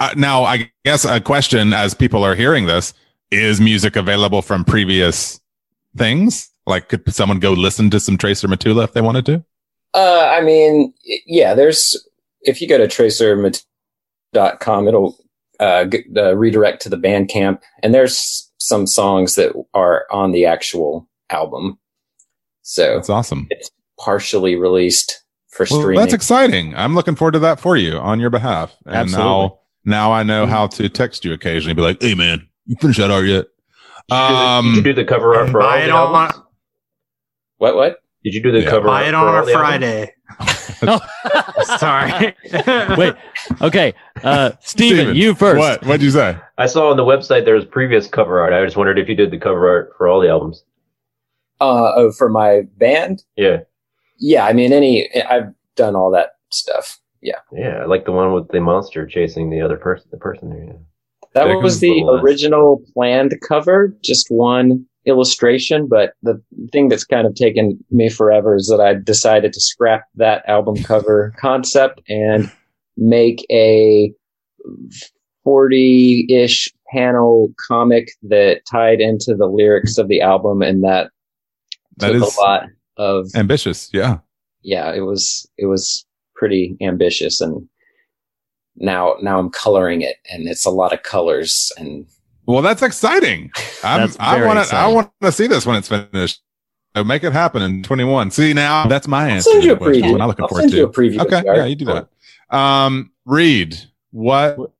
[SPEAKER 9] uh, now I guess a question as people are hearing this is music available from previous things? Like could someone go listen to some Tracer Matula if they wanted to?
[SPEAKER 11] Uh, I mean, yeah, there's, if you go to tracermat.com, it'll uh, g- uh, redirect to the Bandcamp, and there's some songs that are on the actual album. So
[SPEAKER 9] That's awesome.
[SPEAKER 11] it's partially released for
[SPEAKER 9] Well,
[SPEAKER 11] streaming.
[SPEAKER 9] that's exciting. I'm looking forward to that for you on your behalf. And
[SPEAKER 11] Absolutely.
[SPEAKER 9] now now I know how to text you occasionally be like, "Hey man, you finished that art yet?" Um
[SPEAKER 14] Did you do the cover art for all
[SPEAKER 12] Buy
[SPEAKER 14] the
[SPEAKER 12] it on
[SPEAKER 14] albums?
[SPEAKER 11] what, what?
[SPEAKER 14] Did you do the
[SPEAKER 9] Yeah.
[SPEAKER 14] cover
[SPEAKER 12] Buy
[SPEAKER 14] art
[SPEAKER 12] it
[SPEAKER 14] for
[SPEAKER 12] on
[SPEAKER 14] all
[SPEAKER 12] a
[SPEAKER 14] the albums?
[SPEAKER 12] Friday. Sorry.
[SPEAKER 4] Wait. Okay. Uh, Steven, you first.
[SPEAKER 9] What? What'd you say?
[SPEAKER 14] I saw on the website there was previous cover art. I just wondered if you did the cover art for all the albums.
[SPEAKER 11] Uh, oh, for my band?
[SPEAKER 14] Yeah.
[SPEAKER 11] Yeah, I mean, any, I've done all that stuff. Yeah.
[SPEAKER 14] Yeah, like the one with the monster chasing the other person, the person there. Yeah.
[SPEAKER 11] That
[SPEAKER 14] Jacob's
[SPEAKER 11] was the
[SPEAKER 14] little,
[SPEAKER 11] original planned cover, just one illustration. But the thing that's kind of taken me forever is that I decided to scrap that album cover concept and make a 40 ish panel comic that tied into the lyrics of the album. And that,
[SPEAKER 9] That
[SPEAKER 11] took
[SPEAKER 9] is
[SPEAKER 11] a lot of,
[SPEAKER 9] ambitious. Yeah.
[SPEAKER 11] yeah, it was, it was pretty ambitious and now, now I'm coloring it and it's a lot of colors and
[SPEAKER 9] Well, that's exciting. I'm,
[SPEAKER 4] That's
[SPEAKER 9] I want to. I want to see this when it's finished. So make it happen in 21. See now, that's my
[SPEAKER 11] I'll
[SPEAKER 9] answer.
[SPEAKER 11] send you
[SPEAKER 9] the
[SPEAKER 11] a
[SPEAKER 9] question.
[SPEAKER 11] preview.
[SPEAKER 9] I'm not looking
[SPEAKER 11] I'll
[SPEAKER 9] forward
[SPEAKER 11] send
[SPEAKER 9] to.
[SPEAKER 11] you a preview.
[SPEAKER 9] Okay, yeah, you do that. Um, Reed, what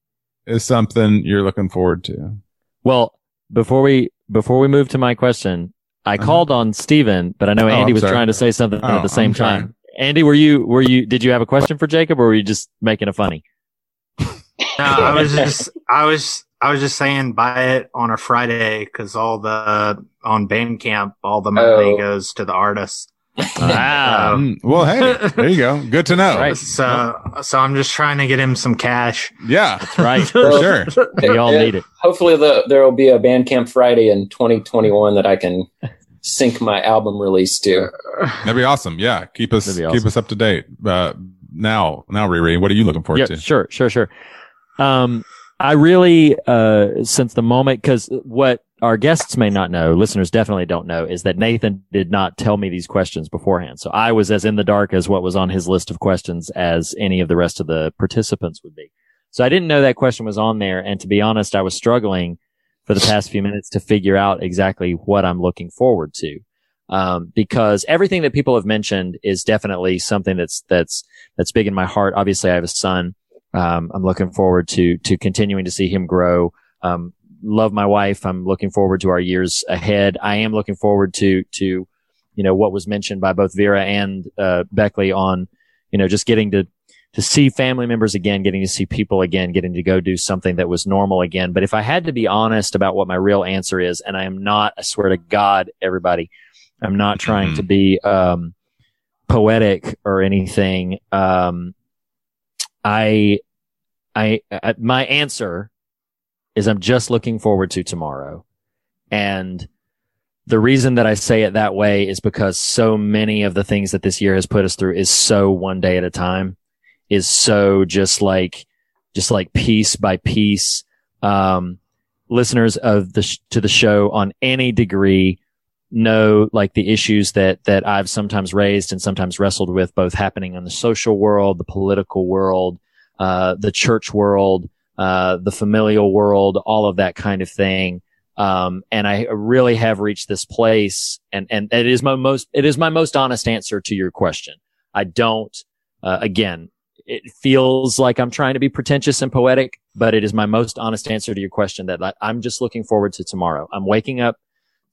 [SPEAKER 9] is something you're looking forward to?
[SPEAKER 4] Well, before we before we move to my question, I called on Steven, but I know
[SPEAKER 9] Uh-huh. Oh,
[SPEAKER 4] Andy was
[SPEAKER 9] sorry.
[SPEAKER 4] trying to say something
[SPEAKER 9] Oh,
[SPEAKER 4] at the same time. Andy, were you were you did you have a question for Jacob or were you just making a funny?
[SPEAKER 12] No, I was just, I was, I was just saying buy it on a Friday because all the on Bandcamp, all the money
[SPEAKER 11] Oh.
[SPEAKER 12] goes to the artists.
[SPEAKER 4] Ah.
[SPEAKER 9] Mm, well, hey, there you go. Good to know.
[SPEAKER 4] Right.
[SPEAKER 12] So, so I'm just trying to get him some cash.
[SPEAKER 9] Yeah,
[SPEAKER 4] That's right.
[SPEAKER 9] for sure.
[SPEAKER 4] We all
[SPEAKER 11] Yeah.
[SPEAKER 4] need it.
[SPEAKER 11] hopefully the, there will be a Bandcamp Friday in 2021 that I can sync my album release to.
[SPEAKER 9] That'd be awesome. Yeah, keep us
[SPEAKER 4] That'd
[SPEAKER 9] keep us up to date. Uh, now, now, Riri, what are you looking forward
[SPEAKER 4] Yeah,
[SPEAKER 9] to?
[SPEAKER 4] sure, sure, sure. Um, I really, uh, since the moment, because what our guests may not know, listeners definitely don't know, is that Nathan did not tell me these questions beforehand. So I was as in the dark as what was on his list of questions as any of the rest of the participants would be. So I didn't know that question was on there. And to be honest, I was struggling for the past few minutes to figure out exactly what I'm looking forward to. Um, because everything that people have mentioned is definitely something that's, that's, that's big in my heart. Obviously, I have a son. Um, I'm looking forward to, to continuing to see him grow. Um, love my wife. I'm looking forward to our years ahead. I am looking forward to, to, you know, what was mentioned by both Vera and, uh, Beckley on, you know, just getting to, to see family members again, getting to see people again, getting to go do something that was normal again. But if I had to be honest about what my real answer is, and I am not, I swear to God, everybody, I'm not trying to be, um, poetic or anything. Um, I, I, I, my answer is I'm just looking forward to tomorrow. And the reason that I say it that way is because so many of the things that this year has put us through is so one day at a time, is so just like, just like piece by piece. Um, listeners of the, sh- to the show on any degree know like the issues that, that I've sometimes raised and sometimes wrestled with, both happening in the social world, the political world, uh, the church world, uh, the familial world, all of that kind of thing. Um, and I really have reached this place and, and it is my most, it is my most honest answer to your question. I don't, uh, again, it feels like I'm trying to be pretentious and poetic, but it is my most honest answer to your question that I, I'm just looking forward to tomorrow. I'm waking up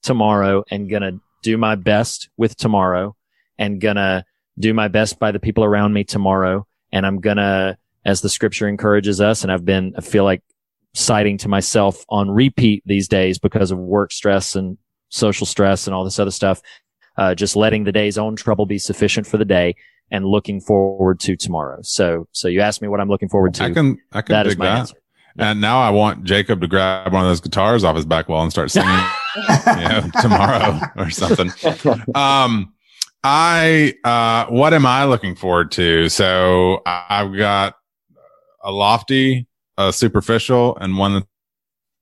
[SPEAKER 4] tomorrow and gonna do my best with tomorrow and gonna do my best by the people around me tomorrow. And I'm gonna, as the scripture encourages us, and I've been, I feel like citing to myself on repeat these days because of work stress and social stress and all this other stuff. Uh, just letting the day's own trouble be sufficient for the day and looking forward to tomorrow. So, so you asked me what I'm looking forward to.
[SPEAKER 9] I can, I can
[SPEAKER 4] That
[SPEAKER 9] dig
[SPEAKER 4] is my
[SPEAKER 9] that.
[SPEAKER 4] answer.
[SPEAKER 9] And now I want Jacob to grab one of those guitars off his back wall and start singing, you know, tomorrow or something. Um, I, uh, what am I looking forward to? So I- I've got a lofty, a superficial, and one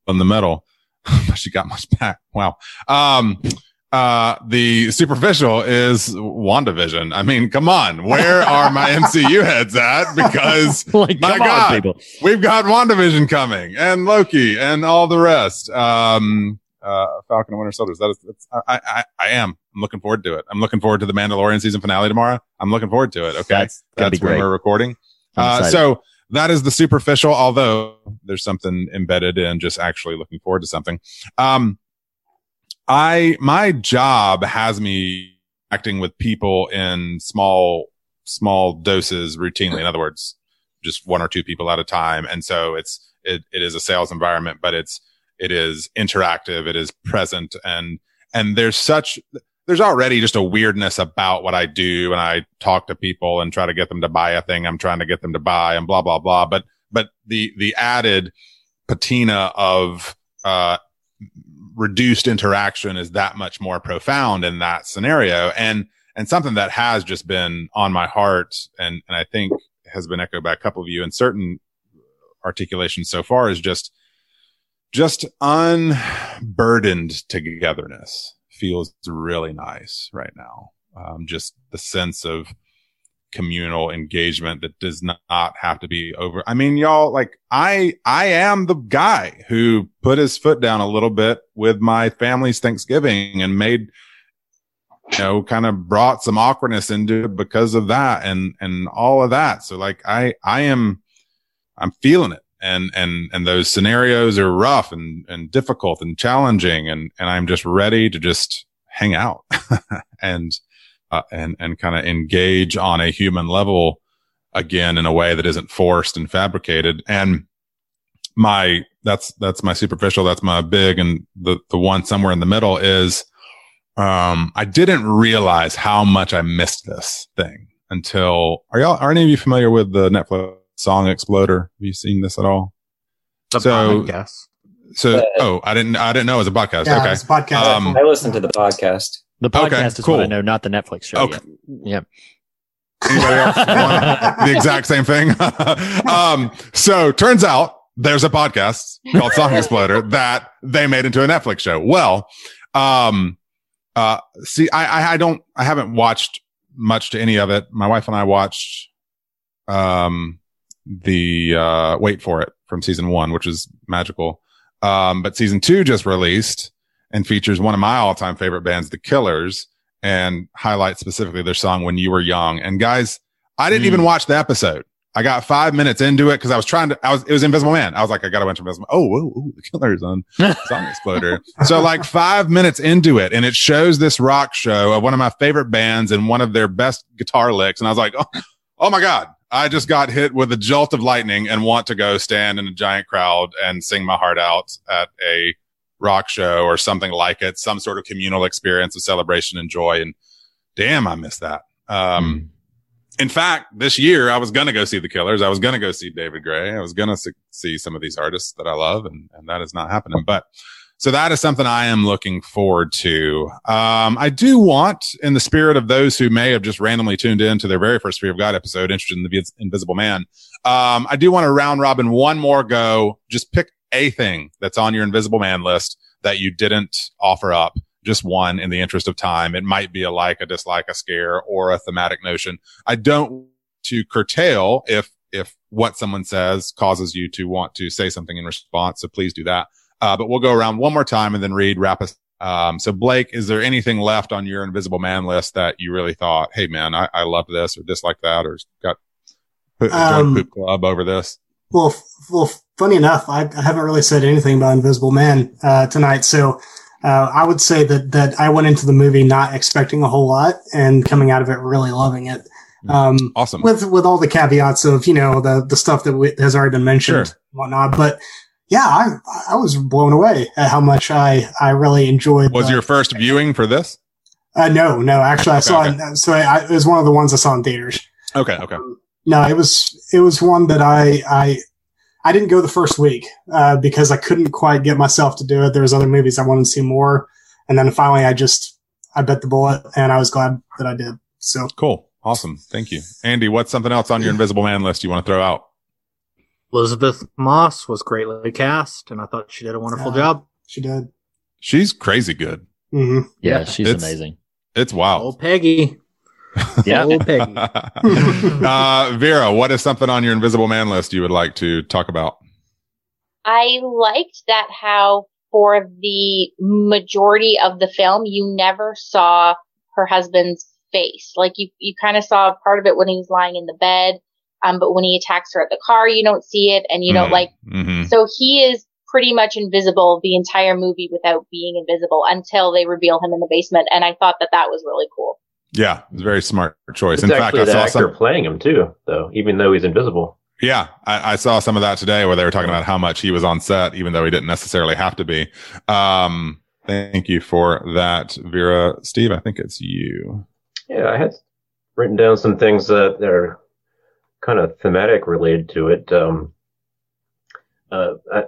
[SPEAKER 9] in the middle. But she got much back. Wow. Um, uh, the superficial is WandaVision. I mean, come on. Where are my MCU heads at? Because
[SPEAKER 4] like,
[SPEAKER 9] my
[SPEAKER 4] come on,
[SPEAKER 9] God,
[SPEAKER 4] people.
[SPEAKER 9] we've got WandaVision coming and Loki and all the rest. Um, uh, Falcon and Winter Soldiers. That is, that's, I, I, I am. I'm looking forward to it. I'm looking forward to the Mandalorian season finale tomorrow. I'm looking forward to it. Okay.
[SPEAKER 4] That's be
[SPEAKER 9] when
[SPEAKER 4] great.
[SPEAKER 9] we're recording. Uh, so that is the superficial, although there's something embedded in just actually looking forward to something. Um, I, my job has me acting with people in small, small doses routinely. In other words, just one or two people at a time. And so it's, it, it is a sales environment, but it's, it is interactive. It is present and, and there's such, there's already just a weirdness about what I do when I talk to people and try to get them to buy a thing I'm trying to get them to buy and blah, blah, blah. But, but the, the added patina of, uh, reduced interaction is that much more profound in that scenario. And, and something that has just been on my heart and, and I think has been echoed by a couple of you in certain articulations so far is just, just unburdened togetherness feels really nice right now. Um, just the sense of communal engagement that does not have to be over. I mean, y'all, like I, I am the guy who put his foot down a little bit with my family's Thanksgiving and made, you know, kind of brought some awkwardness into it because of that and, and all of that. So like I, I am, I'm feeling it. And, and, and those scenarios are rough and, and difficult and challenging. And, and I'm just ready to just hang out and, uh, and, and kind of engage on a human level again in a way that isn't forced and fabricated. And my, that's, that's my superficial. That's my big. And the, the one somewhere in the middle is, um, I didn't realize how much I missed this thing until, are y'all, are any of you familiar with the Netflix song Exploder? Have you seen this at all?
[SPEAKER 12] The
[SPEAKER 9] so,
[SPEAKER 12] podcast.
[SPEAKER 9] so, oh, I didn't, I didn't know it was a podcast.
[SPEAKER 13] Yeah,
[SPEAKER 9] okay.
[SPEAKER 13] it's a podcast.
[SPEAKER 9] Um,
[SPEAKER 11] I listened to the podcast.
[SPEAKER 4] The
[SPEAKER 9] Okay,
[SPEAKER 4] podcast is
[SPEAKER 9] cool.
[SPEAKER 4] what I know, not the Netflix show.
[SPEAKER 9] Okay.
[SPEAKER 4] Yet.
[SPEAKER 9] Anybody else want the exact same thing? um, so turns out there's a podcast called Song Exploder that they made into a Netflix show. Well, um, uh, see, I, I, I don't, I haven't watched much to any of it. My wife and I watched, um, the, uh, wait for it from season one, which is magical. Um, but season two just released and features one of my all time favorite bands, The Killers and highlights specifically their song When You Were Young. And guys, I didn't even watch the episode. I got five minutes into it because I was trying to, I was, it was Invisible Man. I was like, I got to watch Invisible. Oh, whoa, whoa, the killers on Song Exploder. so like five minutes into it and it shows this rock show of one of my favorite bands and one of their best guitar licks. And I was like, oh, oh my God. I just got hit with a jolt of lightning and want to go stand in a giant crowd and sing my heart out at a rock show or something like it, some sort of communal experience of celebration and joy. And damn, I miss that. Um, in fact, this year I was going to go see the Killers. I was going to go see David Gray. I was going to see some of these artists that I love and, and that is not happening. But so that is something I am looking forward to. Um, I do want in the spirit of those who may have just randomly tuned in to their very first Fear of God episode, interested in the invisible man. Um, I do want to round robin one more go. Just pick a thing that's on your invisible man list that you didn't offer up. Just one in the interest of time. It might be a like, a dislike, a scare, or a thematic notion. I don't want to curtail if, if what someone says causes you to want to say something in response. So please do that. Uh, but we'll go around one more time and then read, wrap us. Um, so Blake, is there anything left on your invisible man list that you really thought, Hey man, I, I love this or dislike that or got Poop,
[SPEAKER 13] Um,
[SPEAKER 9] Poop Club over this.
[SPEAKER 13] Well, f- well, funny enough, I, I haven't really said anything about Invisible Man uh, tonight, so uh, I would say that that I went into the movie not expecting a whole lot and coming out of it really loving it. Um,
[SPEAKER 9] awesome.
[SPEAKER 13] With with all the caveats of you know the the stuff that w- has already been mentioned,
[SPEAKER 9] Sure.
[SPEAKER 13] and whatnot, but yeah, I I was blown away at how much I I really enjoyed.
[SPEAKER 9] Was
[SPEAKER 13] the-
[SPEAKER 9] your first viewing for this?
[SPEAKER 13] uh, no, no, actually, I
[SPEAKER 9] Okay,
[SPEAKER 13] saw
[SPEAKER 9] okay.
[SPEAKER 13] it. So I, it was one of the ones I saw in theaters.
[SPEAKER 9] Okay, okay.
[SPEAKER 13] No, it was it was one that I I I didn't go the first week uh, because I couldn't quite get myself to do it. There was other movies I wanted to see more, and then finally I just I bet the bullet, and I was glad that I did. So
[SPEAKER 9] Cool. Awesome. Thank you. Andy, what's something else on your Invisible Man list you want to throw out?
[SPEAKER 12] Elisabeth Moss was greatly cast, and I thought she did a wonderful
[SPEAKER 13] Uh,
[SPEAKER 12] job.
[SPEAKER 13] She did.
[SPEAKER 9] She's crazy good.
[SPEAKER 13] Mm-hmm.
[SPEAKER 4] Yeah, she's
[SPEAKER 9] It's-
[SPEAKER 4] amazing.
[SPEAKER 9] It's wild.
[SPEAKER 12] Oh, Peggy.
[SPEAKER 4] Yeah.
[SPEAKER 12] Oh, Peggy.
[SPEAKER 9] uh, Vera, what is something on your Invisible Man list you would like to talk about?
[SPEAKER 10] I liked that how for the majority of the film, you never saw her husband's face. Like you, you kind of saw part of it when he was lying in the bed. Um, but when he attacks her at the car, you don't see it and you don't
[SPEAKER 9] Mhm.
[SPEAKER 10] like,
[SPEAKER 9] Mm-hmm.
[SPEAKER 10] so he is pretty much invisible the entire movie without being invisible until they reveal him in the basement. And I thought that that was really cool.
[SPEAKER 9] Yeah, it's a very smart choice.
[SPEAKER 14] It's
[SPEAKER 9] In fact,
[SPEAKER 14] actually
[SPEAKER 9] I saw some.
[SPEAKER 14] playing him too, though, even though he's invisible.
[SPEAKER 9] Yeah, I, I saw some of that today where they were talking about how much he was on set, even though he didn't necessarily have to be. Um, thank you for that, Vera. Steve, I think it's you.
[SPEAKER 14] Yeah, I had written down some things that are kind of thematic related to it. Um, uh, I,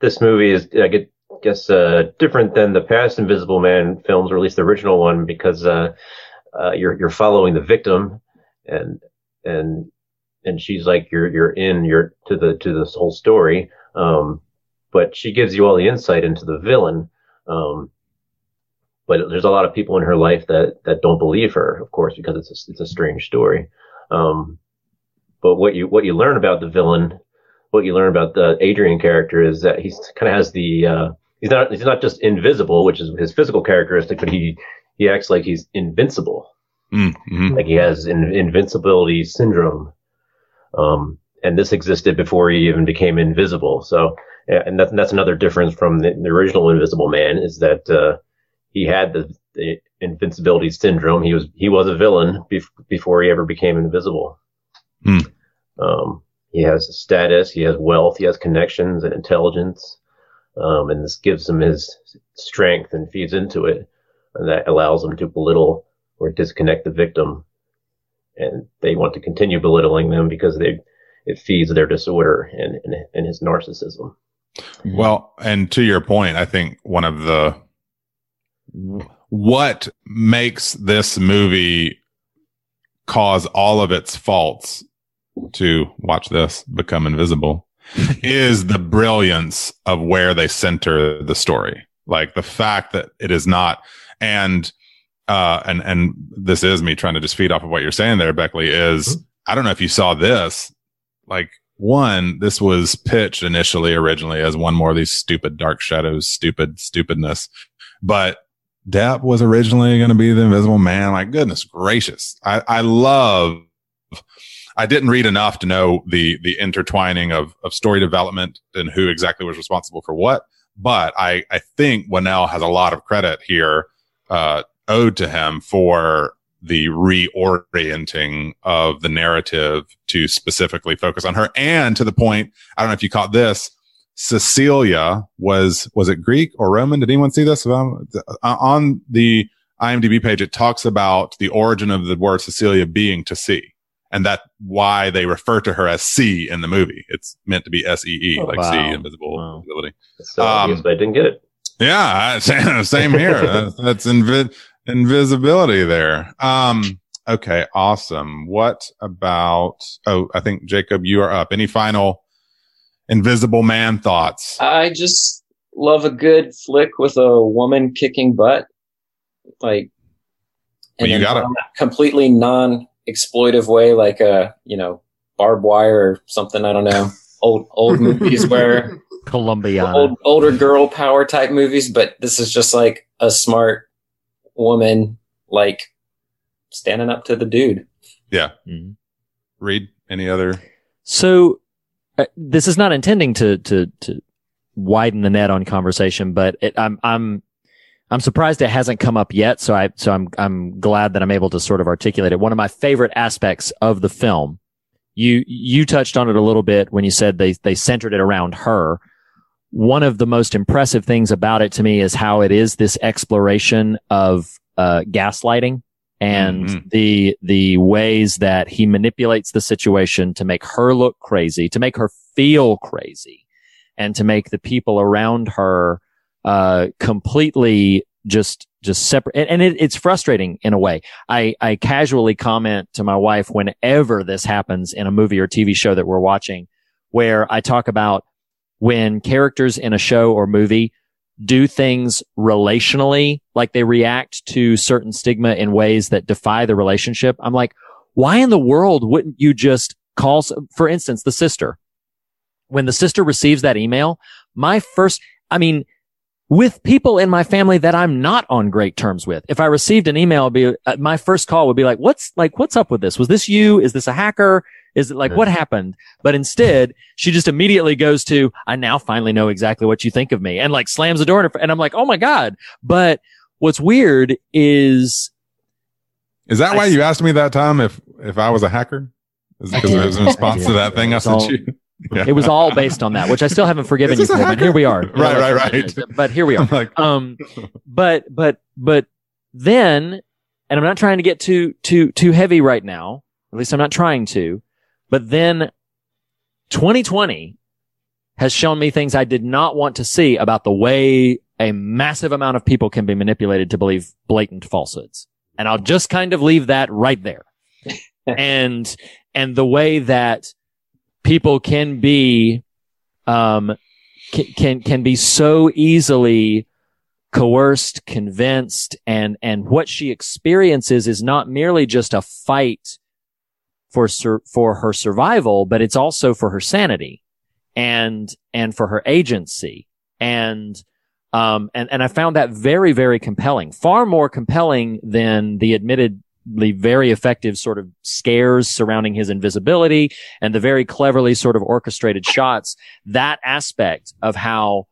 [SPEAKER 14] this movie is, I guess, uh, different than the past Invisible Man films, or at least the original one, because uh, uh, you're you're following the victim, and and and she's like you're you're in you're to the to this whole story. Um, but she gives you all the insight into the villain. Um, but there's a lot of people in her life that that don't believe her, of course, because it's a, it's a strange story. Um, but what you what you learn about the villain, what you learn about the Adrian character is that he's kind of has the uh, he's not he's not just invisible, which is his physical characteristic, but he he acts like he's invincible,
[SPEAKER 9] Mm-hmm.
[SPEAKER 14] like he has in, invincibility syndrome. Um, and this existed before he even became invisible. So, and that's that's another difference from the, the original Invisible Man is that uh, he had the, the invincibility syndrome. He was he was a villain bef- before he ever became invisible.
[SPEAKER 9] Hmm.
[SPEAKER 14] Um, he has a status, he has wealth, he has connections and intelligence, um, and this gives him his strength and feeds into it, and that allows him to belittle or disconnect the victim. And they want to continue belittling them because they it feeds their disorder and and, and his narcissism.
[SPEAKER 9] Well, and to your point, I think one of the what makes this movie cause all of its faults to watch this become invisible is the brilliance of where they center the story. Like the fact that it is not and uh and and this is me trying to just feed off of what you're saying there, Beckley, is I don't know if you saw this. Like one, this was pitched initially originally as one more of these stupid dark shadows, stupid stupidness. But Depp was originally going to be the invisible man. Like goodness gracious. I, I love I didn't read enough to know the the intertwining of of story development and who exactly was responsible for what. But I I think Whannell has a lot of credit here uh, owed to him for the reorienting of the narrative to specifically focus on her, and to the point. I don't know if you caught this. Cecilia was was it Greek or Roman? Did anyone see this um, on the IMDb page? It talks about the origin of the word Cecilia being to see and that why they refer to her as C in the movie. It's meant to be S E E,
[SPEAKER 14] Oh,
[SPEAKER 9] like
[SPEAKER 14] wow.
[SPEAKER 9] C, invisible ability.
[SPEAKER 14] It's so obvious, but I didn't get it.
[SPEAKER 9] Yeah, same, same here. that's that's invi- invisibility there. Um, okay, awesome. What about? Oh, I think Jacob, you are up. Any final Invisible Man thoughts?
[SPEAKER 11] I just love a good flick with a woman kicking butt, like,
[SPEAKER 9] Well, you
[SPEAKER 11] got a
[SPEAKER 9] gotta-
[SPEAKER 11] non- completely non-exploitive way, like a you know barbed wire or something. I don't know, old old movies where
[SPEAKER 4] Colombiana.
[SPEAKER 11] old older girl power type movies, but this is just like a smart woman, like standing up to the dude.
[SPEAKER 9] Yeah.
[SPEAKER 4] Mm-hmm.
[SPEAKER 9] Read. Any other?
[SPEAKER 4] So uh, this is not intending to to to widen the net on conversation, but it, I'm I'm I'm surprised it hasn't come up yet. So I so I'm I'm glad that I'm able to sort of articulate it. One of my favorite aspects of the film, you you touched on it a little bit when you said they they centered it around her. One of the most impressive things about it to me is how it is this exploration of uh, gaslighting and
[SPEAKER 9] Mhm.
[SPEAKER 4] the the ways that he manipulates the situation to make her look crazy, to make her feel crazy, and to make the people around her uh, completely just just separate. And, it, it's frustrating in a way. I I casually comment to my wife whenever this happens in a movie or TV show that we're watching, where I talk about when characters in a show or movie do things relationally, like they react to certain stigma in ways that defy the relationship. I'm like, why in the world wouldn't you just call, for instance, the sister? When the sister receives that email, my first, I mean, with people in my family that I'm not on great terms with. If I received an email, be, uh, my first call would be like, what's like, what's up with this? Was this you? Is this a hacker? Is it like, what happened? But instead, she just immediately goes to, I now finally know exactly what you think of me and like slams the door in her, and I'm like, oh my God. But what's weird is
[SPEAKER 9] Is that why you asked me that time if if I was a hacker? Is it because it was in response to that thing I sent you? Yeah.
[SPEAKER 4] It was all based on that, which I still haven't forgiven you for, but here we are.
[SPEAKER 9] hacker? Right, right, right.
[SPEAKER 4] But here we are.
[SPEAKER 9] I'm like-
[SPEAKER 4] um, but, but, but then, and I'm not trying to get too, too, too heavy right now. At least I'm not trying to. But then 2020 has shown me things I did not want to see about the way a massive amount of people can be manipulated to believe blatant falsehoods. And I'll just kind of leave that right there. and, and the way that people can be, um, can, can, be so easily coerced, convinced, and, and what she experiences is not merely just a fight for, sur- for her survival, but it's also for her sanity and, and for her agency. And, um, and, and I found that very, very compelling, far more compelling than the admittedly very effective sort of scares surrounding his invisibility and the very cleverly sort of orchestrated shots. That aspect of how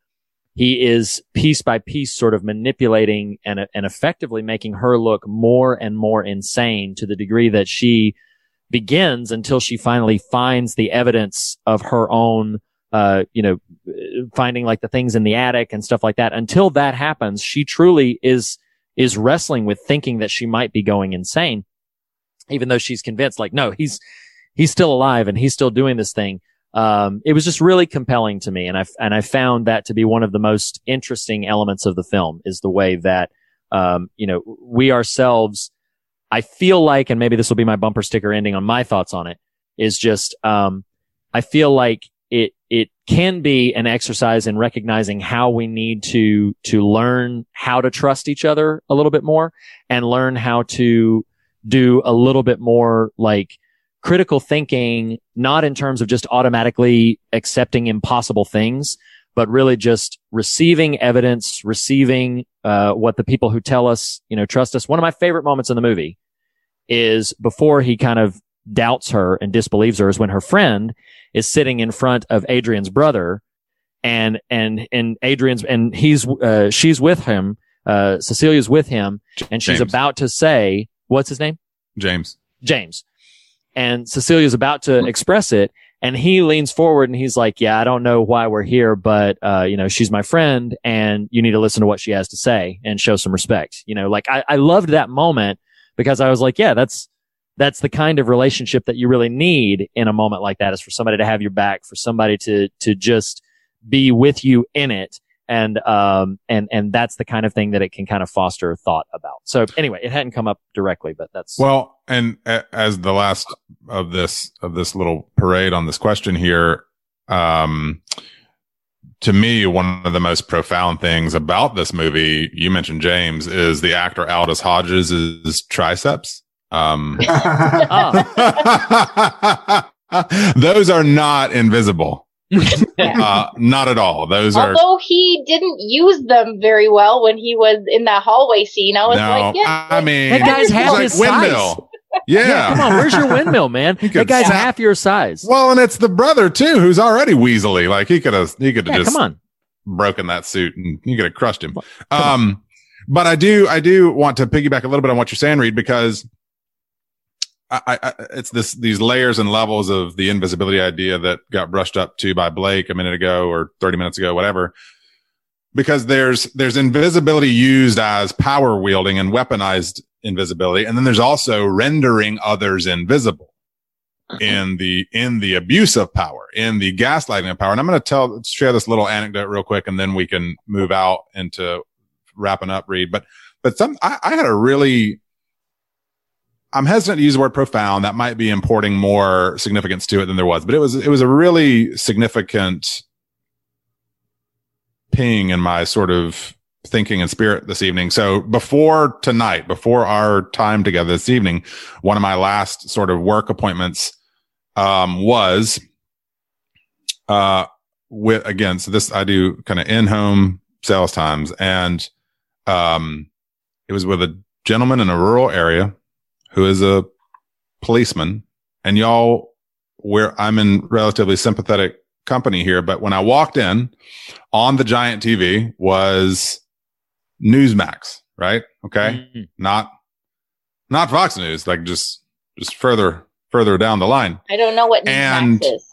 [SPEAKER 4] he is piece by piece sort of manipulating and, and effectively making her look more and more insane to the degree that she begins until she finally finds the evidence of her own, uh, you know, finding like the things in the attic and stuff like that. Until that happens, she truly is, is wrestling with thinking that she might be going insane, even though she's convinced like, no, he's, he's still alive and he's still doing this thing. Um, it was just really compelling to me. And I, and I found that to be one of the most interesting elements of the film is the way that, um, you know, we ourselves, I feel like, and maybe this will be my bumper sticker ending on my thoughts on it is just, um, I feel like it, can be an exercise in recognizing how we need to, to learn how to trust each other a little bit more and learn how to do a little bit more like critical thinking, not in terms of just automatically accepting impossible things, but really just receiving evidence, receiving, uh, what the people who tell us, you know, trust us. One of my favorite moments in the movie is before he kind of doubts her and disbelieves her is when her friend is sitting in front of Adrian's brother and, and, and Adrian's, and he's, uh, she's with him, uh, Cecilia's with him and she's
[SPEAKER 9] James.
[SPEAKER 4] about to say, what's his name?
[SPEAKER 9] James.
[SPEAKER 4] James. And Cecilia's about to express it. And he leans forward and he's like, yeah, I don't know why we're here, but, uh, you know, she's my friend and you need to listen to what she has to say and show some respect. You know, like I, I loved that moment because I was like, yeah, that's, that's the kind of relationship that you really need in a moment like that is for somebody to have your back, for somebody to, to just be with you in it. And, um, and, and that's the kind of thing that it can kind of foster thought about. So anyway, it hadn't come up directly, but that's,
[SPEAKER 9] Well, and as the last of this of this little parade on this question here, um, to me, one of the most profound things about this movie, you mentioned James, is the actor Aldis Hodges' triceps. Um, those are not invisible. uh, not at all. Those are
[SPEAKER 10] Although he didn't use them very well when he was in that hallway scene, I was
[SPEAKER 9] no.
[SPEAKER 10] like, yeah,
[SPEAKER 9] I mean,
[SPEAKER 4] That guy's half
[SPEAKER 9] like
[SPEAKER 4] his
[SPEAKER 9] windmill. Yeah.
[SPEAKER 4] come on, where's your windmill, man?
[SPEAKER 9] could
[SPEAKER 4] That guy's
[SPEAKER 9] zap-
[SPEAKER 4] half your size.
[SPEAKER 9] Well, and it's the brother too, who's already weaselly. Like he could have, he could have
[SPEAKER 4] Yeah,
[SPEAKER 9] just
[SPEAKER 4] come on.
[SPEAKER 9] broken that suit and you could have crushed him. Um, but I do, I do want to piggyback a little bit on what you're saying, Reed, because I, I, it's this, these layers and levels of the invisibility idea that got brushed up to by Blake a minute ago or 30 minutes ago, whatever. Because there's, there's invisibility used as power wielding and weaponized invisibility. And then there's also rendering others invisible uh-huh. in the in the abuse of power, in the gaslighting of power. And I'm going to tell share this little anecdote real quick, and then we can move out into wrapping up. Read, but but some I, I had a really I'm hesitant to use the word profound. That might be importing more significance to it than there was, but it was it was a really significant ping in my sort of thinking and spirit this evening. So before tonight, before our time together this evening, one of my last sort of work appointments um, was uh, with again. So this I do kind of in home sales times, and um, it was with a gentleman in a rural area who is a policeman, and y'all, where I'm in relatively sympathetic company here, but when I walked in on the giant TV was Newsmax, right? Okay. Mm-hmm. Not, not Fox News, like just, just further, further down the line.
[SPEAKER 10] I don't know what
[SPEAKER 9] And-
[SPEAKER 10] Newsmax is.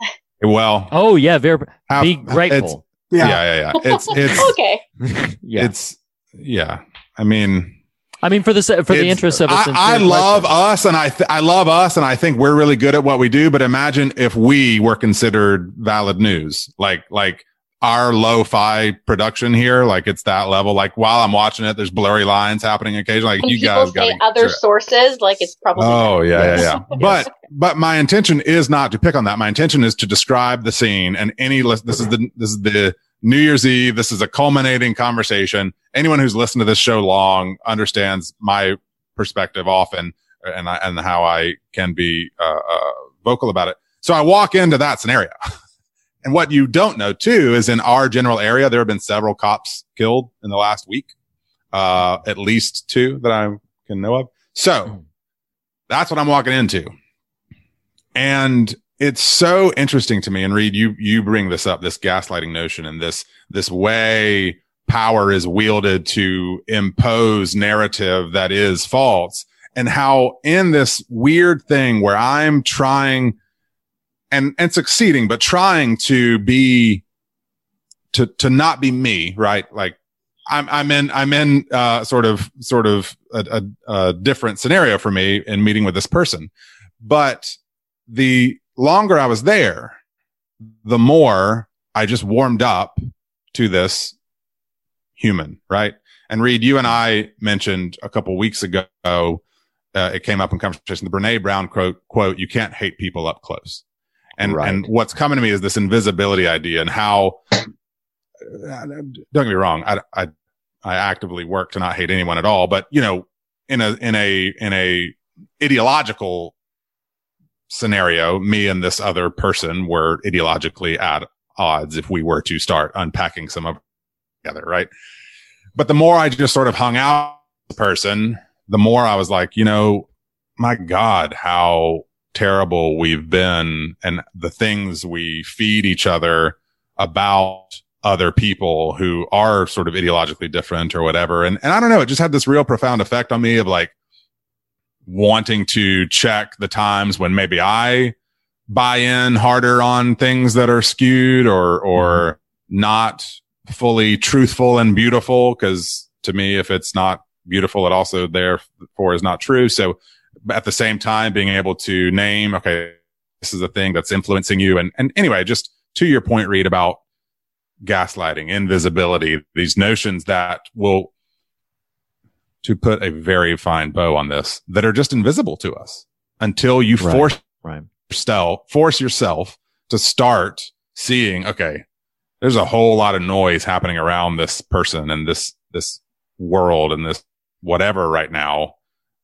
[SPEAKER 9] Well,
[SPEAKER 4] Oh yeah, very
[SPEAKER 9] how-
[SPEAKER 4] be grateful.
[SPEAKER 9] Yeah. yeah, yeah, yeah. It's, it's,
[SPEAKER 10] okay.
[SPEAKER 4] Yeah.
[SPEAKER 9] it's, yeah. I mean,
[SPEAKER 4] I mean, for the se- for the
[SPEAKER 9] It's-
[SPEAKER 4] interest of a
[SPEAKER 9] I,
[SPEAKER 4] sincere
[SPEAKER 9] I love
[SPEAKER 4] question.
[SPEAKER 9] us and I, th- I love us and I think we're really good at what we do. But imagine if we were considered valid news, like, like our lo-fi production here, like it's that level. Like while I'm watching it, there's blurry lines happening occasionally. Like
[SPEAKER 10] When
[SPEAKER 9] you guys
[SPEAKER 10] say
[SPEAKER 9] got
[SPEAKER 10] other sources, like it's probably
[SPEAKER 9] Oh yeah, yeah, yeah. But but my intention is not to pick on that. My intention is to describe the scene and any lis- this is the this is the New Year's Eve. This is a culminating conversation. Anyone who's listened to this show long understands my perspective often and I, and how I can be uh, uh, vocal about it. So I walk into that scenario. And what you don't know too is in our general area, there have been several cops killed in the last week. Uh, at least two that I can know of. So that's what I'm walking into. And it's so interesting to me. And Reed, you, you bring this up, this gaslighting notion and this, this way power is wielded to impose narrative that is false and how in this weird thing where I'm trying and, and succeeding, but trying to be, to, to not be me, right? Like I'm, I'm in, I'm in, uh, sort of, sort of a, a, a different scenario for me in meeting with this person. But the longer I was there, the more I just warmed up to this human, right? And Reed, you and I mentioned a couple weeks ago, uh, it came up in conversation, the Brene Brown quote, quote, you can't hate people up close. And,
[SPEAKER 14] Right.
[SPEAKER 9] and what's coming to me is this invisibility idea and how, don't get me wrong. I, I, I actively work to not hate anyone at all, but you know, in a, in a, in a ideological scenario, me and this other person were ideologically at odds if we were to start unpacking some of together, right? But the more I just sort of hung out with the person, the more I was like, you know, my God, how terrible we've been and the things we feed each other about other people who are sort of ideologically different or whatever. And, and I don't know, it just had this real profound effect on me of like wanting to check the times when maybe I buy in harder on things that are skewed or, or mm-hmm. not fully truthful and beautiful. Cause to me, if it's not beautiful, it also therefore is not true. So at the same time, being able to name, okay, this is a thing that's influencing you. And, and anyway, just to your point, Reed, about gaslighting, invisibility, these notions that will, to put a very fine bow on this, that are just invisible to us until you
[SPEAKER 4] Right,
[SPEAKER 9] force
[SPEAKER 4] right.
[SPEAKER 9] yourself, force yourself to start seeing, okay, there's a whole lot of noise happening around this person and this, this world and this whatever right now.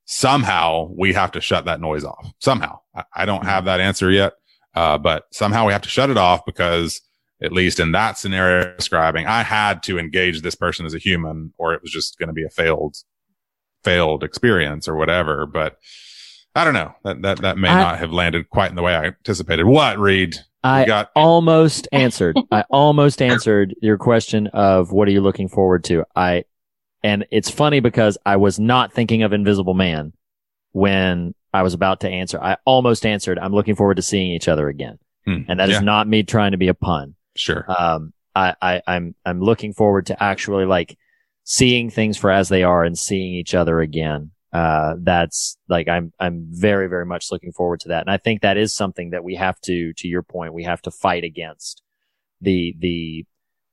[SPEAKER 9] Somehow we have to shut that noise off. Somehow. I, I don't have that answer yet. Uh, but somehow we have to shut it off because at least in that scenario describing, I had to engage this person as a human or it was just going to be a failed, failed experience or whatever. But I don't know. That that that may
[SPEAKER 4] I-
[SPEAKER 9] not have landed quite in the way I anticipated. What, Reed?
[SPEAKER 4] I
[SPEAKER 9] got-
[SPEAKER 4] almost answered. I almost answered your question of what are you looking forward to? I, and it's funny because I was not thinking of Invisible Man when I was about to answer. I almost answered. I'm looking forward to seeing each other again.
[SPEAKER 9] Hmm.
[SPEAKER 4] And that is
[SPEAKER 9] Yeah.
[SPEAKER 4] not me trying to be a pun.
[SPEAKER 9] Sure.
[SPEAKER 4] Um, I, I, I'm, I'm looking forward to actually like seeing things for as they are and seeing each other again. Uh, that's like, I'm, I'm very, very much looking forward to that. And I think that is something that we have to, to your point, we have to fight against the, the,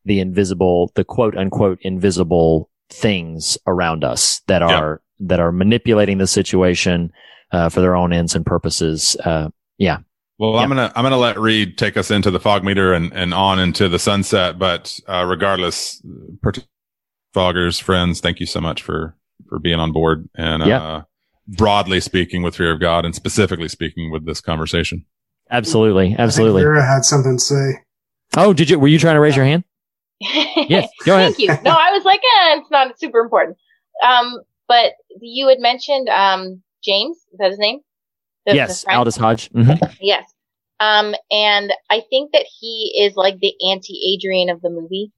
[SPEAKER 4] the invisible, the quote unquote invisible things around us that
[SPEAKER 9] Yeah.
[SPEAKER 4] are, that are manipulating the situation, uh, for their own ends and purposes. Uh, yeah.
[SPEAKER 9] Well, I'm gonna I'm gonna let Reed take us into the fog meter and, and on into the sunset. But uh, regardless, part- foggers friends, thank you so much for for being on board and
[SPEAKER 4] Yeah.
[SPEAKER 9] uh, broadly speaking with fear of God and specifically speaking with this conversation.
[SPEAKER 4] Absolutely. Absolutely.
[SPEAKER 13] I think Vera had something to say.
[SPEAKER 4] Oh, did you? Were you trying to raise your hand? Yes, go ahead.
[SPEAKER 10] Thank you. No, I was like, eh, it's not super important. Um, but you had mentioned um James. Is that his name? The- the
[SPEAKER 4] yes,
[SPEAKER 10] friend?
[SPEAKER 4] Aldis Hodge. hmm
[SPEAKER 10] Yes. Um, and I think that he is like the anti Adrian of the movie.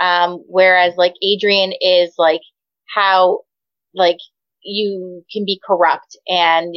[SPEAKER 10] Um, whereas like Adrian is like how like you can be corrupt and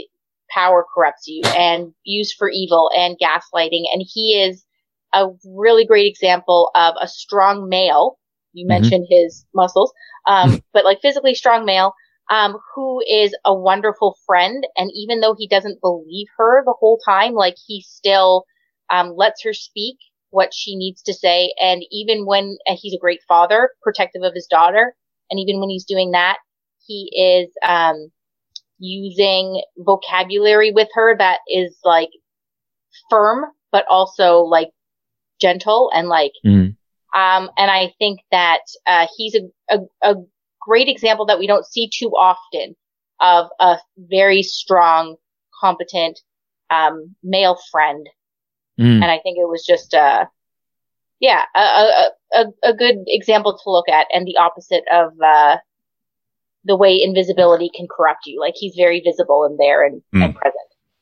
[SPEAKER 10] power corrupts you and used for evil and gaslighting. And he is a really great example of a strong male. You
[SPEAKER 15] Mhm.
[SPEAKER 10] mentioned his muscles, um, but like physically strong male, um, who is a wonderful friend. And even though he doesn't believe her the whole time, like he still, um, lets her speak what she needs to say. And even when and he's a great father, protective of his daughter. And even when he's doing that, he is, um, using vocabulary with her that is like firm, but also like gentle and like um, and I think that uh, he's a, a, a great example that we don't see too often of a very strong, competent um, male friend.
[SPEAKER 4] Mm.
[SPEAKER 10] And I think it was just, uh, yeah, a, a, a, a good example to look at, and the opposite of uh, the way invisibility can corrupt you. Like he's very visible in there and, and present.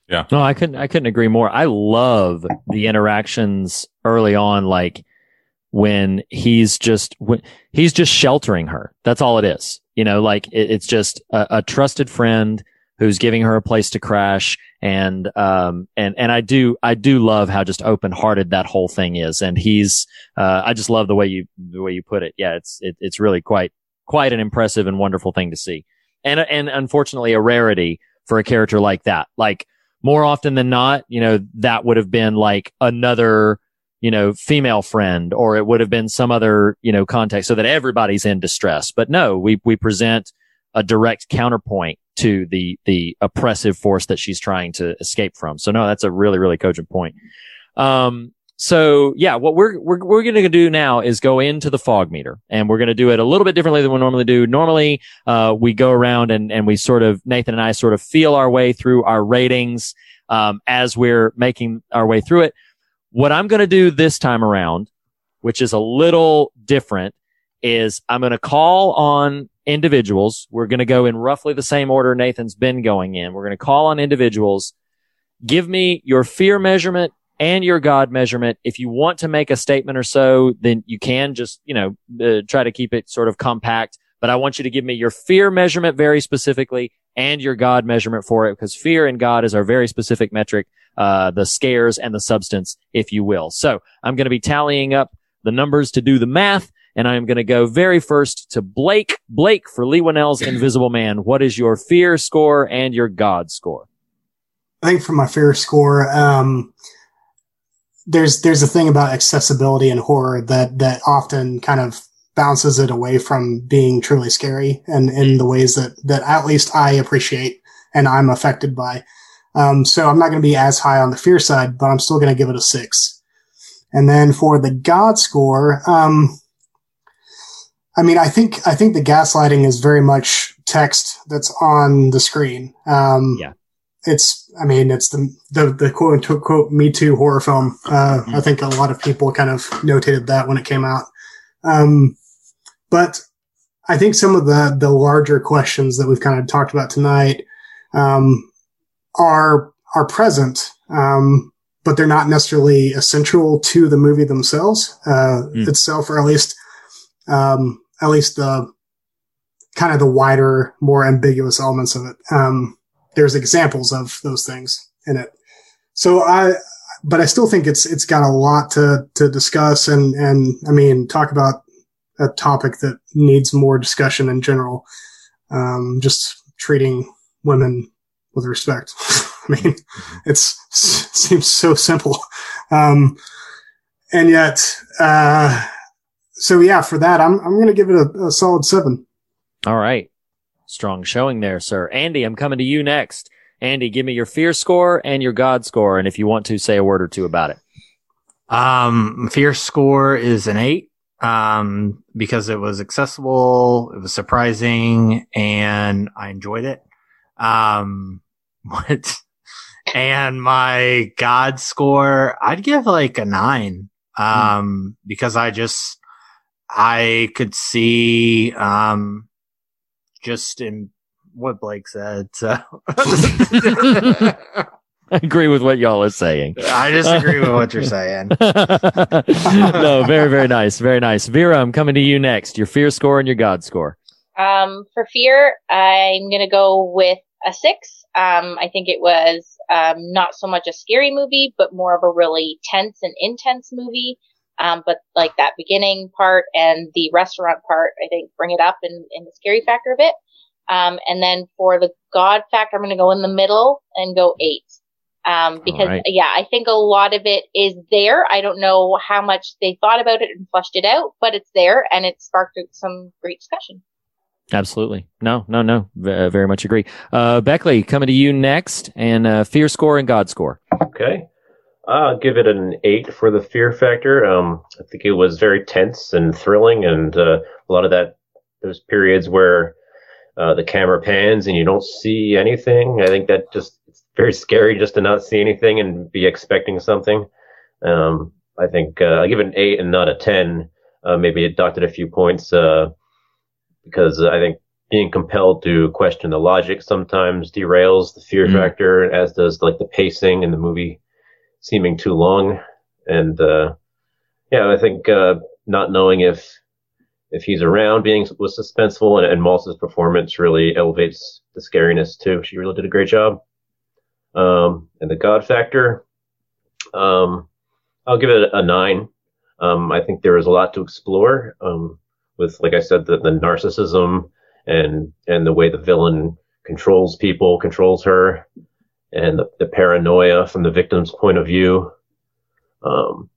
[SPEAKER 9] Yeah.
[SPEAKER 4] No, I couldn't. I couldn't agree more. I love the interactions early on, like when he's just when he's just sheltering her. That's all it is. You know, like it, it's just a, a trusted friend who's giving her a place to crash. And um and and I do I do love how just open hearted that whole thing is. And he's uh I just love the way you the way you put it. Yeah, it's it, it's really quite quite an impressive and wonderful thing to see. And and unfortunately a rarity for a character like that. Like more often than not, you know, that would have been like another, you know, female friend or it would have been some other, you know, context so that everybody's in distress. But no, we, we present a direct counterpoint to the, the oppressive force that she's trying to escape from. So no, that's a really, really cogent point. Um, so yeah, what we're, we're, we're going to do now is go into the fog meter and we're going to do it a little bit differently than we normally do. Normally, uh, we go around and, and we sort of, Nathan and I sort of feel our way through our ratings, um, as we're making our way through it. What I'm going to do this time around, which is a little different, is I'm going to call on individuals. We're going to go in roughly the same order Nathan's been going in. We're going to call on individuals. Give me your fear measurement and your God measurement. If you want to make a statement or so, then you can just, you know, uh, try to keep it sort of compact. But I want you to give me your fear measurement very specifically and your God measurement for it because fear and God is our very specific metric, uh, the scares and the substance, if you will. So I'm going to be tallying up the numbers to do the math. And I'm going to go very first to Blake. Blake for Leigh Whannell's Invisible Man. What is your fear score and your God score?
[SPEAKER 13] I think for my fear score, um, there's there's a thing about accessibility and horror that that often kind of bounces it away from being truly scary and in the ways that that at least I appreciate and I'm affected by. Um, so I'm not going to be as high on the fear side, but I'm still going to give it a six. And then for the God score, um, I mean, I think I think the gaslighting is very much text that's on the screen. Um,
[SPEAKER 4] yeah,
[SPEAKER 13] it's. I mean, it's the the, the quote unquote Me Too horror film. Uh, I think a lot of people kind of notated that when it came out. Um, but I think some of the the larger questions that we've kind of talked about tonight, um, are are present, um, but they're not necessarily essential to the movie themselves uh,
[SPEAKER 4] Mm.
[SPEAKER 13] itself, or at least um, at least the kind of the wider, more ambiguous elements of it. Um, there's examples of those things in it. So I, but I still think it's it's got a lot to to discuss and and I mean talk about a topic that needs more discussion in general. Um, just treating women with respect. I mean, it's seems so simple, um, and yet, uh, so yeah, for that, I'm I'm going to give it a, a solid seven.
[SPEAKER 4] All right. Strong showing there, sir. Andy, I'm coming to you next. Andy, give me your fear score and your God score, and if you want to, say a word or two about it.
[SPEAKER 12] Um, fear score is an eight. Um, because it was accessible, it was surprising, and I enjoyed it. Um, what? And my God score, I'd give like a nine. Um, because I just, I could see, um, just in what Blake said. So
[SPEAKER 4] I agree with what y'all are saying.
[SPEAKER 12] I disagree with what you're saying.
[SPEAKER 4] no, very, very nice. Very nice. Vera, I'm coming to you next. Your fear score and your God score.
[SPEAKER 10] Um, for fear, I'm gonna go with a six. Um, I think it was um, not so much a scary movie, but more of a really tense and intense movie. Um, but like that beginning part and the restaurant part, I think bring it up in, in the scary factor a bit. Um, and then for the God factor, I'm gonna go in the middle and go eight. Um, because
[SPEAKER 4] right.
[SPEAKER 10] yeah, I think a lot of it is there. I don't know how much they thought about it and fleshed it out, but it's there and it sparked some great discussion.
[SPEAKER 4] Absolutely. No, no, no. V- uh, very much agree. Uh, Beckley, coming to you next, and uh, fear score and God score.
[SPEAKER 14] Okay. I'll give it an eight for the fear factor. Um, I think it was very tense and thrilling, and uh, a lot of that those periods where uh, the camera pans and you don't see anything. I think that just it's very scary just to not see anything and be expecting something. Um, I think uh, I'll give it an eight and not a ten. Uh, maybe it docked it a few points uh, because I think being compelled to question the logic sometimes derails the fear
[SPEAKER 4] Mm.
[SPEAKER 14] factor, as does like the pacing in the movie seeming too long. And uh, yeah, I think uh, not knowing if if he's around being was suspenseful, and, and performance really elevates the scariness too. She really did a great job. Um, and the God factor, um, I'll give it a, a nine. Um, I think there is a lot to explore um, with, like I said, the, the narcissism and and the way the villain controls people, controls her, and the, the paranoia from the victim's point of view. Um,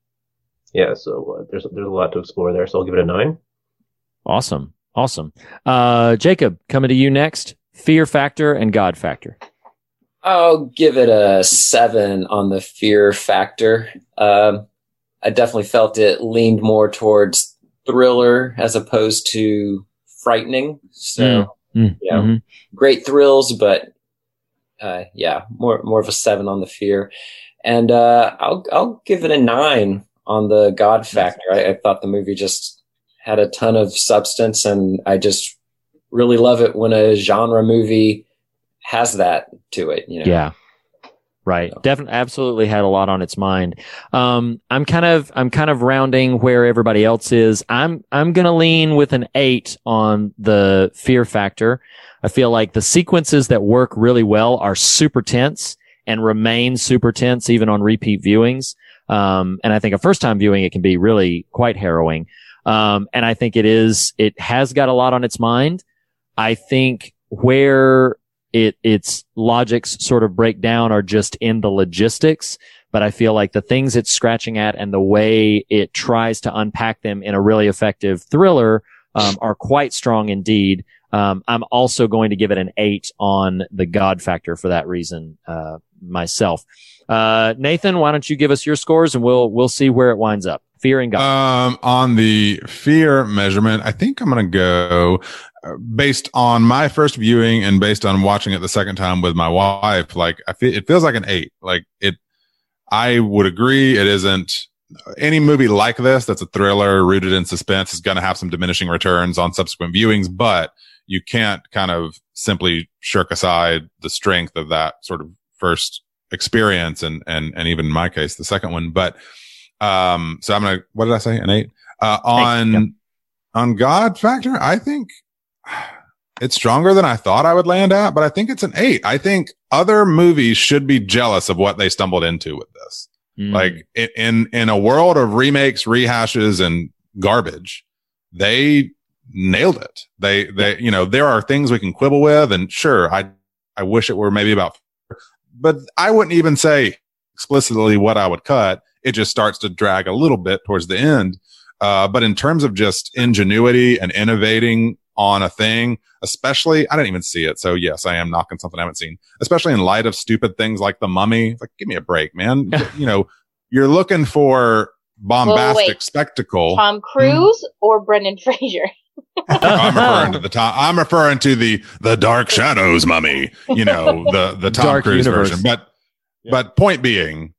[SPEAKER 14] yeah, so uh, there's there's a lot to explore there. So I'll give it a nine.
[SPEAKER 4] Awesome. Awesome. Uh, Jacob, coming to you next. Fear factor and God factor.
[SPEAKER 11] I'll give it a seven on the fear factor. Um, I definitely felt it leaned more towards thriller as opposed to frightening. So,
[SPEAKER 4] Mm,
[SPEAKER 11] yeah,
[SPEAKER 4] mhm.
[SPEAKER 11] great thrills, but uh, yeah, more more of a seven on the fear. And uh, I'll I'll give it a nine on the God factor. I, I thought the movie just had a ton of substance, and I just really love it when a genre movie has that to it. You know,
[SPEAKER 4] Yeah. Right. Definitely absolutely had a lot on its mind. Um, I'm kind of, I'm kind of rounding where everybody else is. I'm, I'm going to lean with an eight on the fear factor. I feel like the sequences that work really well are super tense and remain super tense even on repeat viewings. Um, and I think a first time viewing, it can be really quite harrowing. Um, and I think it is, it has got a lot on its mind. I think where it its logics sort of break down are just in the logistics but i feel like the things it's scratching at and the way it tries to unpack them in a really effective thriller um, are quite strong indeed um, i'm also going to give it an eight on the god factor for that reason uh, myself uh, nathan why don't you give us your scores and we'll we'll see where it winds up fear and god
[SPEAKER 9] Um, on the fear measurement, I think I'm going to go uh, based on my first viewing and based on watching it the second time with my wife. Like, I feel it feels like an eight. Like it, I would agree. It isn't any movie like this that's a thriller rooted in suspense is going to have some diminishing returns on subsequent viewings, but you can't kind of simply shirk aside the strength of that sort of first experience and, and, and even in my case, the second one. But, um, so I'm going to, what did I say? An eight, uh, on,
[SPEAKER 4] yeah.
[SPEAKER 9] on God factor. I think it's stronger than I thought I would land at, but I think it's an eight. I think other movies should be jealous of what they stumbled into with this.
[SPEAKER 4] Mm.
[SPEAKER 9] Like in, in a world of remakes, rehashes and garbage, they nailed it. They, they, you know, there are things we can quibble with and sure, I, I wish it were maybe about, but I wouldn't even say explicitly what I would cut. It just starts to drag a little bit towards the end. Uh, but in terms of just ingenuity and innovating on a thing, especially, I didn't even see it. So yes, I am knocking something I haven't seen, especially in light of stupid things like the mummy. Like, give me a break, man. you know, you're looking for bombastic
[SPEAKER 10] wait.
[SPEAKER 9] spectacle.
[SPEAKER 10] Tom Cruise or Brendan Fraser?
[SPEAKER 9] I'm referring to the Tom. I'm referring to the the Dark Shadows mummy. You know the the Tom
[SPEAKER 4] Dark
[SPEAKER 9] Cruise
[SPEAKER 4] universe.
[SPEAKER 9] version. But but point being,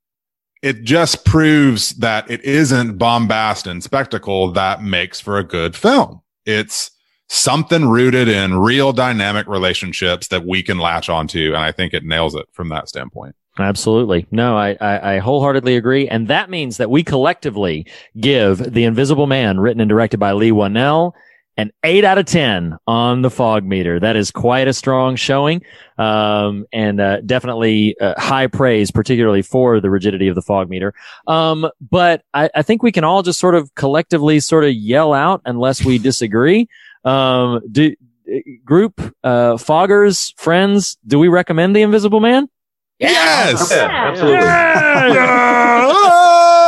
[SPEAKER 9] it just proves that it isn't bombast and spectacle that makes for a good film. It's something rooted in real dynamic relationships that we can latch onto, and I think it nails it from that standpoint.
[SPEAKER 4] Absolutely. No, I, I, I wholeheartedly agree. And that means that we collectively give The Invisible Man, written and directed by Leigh Whannell, an eight out of 10 on the fog meter. That is quite a strong showing. Um, and, uh, definitely uh, high praise, particularly for the rigidity of the fog meter. Um, but I, I think we can all just sort of collectively sort of yell out unless we disagree. Um, do, group, uh, foggers, friends, do we recommend The Invisible Man?
[SPEAKER 9] Yes.
[SPEAKER 14] Yeah, absolutely.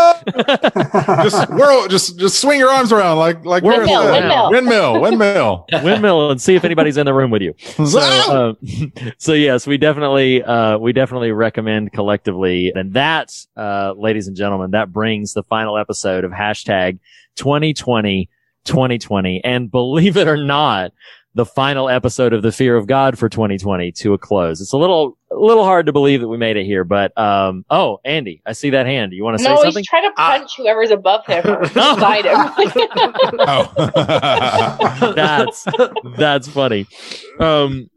[SPEAKER 9] just whirl, just just swing your arms around like like
[SPEAKER 10] Windmill,
[SPEAKER 9] Chris
[SPEAKER 10] windmill.
[SPEAKER 9] windmill, windmill.
[SPEAKER 4] windmill and see if anybody's in the room with you. So, um, so yes, we definitely, uh, we definitely recommend collectively. And that, uh, ladies and gentlemen, that brings the final episode of hashtag 2020 2020. And believe it or not, the final episode of the fear of God for 2020 to a close. It's a little, a little hard to believe that we made it here, but, um, oh, Andy, I see that hand. You want to say something?
[SPEAKER 10] No, he's trying to punch whoever's above him or beside him.
[SPEAKER 9] Oh.
[SPEAKER 4] that's that's funny. Um,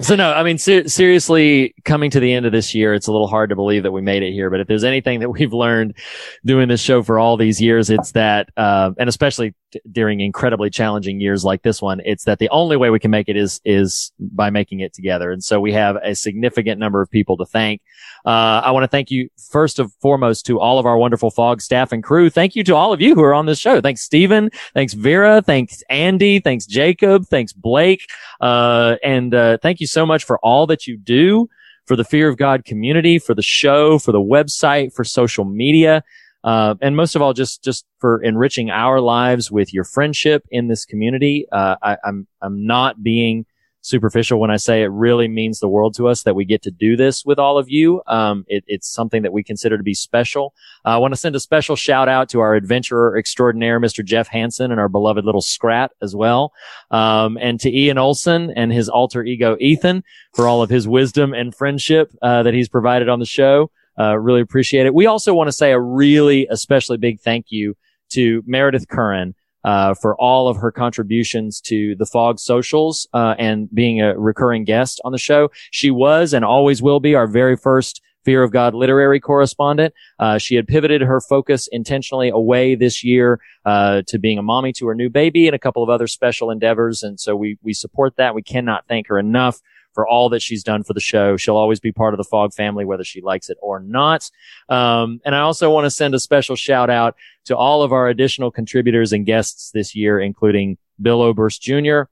[SPEAKER 4] so no, I mean ser- seriously, coming to the end of this year, it's a little hard to believe that we made it here. But if there's anything that we've learned doing this show for all these years, it's that, uh, and especially t- during incredibly challenging years like this one, it's that the only way we can make it is is by making it together. And so we have a significant number of people to thank. Uh, I want to thank you first and foremost to all of our wonderful Fog staff and crew. Thank you to all of you who are on this show. Thanks, Stephen. Thanks, Vera. Thanks, Andy. Thanks, Jacob. Thanks, Blake. Uh, and, uh, thank you so much for all that you do for the Fear of God community, for the show, for the website, for social media. Uh, and most of all, just, just for enriching our lives with your friendship in this community. Uh, I, I'm, I'm not being superficial when I say it really means the world to us that we get to do this with all of you. Um, it, it's something that we consider to be special. Uh, I want to send a special shout out to our adventurer extraordinaire, Mr. Jeff Hansen and our beloved little Scrat as well. Um, and to Ian Olson and his alter ego, Ethan, for all of his wisdom and friendship, uh, that he's provided on the show. Uh, really appreciate it. We also want to say a really especially big thank you to Meredith Curran, uh, for all of her contributions to the Fog socials, uh, and being a recurring guest on the show. She was and always will be our very first Fear of God literary correspondent. Uh, she had pivoted her focus intentionally away this year, uh, to being a mommy to her new baby and a couple of other special endeavors. And so we, we support that. We cannot thank her enough for all that she's done for the show. She'll always be part of the Fog family, whether she likes it or not. Um, and I also want to send a special shout out to all of our additional contributors and guests this year, including Bill Oberst Jr.,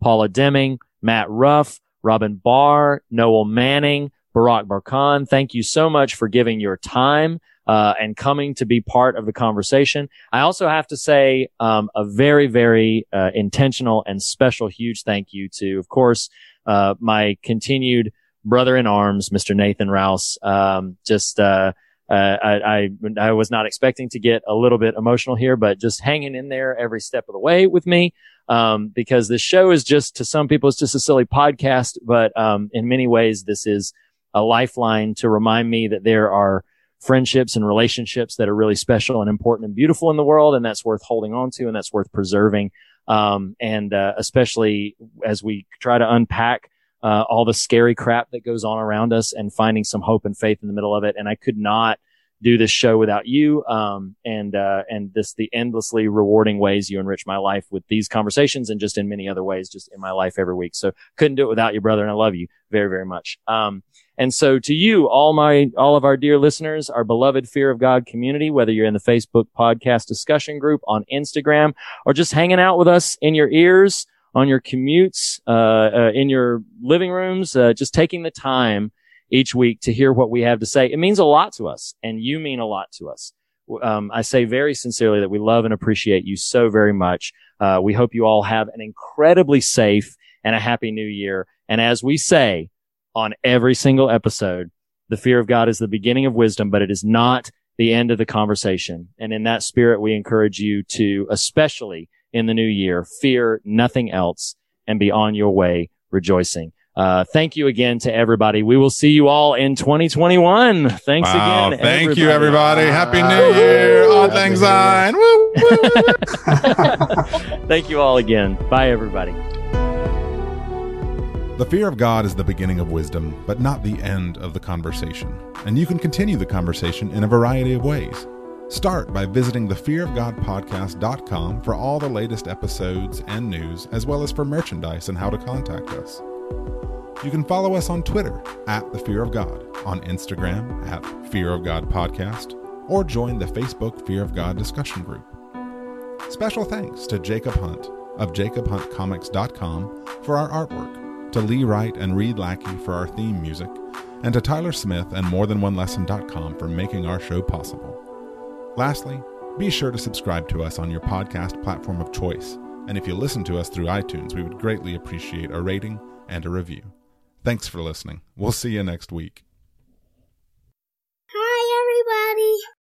[SPEAKER 4] Paula Deming, Matt Ruff, Robin Barr, Noel Manning, Barack Barkhan. Thank you so much for giving your time. Uh, and coming to be part of the conversation. I also have to say um, a very, very uh, intentional and special, huge thank you to, of course, uh, my continued brother in arms, Mr. Nathan Rouse. Um, just, uh, uh, I, I, I was not expecting to get a little bit emotional here, but just hanging in there every step of the way with me. Um, because this show is just, to some people, it's just a silly podcast, but, um, in many ways, this is a lifeline to remind me that there are friendships and relationships that are really special and important and beautiful in the world. And that's worth holding on to and that's worth preserving. Um, and, uh, especially as we try to unpack, uh, all the scary crap that goes on around us and finding some hope and faith in the middle of it. And I could not do this show without you. Um, and, uh, and this, the endlessly rewarding ways you enrich my life with these conversations and just in many other ways, just in my life every week. So couldn't do it without you, brother. And I love you very, very much. Um, and so to you, all my, all of our dear listeners, our beloved Fear of God community, whether you're in the Facebook podcast discussion group on Instagram or just hanging out with us in your ears, on your commutes, uh, uh, in your living rooms, uh, just taking the time each week to hear what we have to say. It means a lot to us and you mean a lot to us. Um, I say very sincerely that we love and appreciate you so very much. Uh, we hope you all have an incredibly safe and a happy new year. And as we say on every single episode, the fear of God is the beginning of wisdom, but it is not the end of the conversation. And in that spirit, we encourage you to, especially in the new year, fear nothing else and be on your way rejoicing. Uh, thank you again to everybody. We will see you all in 2021. Thanks
[SPEAKER 9] Wow,
[SPEAKER 4] again.
[SPEAKER 9] thank you, everybody. Happy New Year. Auld Lang Syne. Woo,
[SPEAKER 4] Thank you all again. Bye, everybody.
[SPEAKER 9] The fear of God is the beginning of wisdom, but not the end of the conversation. And you can continue the conversation in a variety of ways. Start by visiting thefearofgodpodcast.com for all the latest episodes and news, as well as for merchandise and how to contact us. You can follow us on Twitter at The Fear of God, on Instagram at Fear of God Podcast, or join the Facebook Fear of God discussion group. Special thanks to Jacob Hunt of jacobhuntcomics.com for our artwork, to Lee Wright and Reed Lackey for our theme music, and to Tyler Smith and morethanonelesson.com for making our show possible. Lastly, be sure to subscribe to us on your podcast platform of choice, and if you listen to us through iTunes, we would greatly appreciate a rating and a review. Thanks for listening. We'll see you next week.